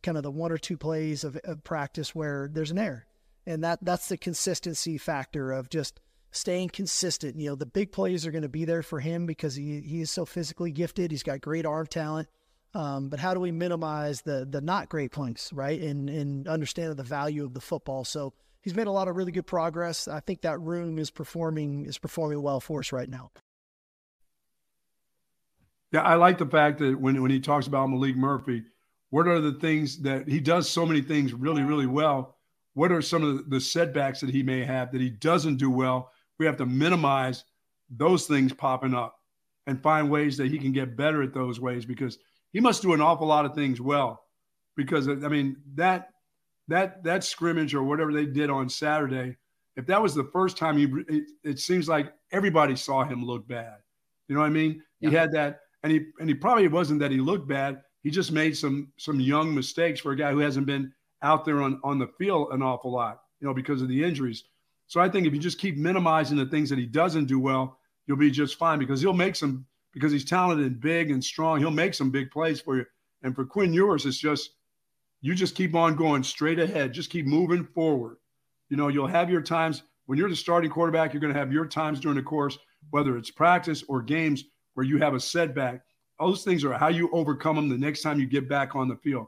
D: kind of the one or two plays of, of practice where there's an error, and that that's the consistency factor of just staying consistent. You know, the big plays are going to be there for him because he he is so physically gifted. He's got great arm talent. Um, but how do we minimize the the not great plays, right? And and understand the value of the football. So he's made a lot of really good progress. I think that room is performing is performing well for us right now.
B: Yeah, I like the fact that when, when he talks about Maalik Murphy, what are the things that he does so many things really, really well? What are some of the setbacks that he may have that he doesn't do well? We have to minimize those things popping up and find ways that he can get better at those ways because he must do an awful lot of things well. Because I mean that that that scrimmage or whatever they did on Saturday, if that was the first time he, it, it seems like everybody saw him look bad. You know what I mean? Yeah. He had that and he and he probably wasn't that he looked bad. He just made some some young mistakes for a guy who hasn't been out there on on the field an awful lot, you know, because of the injuries. So I think if you just keep minimizing the things that he doesn't do well, you'll be just fine because he'll make some because he's talented and big and strong. He'll make some big plays for you. And for Quinn Ewers, it's just you just keep on going straight ahead. Just keep moving forward. You know, you'll have your times when you're the starting quarterback. You're going to have your times during the course, whether it's practice or games, where you have a setback. All Those things are how you overcome them the next time you get back on the field.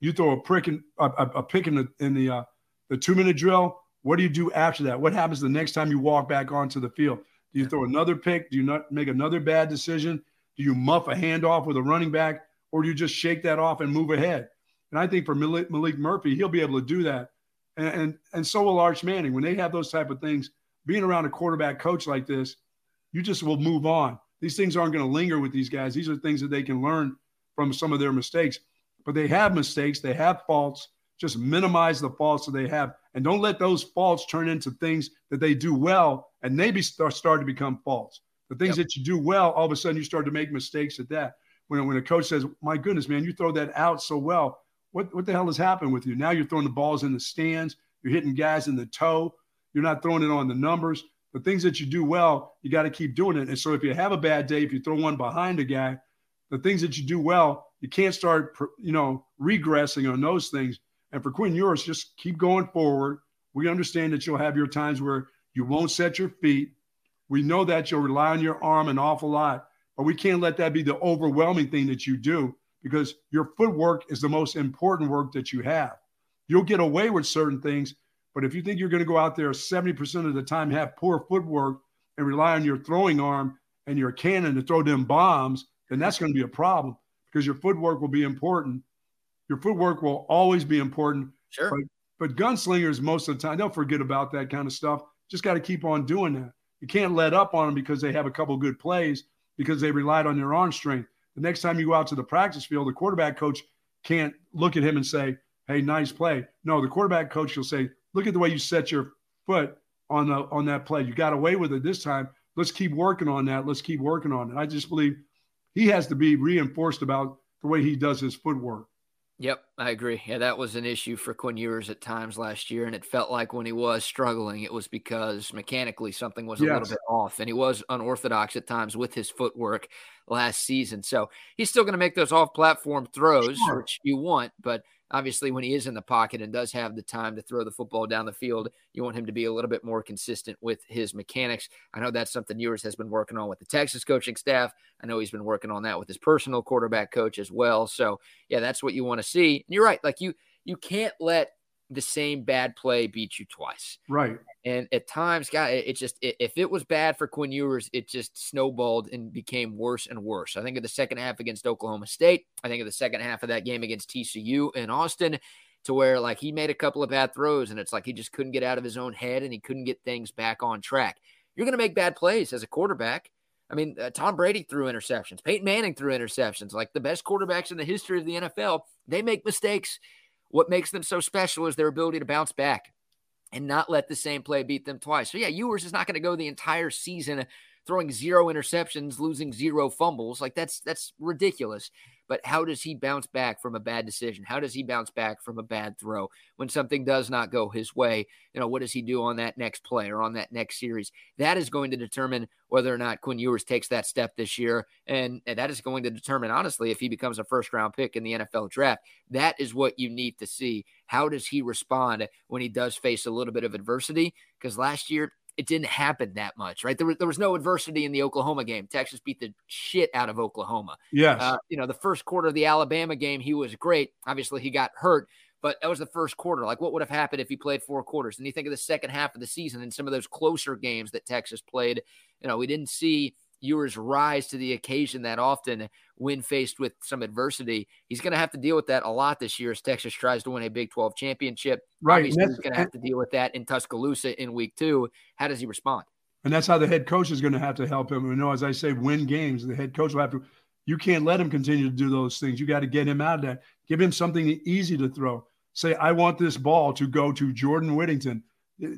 B: You throw a prick in, a, a, pick in the in the uh, the two minute drill. What do you do after that? What happens the next time you walk back onto the field? Do you throw another pick? Do you not make another bad decision? Do you muff a handoff with a running back, or do you just shake that off and move ahead? And I think for Malik, Maalik Murphy, he'll be able to do that, and, and and so will Arch Manning. When they have those type of things, being around a quarterback coach like this, you just will move on. These things aren't going to linger with these guys. These are things that they can learn from some of their mistakes. But they have mistakes, they have faults. Just minimize the faults that they have, and don't let those faults turn into things that they do well, and maybe start, start to become faults. The things yep. that you do well, all of a sudden you start to make mistakes at that. When, when a coach says, "My goodness, man, you throw that out so well," what what the hell has happened with you? Now you're throwing the balls in the stands, you're hitting guys in the toe, you're not throwing it on the numbers the things that you do well, you got to keep doing it. And so if you have a bad day, if you throw one behind a guy, the things that you do well, you can't start, you know, regressing on those things. And for Quinn Ewers, just keep going forward. We understand that you'll have your times where you won't set your feet. We know that you'll rely on your arm an awful lot, but we can't let that be the overwhelming thing that you do because your footwork is the most important work that you have. You'll get away with certain things but if you think you're going to go out there 70% of the time, have poor footwork and rely on your throwing arm and your cannon to throw them bombs, then that's going to be a problem because your footwork will be important. Your footwork will always be important.
A: Sure.
B: But, but gunslingers, most of the time, they'll forget about that kind of stuff. Just got to keep on doing that. You can't let up on them because they have a couple good plays because they relied on their arm strength. The next time you go out to the practice field, the quarterback coach can't look at him and say, Hey, nice play. No, the quarterback coach will say, look at the way you set your foot on the on that play. You got away with it this time. Let's keep working on that. Let's keep working on it. I just believe he has to be reinforced about the way he does his footwork.
A: Yep, I agree. Yeah, that was an issue for Quinn Ewers at times last year, and it felt like when he was struggling, it was because mechanically something was a yes. little bit off, and he was unorthodox at times with his footwork last season. So he's still going to make those off-platform throws, sure. which you want, but obviously when he is in the pocket and does have the time to throw the football down the field, you want him to be a little bit more consistent with his mechanics. I know that's something Ewers has been working on with the Texas coaching staff. I know he's been working on that with his personal quarterback coach as well. So yeah, that's what you want to see. And you're right. Like you, you can't let the same bad play beat you twice.
B: Right.
A: And at times, God, it, it just it, if it was bad for Quinn Ewers, it just snowballed and became worse and worse. I think of the second half against Oklahoma State. I think of the second half of that game against TCU in Austin, to where like he made a couple of bad throws, and it's like he just couldn't get out of his own head and he couldn't get things back on track. You're going to make bad plays as a quarterback. I mean, uh, Tom Brady threw interceptions. Peyton Manning threw interceptions. Like the best quarterbacks in the history of the NFL, they make mistakes. What makes them so special is their ability to bounce back and not let the same play beat them twice. So, yeah, Ewers is not going to go the entire season throwing zero interceptions, losing zero fumbles. Like that's that's ridiculous. But how does he bounce back from a bad decision? How does he bounce back from a bad throw when something does not go his way? You know, what does he do on that next play or on that next series? That is going to determine whether or not Quinn Ewers takes that step this year. And, and that is going to determine, honestly, if he becomes a first round pick in the NFL draft. That is what you need to see. How does he respond when he does face a little bit of adversity? Because last year, it didn't happen that much, right? There was, there was no adversity in the Oklahoma game. Texas beat the shit out of Oklahoma.
B: Yes.
A: Uh, you know, the first quarter of the Alabama game, he was great. Obviously, he got hurt, but that was the first quarter. Like, what would have happened if he played four quarters? And you think of the second half of the season and some of those closer games that Texas played, you know, we didn't see Ewers rise to the occasion that often when faced with some adversity. He's going to have to deal with that a lot this year as Texas tries to win a Big 12 championship.
B: Right.
A: Obviously, he's going to have to deal with that in Tuscaloosa in week two. How does he respond?
B: And that's how the head coach is going to have to help him. You know, as I say, win games. The head coach will have to. You can't let him continue to do those things. You got to get him out of that. Give him something easy to throw. Say, I want this ball to go to Jordan Whittington.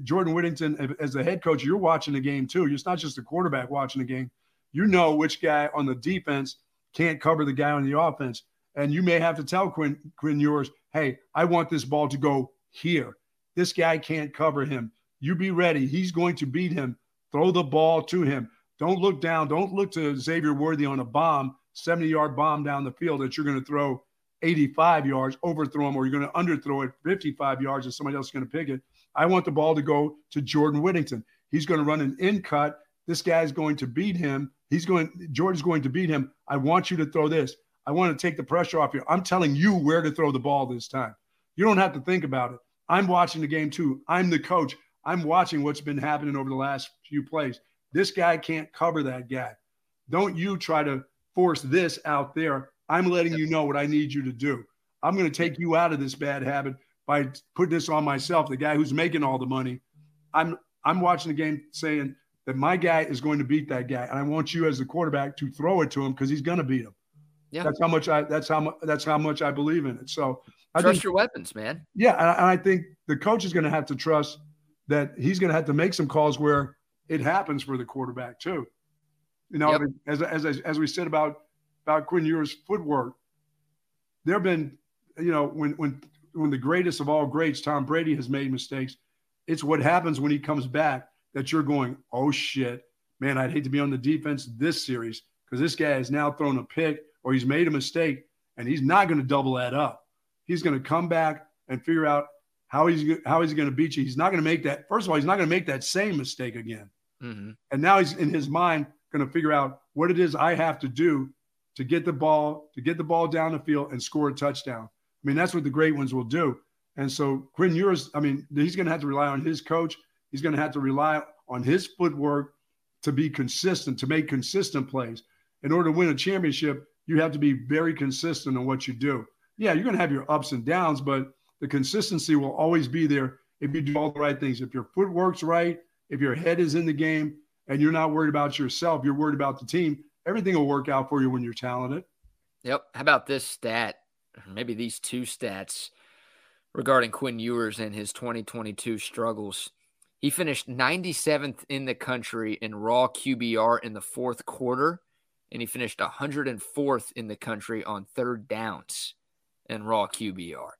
B: Jordan Whittington, as the head coach, you're watching the game too. It's not just the quarterback watching the game you know which guy on the defense can't cover the guy on the offense. And you may have to tell Quinn, Quinn Ewers, hey, I want this ball to go here. This guy can't cover him. You be ready. He's going to beat him. Throw the ball to him. Don't look down. Don't look to Xavier Worthy on a bomb, 70 yard bomb down the field that you're going to throw 85 yards, overthrow him, or you're going to underthrow it 55 yards and somebody else is going to pick it. I want the ball to go to Jordan Whittington. He's going to run an in cut. This guy's going to beat him He's going, George is going to beat him. I want you to throw this. I want to take the pressure off you. I'm telling you where to throw the ball this time. You don't have to think about it. I'm watching the game too. I'm the coach. I'm watching what's been happening over the last few plays. This guy can't cover that guy. Don't you try to force this out there. I'm letting you know what I need you to do. I'm going to take you out of this bad habit by putting this on myself, the guy who's making all the money. I'm I'm watching the game saying, that my guy is going to beat that guy, and I want you as the quarterback to throw it to him because he's going to beat him. Yeah, that's how much I. That's how much. That's how much I believe in it. So
A: I trust think, your weapons, man.
B: Yeah, and I, and I think the coach is going to have to trust that he's going to have to make some calls where it happens for the quarterback too. You know, yep. as, as as we said about about Quinn Ewers' footwork, there have been, you know, when when when the greatest of all greats, Tom Brady, has made mistakes. It's what happens when he comes back that you're going, oh shit, man, I'd hate to be on the defense this series because this guy has now thrown a pick or he's made a mistake and he's not going to double that up. He's going to come back and figure out how he's how he's going to beat you. He's not going to make that. First of all, he's not going to make that same mistake again. Mm-hmm. And now he's in his mind going to figure out what it is I have to do to get the ball to get the ball down the field and score a touchdown. I mean, that's what the great ones will do. And so Quinn Ewers, I mean, he's going to have to rely on his coach He's going to have to rely on his footwork to be consistent, to make consistent plays. In order to win a championship, you have to be very consistent in what you do. Yeah, you're going to have your ups and downs, but the consistency will always be there if you do all the right things. If your footwork's right, if your head is in the game, and you're not worried about yourself, you're worried about the team, everything will work out for you when you're talented.
A: Yep. How about this stat? Maybe these two stats regarding Quinn Ewers and his 2022 struggles. He finished 97th in the country in raw QBR in the fourth quarter, and he finished 104th in the country on third downs. and raw QBR.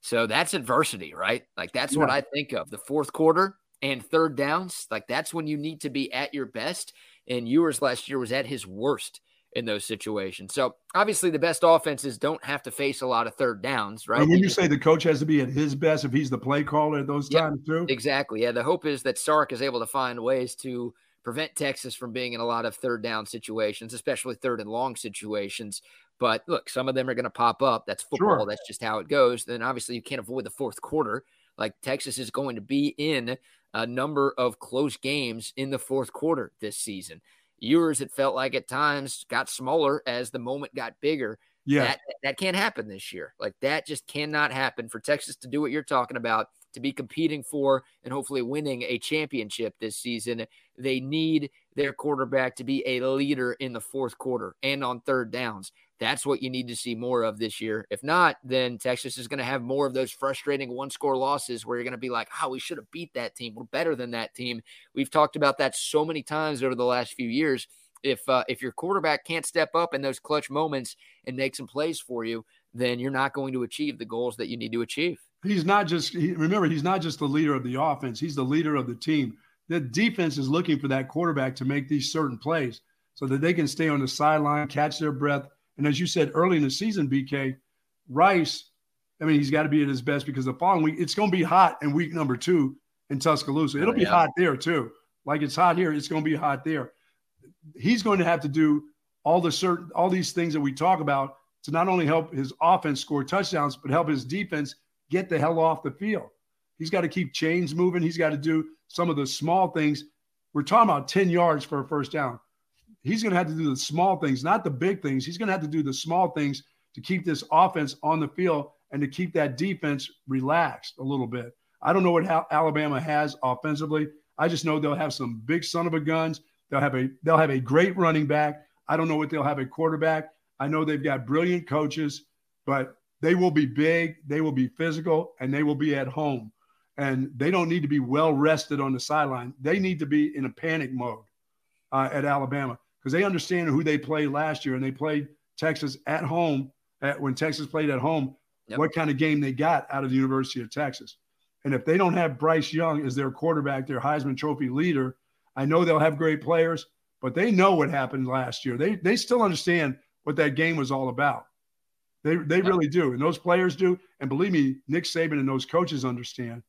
A: So that's adversity, right? Like that's yeah. what I think of. The fourth quarter and third downs, like that's when you need to be at your best. And Ewers last year was at his worst in those situations. So obviously, the best offenses don't have to face a lot of third downs, right?
B: And when you say the coach has to be at his best if he's the play caller at those yep, times too,
A: exactly. Yeah, the hope is that Sark is able to find ways to prevent Texas from being in a lot of third down situations, especially third and long situations. But look, some of them are going to pop up. That's football. Sure. That's just how it goes. Then obviously you can't avoid the fourth quarter. Like Texas is going to be in a number of close games in the fourth quarter this season. Ewers, it felt like at times got smaller as the moment got bigger. Yeah. That, that can't happen this year. Like that just cannot happen for Texas to do what you're talking about, to be competing for and hopefully winning a championship this season. They need their quarterback to be a leader in the fourth quarter and on third downs. That's what you need to see more of this year. If not, then Texas is going to have more of those frustrating one score losses where you're going to be like, oh, we should have beat that team. We're better than that team. We've talked about that so many times over the last few years. If uh, if your quarterback can't step up in those clutch moments and make some plays for you, then you're not going to achieve the goals that you need to achieve.
B: He's not just he, remember he's not just the leader of the offense; he's the leader of the team. The defense is looking for that quarterback to make these certain plays so that they can stay on the sideline, catch their breath, and as you said early in the season, BK, Rice, I mean, he's got to be at his best because the following week, it's going to be hot in week number two in Tuscaloosa. It'll oh, yeah. be hot there too. Like it's hot here, it's going to be hot there. He's going to have to do all the certain all these things that we talk about to not only help his offense score touchdowns, but help his defense get the hell off the field. He's got to keep chains moving. He's got to do some of the small things. We're talking about 10 yards for a first down he's going to have to do the small things, not the big things. He's going to have to do the small things to keep this offense on the field and to keep that defense relaxed a little bit. I don't know what Alabama has offensively. I just know they'll have some big son of a guns. They'll have a they'll have a great running back. I don't know what they'll have a quarterback. I know they've got brilliant coaches, but they will be big, they will be physical, and they will be at home. And they don't need to be well rested on the sideline. They need to be in a panic mode uh, at Alabama because they understand who they played last year and they played Texas at home at, when Texas played at home, yep. what kind of game they got out of the University of Texas. And if they don't have Bryce Young as their quarterback, their Heisman Trophy leader, I know they'll have great players, but they know what happened last year. They they still understand what that game was all about. They they yep. really do, and those players do. And believe me, Nick Saban and those coaches understand.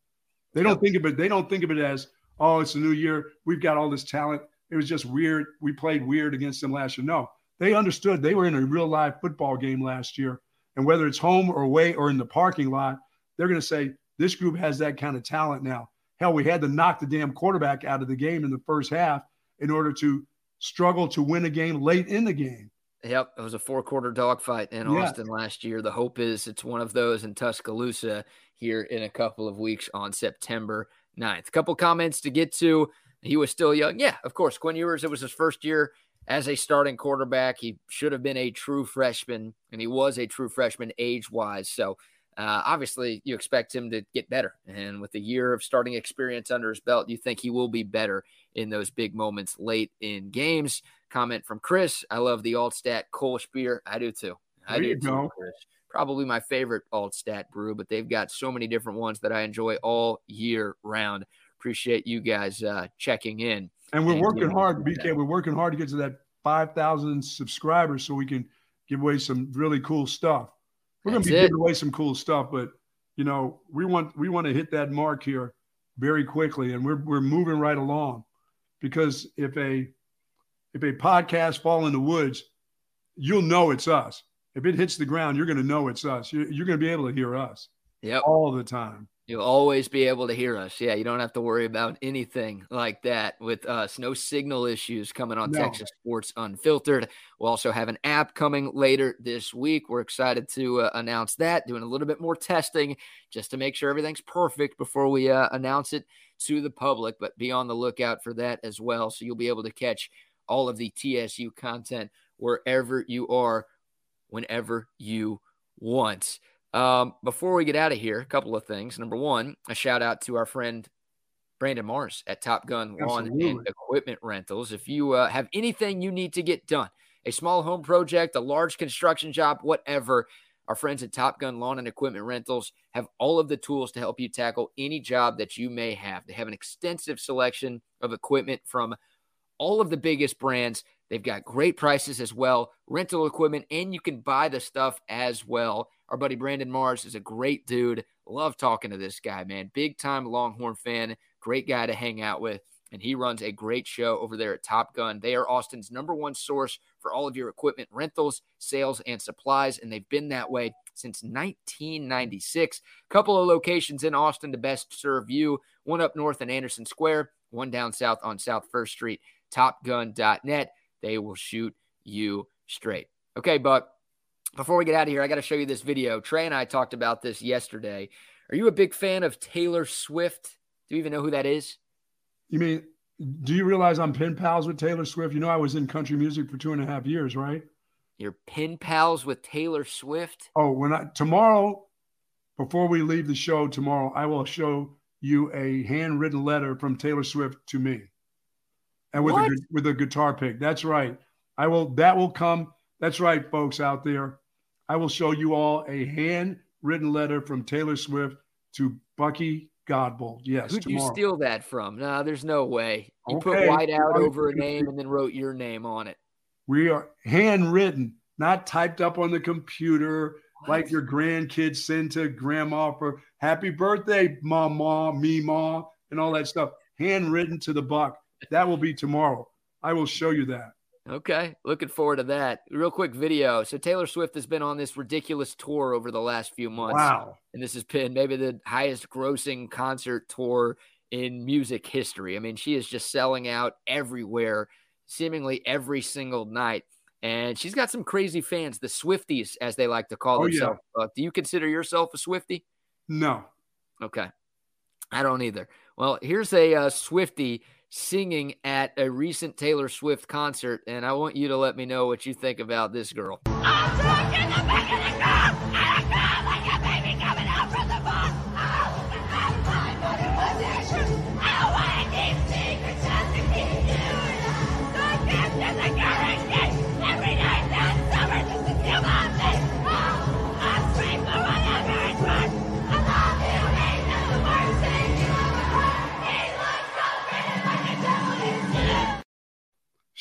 B: They don't yep. think of it. They don't think of it as oh, it's a new year. We've got all this talent it was just weird. We played weird against them last year. No, they understood they were in a real live football game last year. And whether it's home or away or in the parking lot, they're going to say, this group has that kind of talent now. Hell, we had to knock the damn quarterback out of the game in the first half in order to struggle to win a game late in the game.
A: Yep, it was a four quarter dogfight in yeah. Austin last year. The hope is it's one of those in Tuscaloosa here in a couple of weeks on September 9th. A couple comments to get to. He was still young. Yeah, of course. Quinn Ewers, it was his first year as a starting quarterback. He should have been a true freshman, and he was a true freshman age wise. So, uh, obviously, you expect him to get better. And with a year of starting experience under his belt, you think he will be better in those big moments late in games. Comment from Chris I love the Altstadt Kolsch beer. I do too. I
B: there
A: do too, Chris. Probably my favorite Altstadt brew, but they've got so many different ones that I enjoy all year round appreciate you guys uh, checking in.
B: And we're and working hard, BK. That. We're working hard to get to that 5,000 subscribers so we can give away some really cool stuff. We're going to be it. giving away some cool stuff, but you know, we want we want to hit that mark here very quickly, and we're we're moving right along because if a if a podcast fall in the woods, you'll know it's us. If it hits the ground, you're going to know it's us. You're, you're going to be able to hear us.
A: Yep.
B: all the time.
A: You'll always be able to hear us. Yeah, you don't have to worry about anything like that with us. No signal issues coming on no. Texas Sports Unfiltered. We'll also have an app coming later this week. We're excited to uh, announce that, doing a little bit more testing just to make sure everything's perfect before we uh, announce it to the public. But be on the lookout for that as well. So you'll be able to catch all of the TSU content wherever you are, whenever you want. Um, before we get out of here, a couple of things. Number one, a shout out to our friend Brandon Mars at Top Gunn Lawn Absolutely. and Equipment Rentals. If you uh, have anything you need to get done, a small home project, a large construction job, whatever, Our friends at Top Gunn Lawn and Equipment Rentals have all of the tools to help you tackle any job that you may have. They have an extensive selection of equipment from all of the biggest brands. They've got great prices as well, rental equipment, and you can buy the stuff as well. Our buddy Brandon Mars is a great dude. Love talking to this guy, man. Big time Longhorn fan, great guy to hang out with and he runs a great show over there at Top Gunn. They are Austin's number one source for all of your equipment rentals, sales, and supplies, and they've been that way since 1996. Couple of locations in Austin to best serve you one up north in Anderson Square, one down south on South First Street. TopGunn.net. They will shoot you straight. Okay, Buck. Before we get out of here, I got to show you this video. Trey and I talked about this yesterday. Are you a big fan of Taylor Swift? Do you even know who that is?
B: You mean, do you realize I'm pen pals with Taylor Swift? You know, I was in country music for two and a half years, right?
A: You're pen pals with Taylor Swift?
B: Oh, when I tomorrow, before we leave the show tomorrow, I will show you a handwritten letter from Taylor Swift to me, and with what? a with a guitar pick. That's right. I will. That will come. That's right, folks out there. I will show you all a handwritten letter from Taylor Swift to Bucky Godbolt. Yes.
A: Who'd tomorrow. you steal that from? No, nah, there's no way. You okay. put white out over a name and then wrote your name on it.
B: We are handwritten, not typed up on the computer what? like your grandkids send to grandma for happy birthday, mama, me, ma, and all that stuff. Handwritten to the buck. That will be tomorrow. I will show you that.
A: Okay, looking forward to that. Real quick video. So Taylor Swift has been on this ridiculous tour over the last few months.
B: Wow.
A: And this has been maybe the highest grossing concert tour in music history. I mean, she is just selling out everywhere, seemingly every single night. And she's got some crazy fans, the Swifties, as they like to call oh, themselves. Yeah. Uh, do you consider yourself a Swifty?
B: No.
A: Okay. I don't either. Well, here's a uh, Swifty singing at a recent Taylor Swift concert, and I want you to let me know what you think about this girl.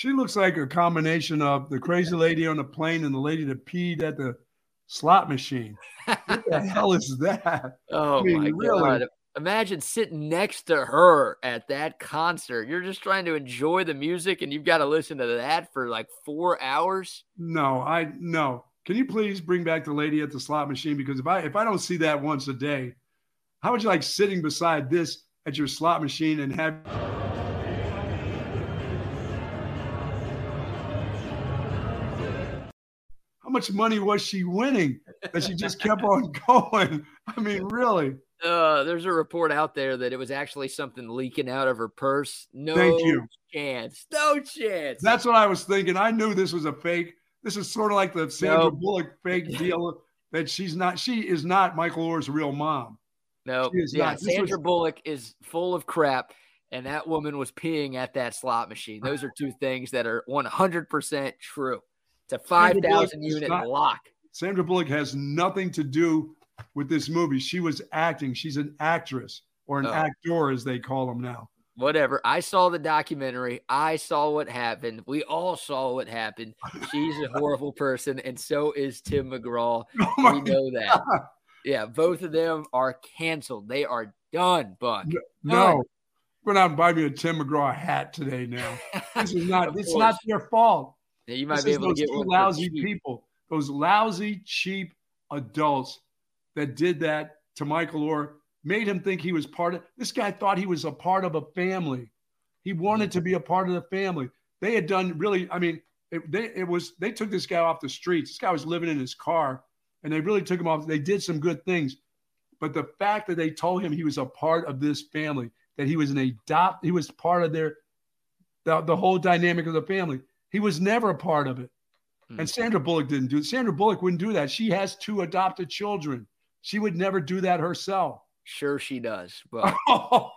B: She looks like a combination of the crazy lady on the plane and the lady that peed at the slot machine. What the hell is that?
A: Oh I mean, my really? god! Imagine sitting next to her at that concert. You're just trying to enjoy the music, and you've got to listen to that for like four hours.
B: No, I no. Can you please bring back the lady at the slot machine? Because if I if I don't see that once a day, how would you like sitting beside this at your slot machine and have much money was she winning that she just kept on going? I mean, really.
A: Uh, there's a report out there that it was actually something leaking out of her purse. No
B: Thank you.
A: chance. No chance.
B: That's what I was thinking. I knew this was a fake. This is sort of like the Sandra nope. Bullock fake deal that she's not. She is not Michael Oher's real mom.
A: No, yeah, Sandra was, Bullock is full of crap, and that woman was peeing at that slot machine. Those are two things that are 100% true. It's a 5,000 unit not, lock.
B: Sandra Bullock has nothing to do with this movie. She was acting. She's an actress or an oh. actor, as they call them now.
A: Whatever. I saw the documentary. I saw what happened. We all saw what happened. She's a horrible person, and so is Tim McGraw. Oh we know that. Yeah, both of them are canceled. They are done, Buck.
B: No. Go out and buy me a Tim McGraw hat today now. This is not it's not their fault.
A: You might this be able to get one
B: lousy people, those lousy, cheap adults that did that to Michael Oher, made him think he was part of this guy thought he was a part of a family. He wanted to be a part of the family. They had done really, I mean, it, they, it was they took this guy off the streets. This guy was living in his car, and they really took him off. They did some good things, but the fact that they told him he was a part of this family, that he was an adopt, he was part of their the, the whole dynamic of the family. He was never a part of it. Hmm. And Sandra Bullock didn't do it. Sandra Bullock wouldn't do that. She has two adopted children. She would never do that herself.
A: Sure, she does. But
B: oh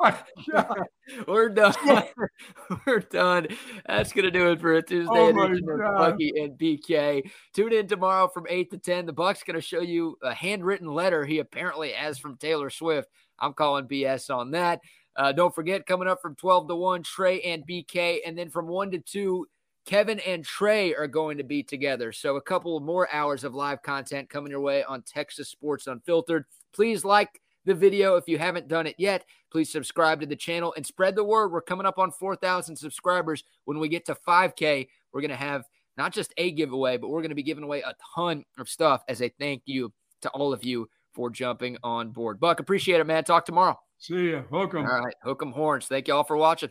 B: my God.
A: We're done. We're done. That's going to do it for a Tuesday
B: Oh
A: edition of. Bucky and BK. Tune in tomorrow from 8 to 10. The Buck's going to show you a handwritten letter he apparently has from Taylor Swift. I'm calling BS on that. Uh, don't forget, coming up from 12 to 1, Trey and BK. And then from 1 to 2, Kevin and Trey are going to be together. So a couple more hours of live content coming your way on Texas Sports Unfiltered. Please like the video if you haven't done it yet. Please subscribe to the channel and spread the word. We're coming up on 4,000 subscribers. When we get to 5K, we're going to have not just a giveaway, but we're going to be giving away a ton of stuff as a thank you to all of you for jumping on board. Buck, appreciate it, man. Talk tomorrow.
B: See ya. Welcome.
A: All right. Hook 'em horns. Thank you all for watching.